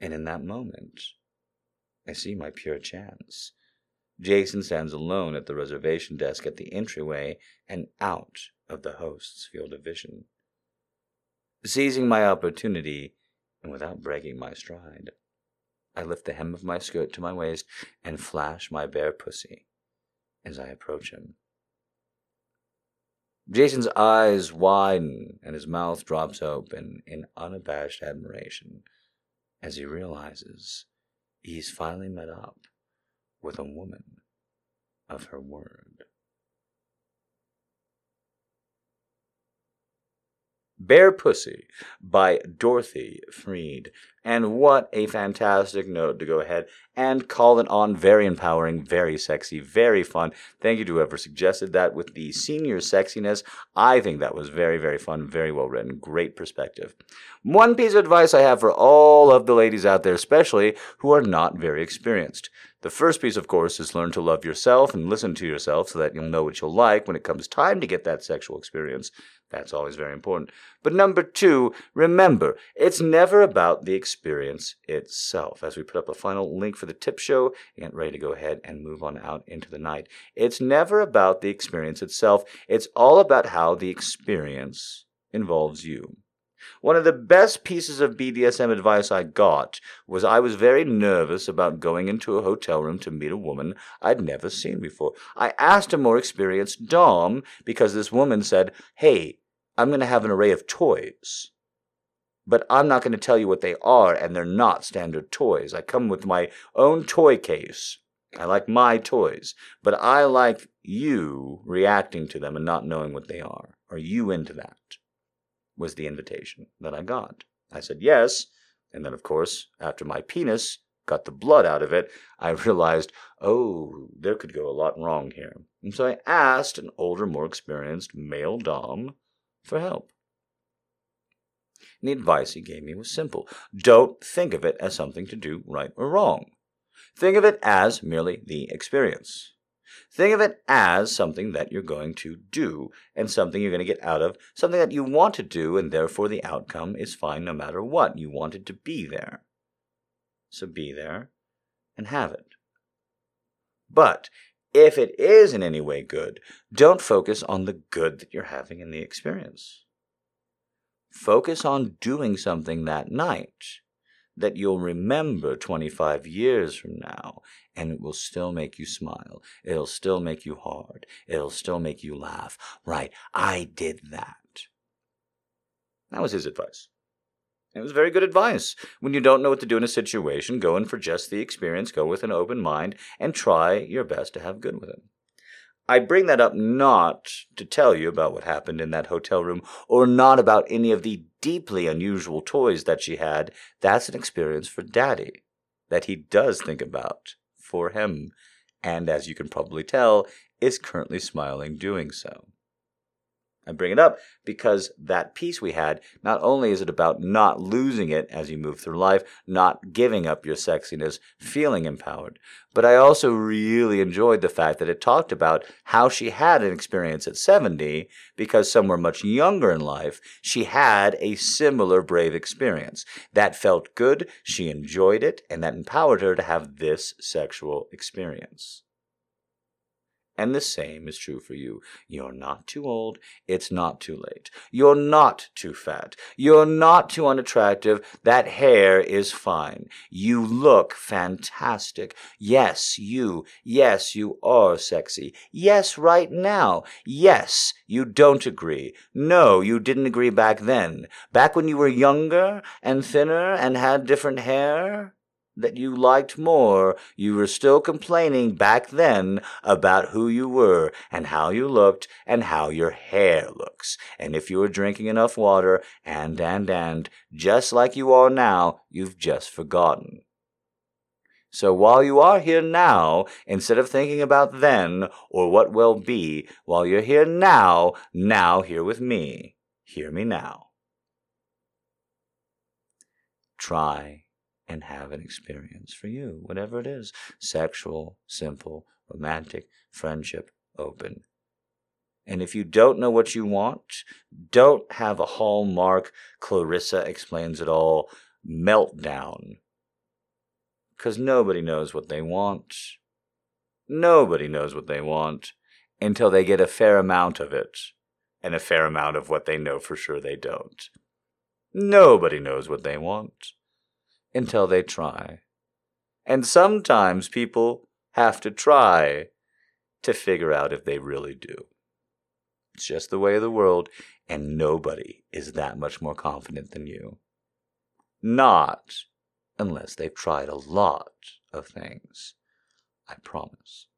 And in that moment, I see my pure chance. Jason stands alone at the reservation desk at the entryway and out of the host's field of vision. Seizing my opportunity, and without breaking my stride, I lift the hem of my skirt to my waist and flash my bare pussy as I approach him. Jason's eyes widen and his mouth drops open in unabashed admiration as he realizes he's finally met up with a woman of her word. Bare Pussy by Dorothy Freed. And what a fantastic note to go ahead and call it on. Very empowering, very sexy, very fun. Thank you to whoever suggested that with the senior sexiness. I think that was very, very fun, very well written, great perspective. One piece of advice I have for all of the ladies out there, especially who are not very experienced. The first piece, of course, is learn to love yourself and listen to yourself so that you'll know what you'll like when it comes time to get that sexual experience. That's always very important. But number two, remember, it's never about the experience itself. As we put up a final link for the tip show, get ready to go ahead and move on out into the night. It's never about the experience itself. It's all about how the experience involves you. One of the best pieces of BDSM advice I got was I was very nervous about going into a hotel room to meet a woman I'd never seen before. I asked a more experienced Dom because this woman said, Hey, I'm going to have an array of toys. But I'm not going to tell you what they are, and they're not standard toys. I come with my own toy case. I like my toys, but I like you reacting to them and not knowing what they are. Are you into that? Was the invitation that I got. I said yes, and then, of course, after my penis got the blood out of it, I realized, oh, there could go a lot wrong here. And so I asked an older, more experienced male Dom for help. And the advice he gave me was simple don't think of it as something to do right or wrong. Think of it as merely the experience. Think of it as something that you're going to do and something you're going to get out of, something that you want to do, and therefore the outcome is fine no matter what. You wanted to be there. So be there and have it. But if it is in any way good, don't focus on the good that you're having in the experience. Focus on doing something that night that you'll remember 25 years from now and it will still make you smile. It'll still make you hard. It'll still make you laugh. Right, I did that. That was his advice. It was very good advice. When you don't know what to do in a situation, go in for just the experience, go with an open mind, and try your best to have good with it. I bring that up not to tell you about what happened in that hotel room or not about any of the deeply unusual toys that she had. That's an experience for Daddy that he does think about for him, and as you can probably tell, is currently smiling doing so. I bring it up because that piece we had, not only is it about not losing it as you move through life, not giving up your sexiness, feeling empowered, but I also really enjoyed the fact that it talked about how she had an experience at 70 because somewhere much younger in life, she had a similar brave experience. That felt good, she enjoyed it, and that empowered her to have this sexual experience. And the same is true for you. You're not too old. It's not too late. You're not too fat. You're not too unattractive. That hair is fine. You look fantastic. Yes, you. Yes, you are sexy. Yes, right now. Yes, you don't agree. No, you didn't agree back then. Back when you were younger and thinner and had different hair that you liked more, you were still complaining back then about who you were and how you looked and how your hair looks. And if you were drinking enough water and, and, and, just like you are now, you've just forgotten. So while you are here now, instead of thinking about then or what will be, while you're here now, now here with me, hear me now. Try and have an experience for you, whatever it is sexual, simple, romantic, friendship, open. And if you don't know what you want, don't have a hallmark, Clarissa explains it all, meltdown. Because nobody knows what they want. Nobody knows what they want until they get a fair amount of it, and a fair amount of what they know for sure they don't. Nobody knows what they want until they try. And sometimes people have to try to figure out if they really do. It's just the way of the world, and nobody is that much more confident than you. Not unless they've tried a lot of things. I promise.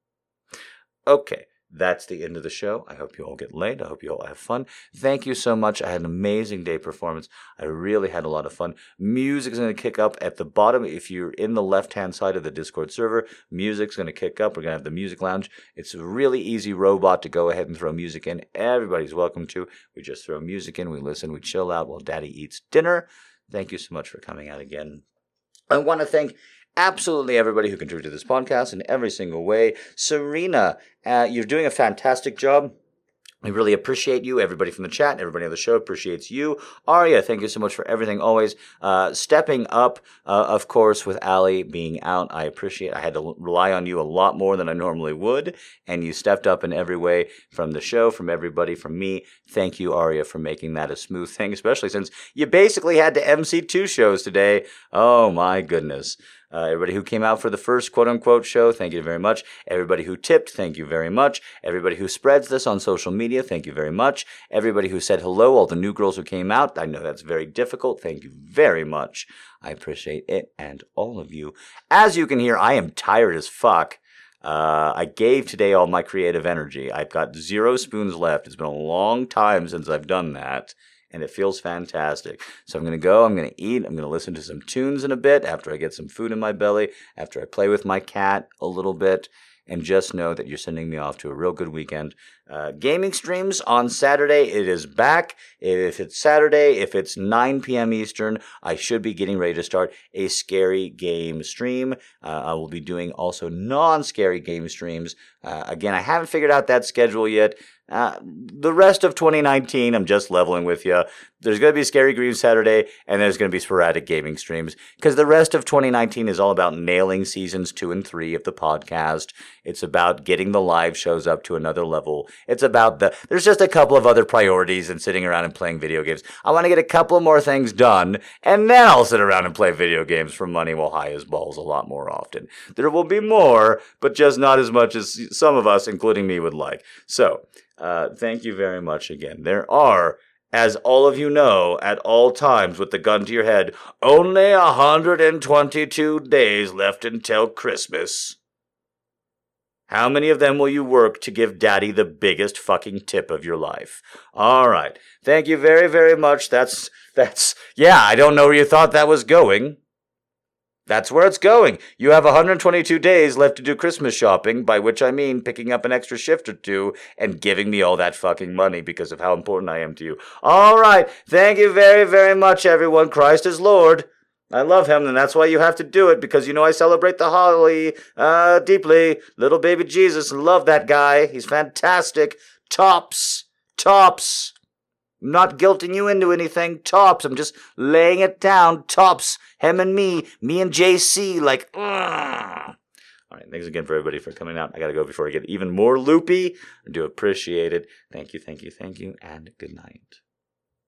Okay, that's the end of the show. I hope you all get laid. I hope you all have fun. Thank you so much. I had an amazing day performance. I really had a lot of fun. Music's going to kick up at the bottom. If you're in the left hand side of the Discord server, music's going to kick up. We're going to have the music lounge. It's a really easy robot to go ahead and throw music in. Everybody's welcome to. We just throw music in, we listen, we chill out while daddy eats dinner. Thank you so much for coming out again. I want to thank absolutely everybody who contributed to this podcast in every single way. Serena, uh, you're doing a fantastic job. We really appreciate you. Everybody from the chat everybody on the show appreciates you. Aria, thank you so much for everything always. Uh, stepping up, uh, of course, with Ali being out, I appreciate I had to rely on you a lot more than I normally would. And you stepped up in every way from the show, from everybody, from me. Thank you, Aria, for making that a smooth thing, especially since you basically had to MC two shows today. Oh my goodness. Uh, everybody who came out for the first quote unquote show, thank you very much. Everybody who tipped, thank you very much. Everybody who spreads this on social media, thank you very much. Everybody who said hello, all the new girls who came out, I know that's very difficult. Thank you very much. I appreciate it and all of you. As you can hear, I am tired as fuck. Uh, I gave today all my creative energy. I've got zero spoons left. It's been a long time since I've done that and it feels fantastic. So I'm going to go, I'm going to eat, I'm going to listen to some tunes in a bit after I get some food in my belly, after I play with my cat a little bit, and just know that you're sending me off to a real good weekend. Uh, gaming streams on Saturday, it is back. If it's Saturday, if it's 9 p.m. Eastern, I should be getting ready to start a scary game stream. Uh, I will be doing also non scary game streams. Uh, again, I haven't figured out that schedule yet. Uh, the rest of 2019, I'm just leveling with you. There's going to be Scary Green Saturday, and there's going to be sporadic gaming streams because the rest of 2019 is all about nailing seasons two and three of the podcast. It's about getting the live shows up to another level. It's about the. There's just a couple of other priorities than sitting around and playing video games. I want to get a couple more things done, and then I'll sit around and play video games for money while high as balls a lot more often. There will be more, but just not as much as some of us, including me, would like. So. Uh, thank you very much again. There are, as all of you know, at all times with the gun to your head, only a 122 days left until Christmas. How many of them will you work to give daddy the biggest fucking tip of your life? All right. Thank you very, very much. That's, that's, yeah, I don't know where you thought that was going. That's where it's going. You have 122 days left to do Christmas shopping, by which I mean picking up an extra shift or two and giving me all that fucking money because of how important I am to you. All right. Thank you very, very much, everyone. Christ is Lord. I love him, and that's why you have to do it because you know I celebrate the holly uh, deeply. Little baby Jesus, love that guy. He's fantastic. Tops, tops. I'm not guilting you into anything. Tops. I'm just laying it down. Tops. Him and me. Me and JC. Like, Ugh. All right. Thanks again for everybody for coming out. I got to go before I get even more loopy. I do appreciate it. Thank you, thank you, thank you, and good night.